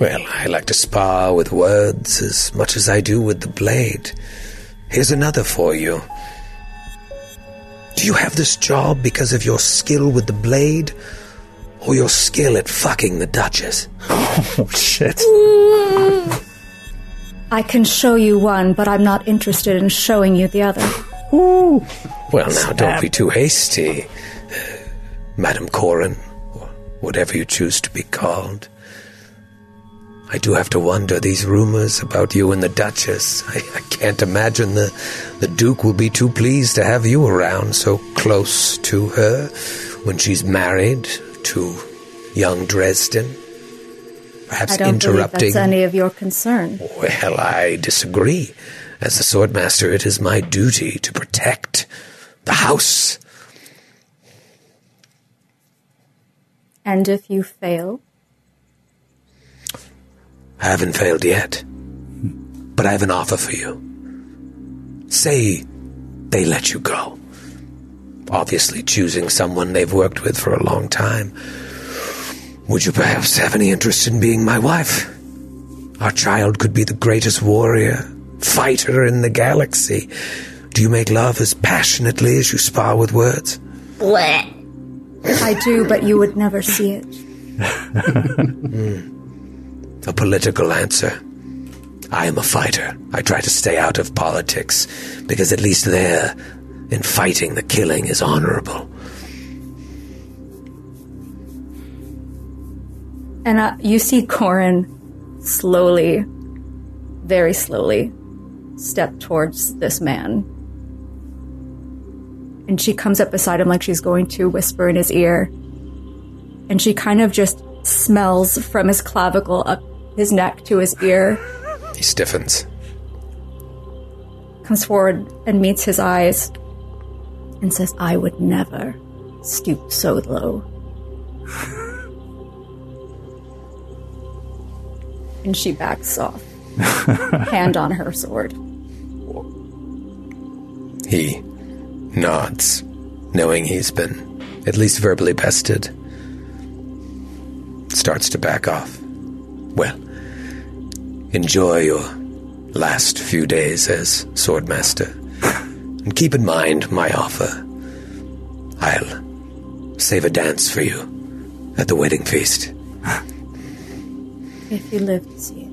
Well, I like to spar with words as much as I do with the blade. Here's another for you. Do you have this job because of your skill with the blade, or your skill at fucking the Duchess? Oh shit! I can show you one, but I'm not interested in showing you the other. Well, now, don't be too hasty, Madam Corin, or whatever you choose to be called. I do have to wonder these rumors about you and the Duchess. I, I can't imagine the the Duke will be too pleased to have you around so close to her when she's married to young Dresden. Perhaps I interrupting. that's any of your concern. Well, I disagree. As the swordmaster, it is my duty to protect the house. And if you fail, I haven't failed yet. But I have an offer for you. Say they let you go. Obviously, choosing someone they've worked with for a long time. Would you perhaps have any interest in being my wife? Our child could be the greatest warrior, fighter in the galaxy. Do you make love as passionately as you spar with words? What I do, but you would never see it. Hmm. A political answer. I am a fighter. I try to stay out of politics because at least there, in fighting, the killing is honorable. And uh, you see Corin slowly, very slowly, step towards this man. And she comes up beside him like she's going to whisper in his ear. And she kind of just smells from his clavicle up his neck to his ear, He stiffens. comes forward and meets his eyes, and says, I would never stoop so low. And she backs off, hand on her sword. He nods, knowing he's been at least verbally bested. Starts to back off. Well, enjoy your last few days as Swordmaster. And keep in mind my offer. I'll save a dance for you at the wedding feast. If you live to see it.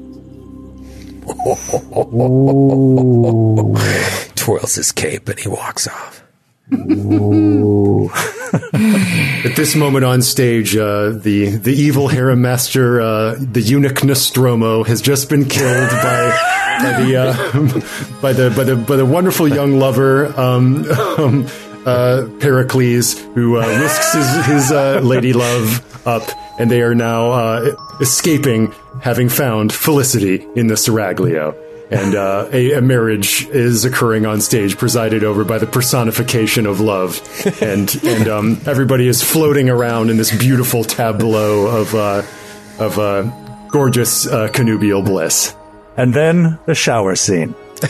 Twirls his cape and he walks off. At this moment on stage, uh, the the evil harem master, uh, the eunuch Nostromo, has just been killed by by the uh, by the by the by the wonderful young lover um, um, uh, Pericles, who uh, risks his his uh, lady love up, and they are now uh, escaping, having found Felicity in the Seraglio. And uh, a, a marriage is occurring on stage, presided over by the personification of love, and and um, everybody is floating around in this beautiful tableau of uh, of uh, gorgeous uh, connubial bliss. And then the shower scene.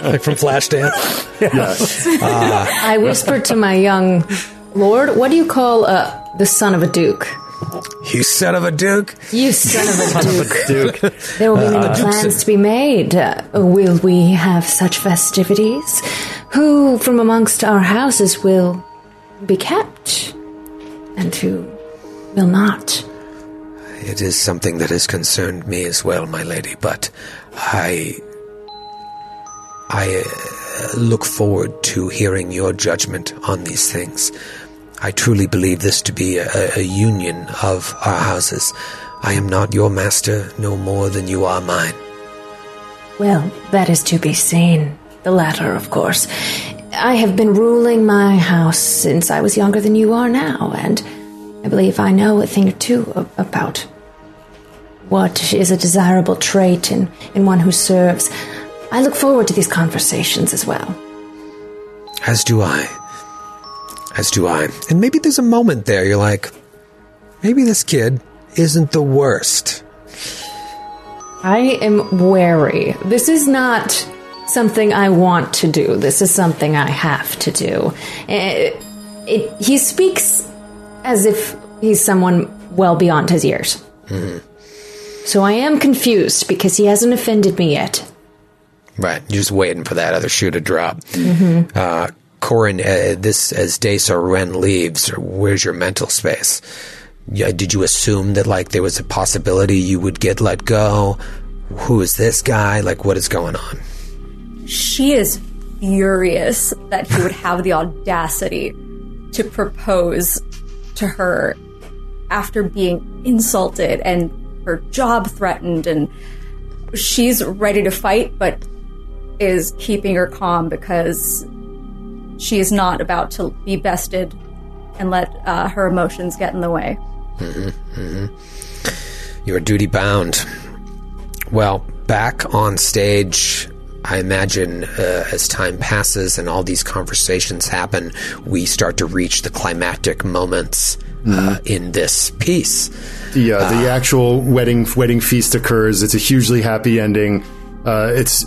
Like from Flashdance. Yes, I whispered to my young lord, "What do you call uh, the son of a duke?" You son of a duke. You son of a duke. Duke. There will be many plans to be made. Uh, will we have such festivities? Who from amongst our houses will be kept, and who will not? It is something that has concerned me as well, my lady, but I. I uh, look forward to hearing your judgment on these things. I truly believe this to be a, a union of our houses. I am not your master no more than you are mine. Well, that is to be seen. The latter, of course. I have been ruling my house since I was younger than you are now, and I believe I know a thing or two about what is a desirable trait in, in one who serves. I look forward to these conversations as well. As do I. As do I. And maybe there's a moment there you're like, maybe this kid isn't the worst. I am wary. This is not something I want to do. This is something I have to do. It, it, he speaks as if he's someone well beyond his years. Mm-hmm. So I am confused because he hasn't offended me yet. Right, you're just waiting for that other shoe to drop. Mm-hmm. Uh, Corin, uh, this as Day Soren leaves, where's your mental space? Yeah, did you assume that like there was a possibility you would get let go? Who is this guy? Like, what is going on? She is furious that he would have the audacity to propose to her after being insulted and her job threatened and she's ready to fight but is keeping her calm because she is not about to be bested and let uh, her emotions get in the way. You're duty bound. Well, back on stage, I imagine uh, as time passes and all these conversations happen, we start to reach the climactic moments uh, in this piece. The uh, the actual wedding wedding feast occurs. It's a hugely happy ending. Uh, it's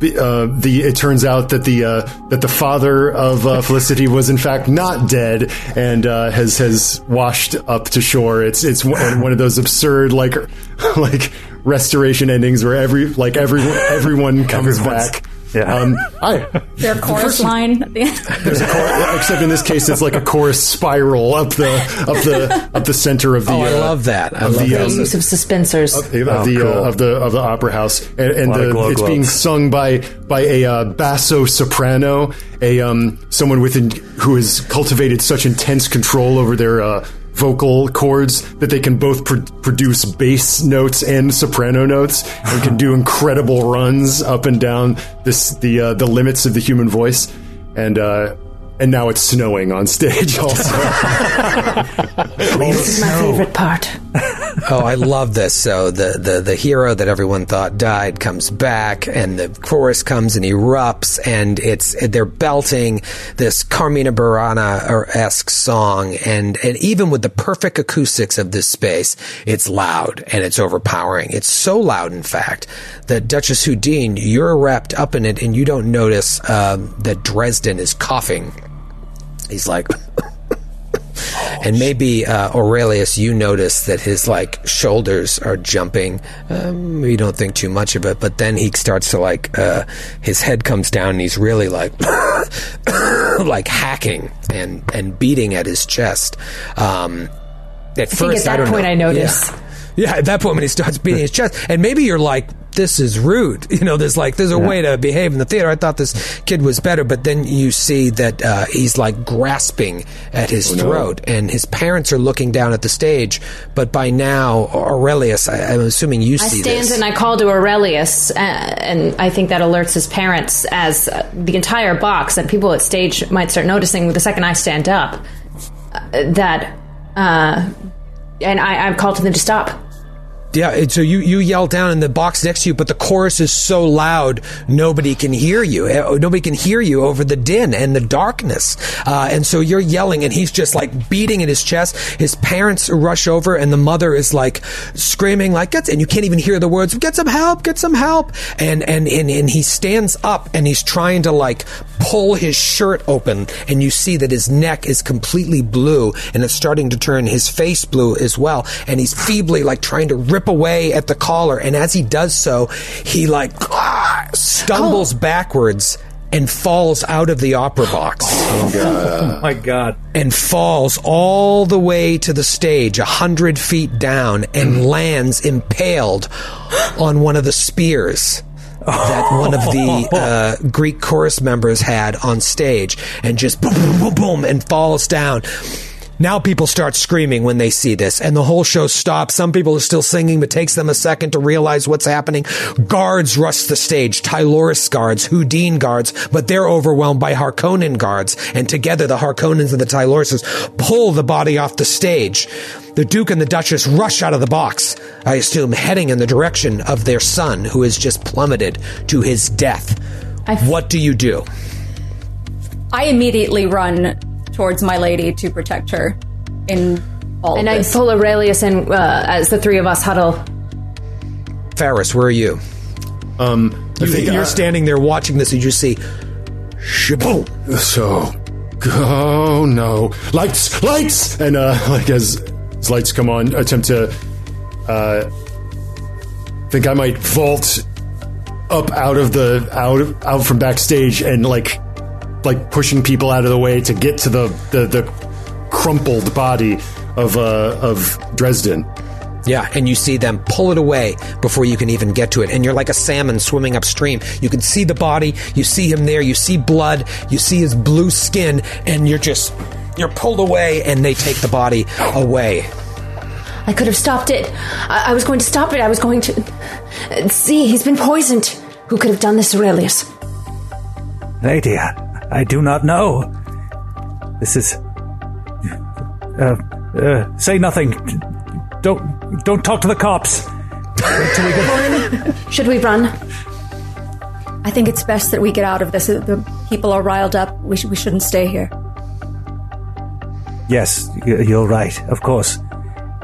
uh, the it turns out that the uh, that the father of uh, Felicity was in fact not dead and uh, has has washed up to shore. It's it's one one of those absurd like like restoration endings where every like every everyone comes Everyone's- back. Yeah. Um, I Their chorus line at the end. there's a chor- except in this case it's like a chorus spiral up the up the up the center of the. Oh, I uh, love that. I of love the, The um, use of suspensors. of Oh, the cool. uh, of the of the opera house, and, and the, glow it's being sung by by a uh, basso soprano, a um, someone within who has cultivated such intense control over their uh, vocal cords that they can both pr- produce bass notes and soprano notes, and can do incredible runs up and down this the uh, the limits of the human voice, and. Uh, and now it's snowing on stage also. This is my favorite part. Oh, I love this. So the, the, the hero that everyone thought died comes back, and the chorus comes and erupts, and it's they're belting this Carmina Burana esque song, and and even with the perfect acoustics of this space, it's loud and it's overpowering. It's so loud, in fact, that Duchess Houdin, you're wrapped up in it, and you don't notice um, that Dresden is coughing. He's like. and maybe uh, Aurelius, you notice that his like shoulders are jumping. Um, you don't think too much of it, but then he starts to like uh, his head comes down, and he's really like like hacking and and beating at his chest. Um, at I think first, at I that don't point know. I notice. Yeah. Yeah, at that point when he starts beating his chest, and maybe you're like, "This is rude." You know, there's like, there's a way to behave in the theater. I thought this kid was better, but then you see that uh, he's like grasping at his throat, and his parents are looking down at the stage. But by now, Aurelius, I, I'm assuming you I see this. I stand this. and I call to Aurelius, uh, and I think that alerts his parents as uh, the entire box and people at stage might start noticing the second I stand up uh, that, uh, and I, I call to them to stop. Yeah, so you, you yell down in the box next to you, but the chorus is so loud nobody can hear you. Uh, Nobody can hear you over the din and the darkness. Uh, and so you're yelling, and he's just like beating at his chest. His parents rush over, and the mother is like screaming, like "Get!" And you can't even hear the words. Get some help! Get some help! And and and and he stands up, and he's trying to like pull his shirt open, and you see that his neck is completely blue, and it's starting to turn his face blue as well. And he's feebly like trying to rip away at the collar, and as he does so, he like ah, stumbles backwards and falls out of the opera box Oh my god. and falls all the way to the stage, a hundred feet down, and lands impaled on one of the spears that one of the uh, Greek chorus members had on stage, and just boom, boom, boom, boom, and falls down. Now people start screaming when they see this, and the whole show stops. Some people are still singing, but takes them a second to realize what's happening. Guards rush the stage, Tyloris guards, Houdin guards, but they're overwhelmed by Harkonnen guards, and together the Harkonnens and the Tylorises pull the body off the stage. The Duke and the Duchess rush out of the box, I assume heading in the direction of their son, who has just plummeted to his death. I f- what do you do? I immediately run towards my lady to protect her in all And of I this. pull Aurelius in uh, as the three of us huddle. Pharos, where are you? Um, I You, think you're I- standing there watching this, and you see, shaboom. So, oh no, lights, lights, and uh, like as, as lights come on, attempt to, uh, think I might vault up out of the out of, out from backstage and like like pushing people out of the way to get to the the, the crumpled body of uh of Dresden. Yeah, and you see them pull it away before you can even get to it. And you're like a salmon swimming upstream. You can see the body, you see him there, you see blood, you see his blue skin, and you're just you're pulled away and they take the body away. I could have stopped it. I, I was going to stop it. I was going to. Uh, see, he's been poisoned. Who could have done this, Aurelius? Lady, I, do not know. This is. Uh, uh, say nothing. Don't don't talk to the cops. Get. Should we run? I think it's best that we get out of this. The people are riled up. We, sh- we shouldn't stay here. Yes, you're right. Of course.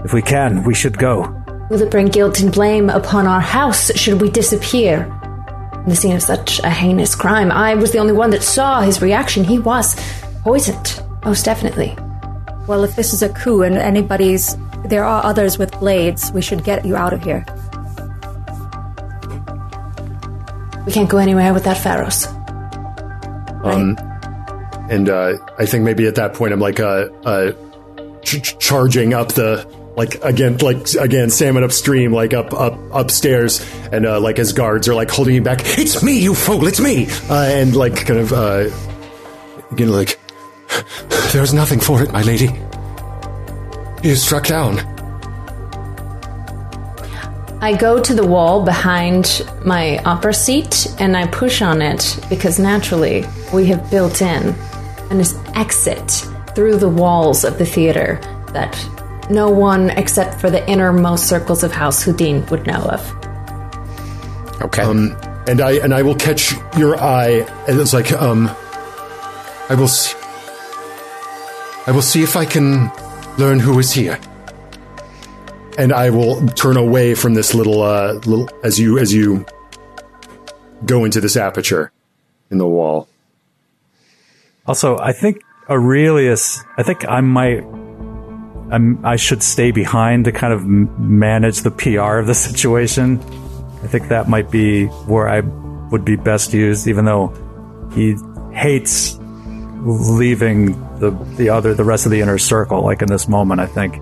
If we can, we should go. Will it bring guilt and blame upon our house should we disappear? In the scene of such a heinous crime, I was the only one that saw his reaction. He was poisoned, most definitely. Well, if this is a coup and anybody's. There are others with blades, we should get you out of here. We can't go anywhere without Pharos. Um, and uh, I think maybe at that point I'm like uh, uh, ch- ch- charging up the like again like again salmon upstream like up up upstairs and uh, like his guards are like holding me back. It's me, you fool! It's me! Uh, and like kind of uh, again like there's nothing for it, my lady. He is struck down. I go to the wall behind my opera seat and I push on it because naturally we have built in an exit through the walls of the theater that no one except for the innermost circles of House Houdin would know of. Okay. Um, and I and I will catch your eye, and it's like, um, I will see. I will see if I can learn who is here, and I will turn away from this little, uh, little as you as you go into this aperture in the wall. Also, I think Aurelius. I think I might I'm, I should stay behind to kind of manage the PR of the situation. I think that might be where I would be best used, even though he hates leaving the the other the rest of the inner circle. Like in this moment, I think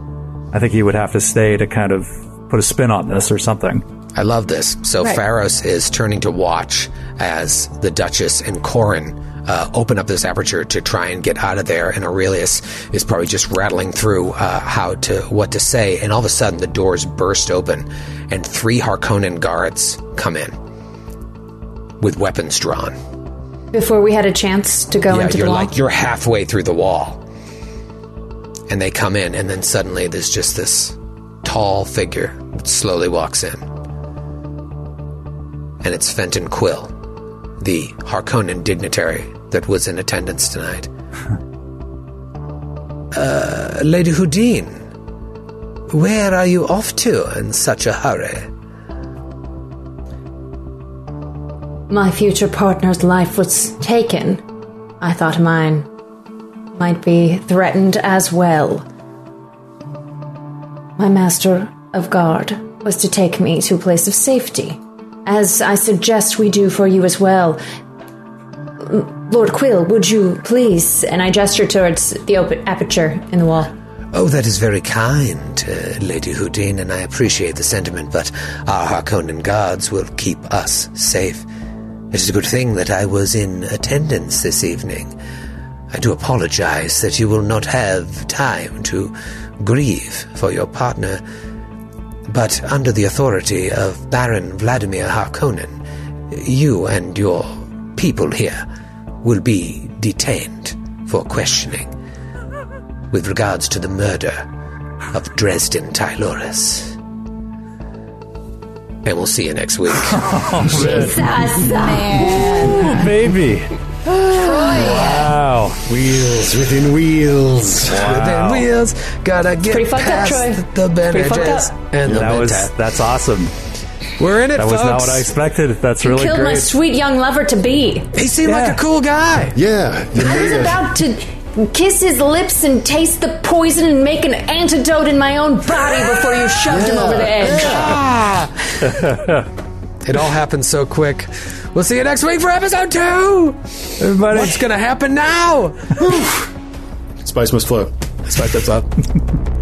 I think he would have to stay to kind of put a spin on this or something. I love this. So Right. Pharos is turning to watch as the Duchess and Corin uh, open up this aperture to try and get out of there, and Aurelius is probably just rattling through uh, how to what to say, and all of a sudden the doors burst open, and three Harkonnen guards come in with weapons drawn. Before we had a chance to go yeah, into you're the wall. like you're halfway through the wall, and they come in, and then suddenly there's just this tall figure that slowly walks in, and it's Fenton Quill, the Harkonnen dignitary that was in attendance tonight. uh, Lady Houdin, where are you off to in such a hurry? My future partner's life was taken. I thought mine might be threatened as well. My master of guard was to take me to a place of safety, as I suggest we do for you as well. Lord Quill, would you please? And I gesture towards the open aperture in the wall. Oh, that is very kind, uh, Lady Houdin, and I appreciate the sentiment, but our Harkonnen guards will keep us safe. It is a good thing that I was in attendance this evening. I do apologize that you will not have time to grieve for your partner, but under the authority of Baron Vladimir Harkonnen, you and your people here will be detained for questioning with regards to the murder of Dresden Tyloris. And we'll see you next week. Oh, baby. Wow. Wheels within wheels. Within wheels, gotta get Pretty fucked up, past Troy. the Pretty fucked bandages up. and the That was mentat. that's awesome. We're in it, That was folks. not what I expected. That's really Killed my great. sweet young lover to be. He seemed like a cool guy. Yeah, you I was made it. about to kiss his lips and taste the poison and make an antidote in my own body before you shoved him over the edge. It all happened so quick. We'll see you next week for episode two. Everybody. What's gonna happen now? Spice must flow. Spice this up.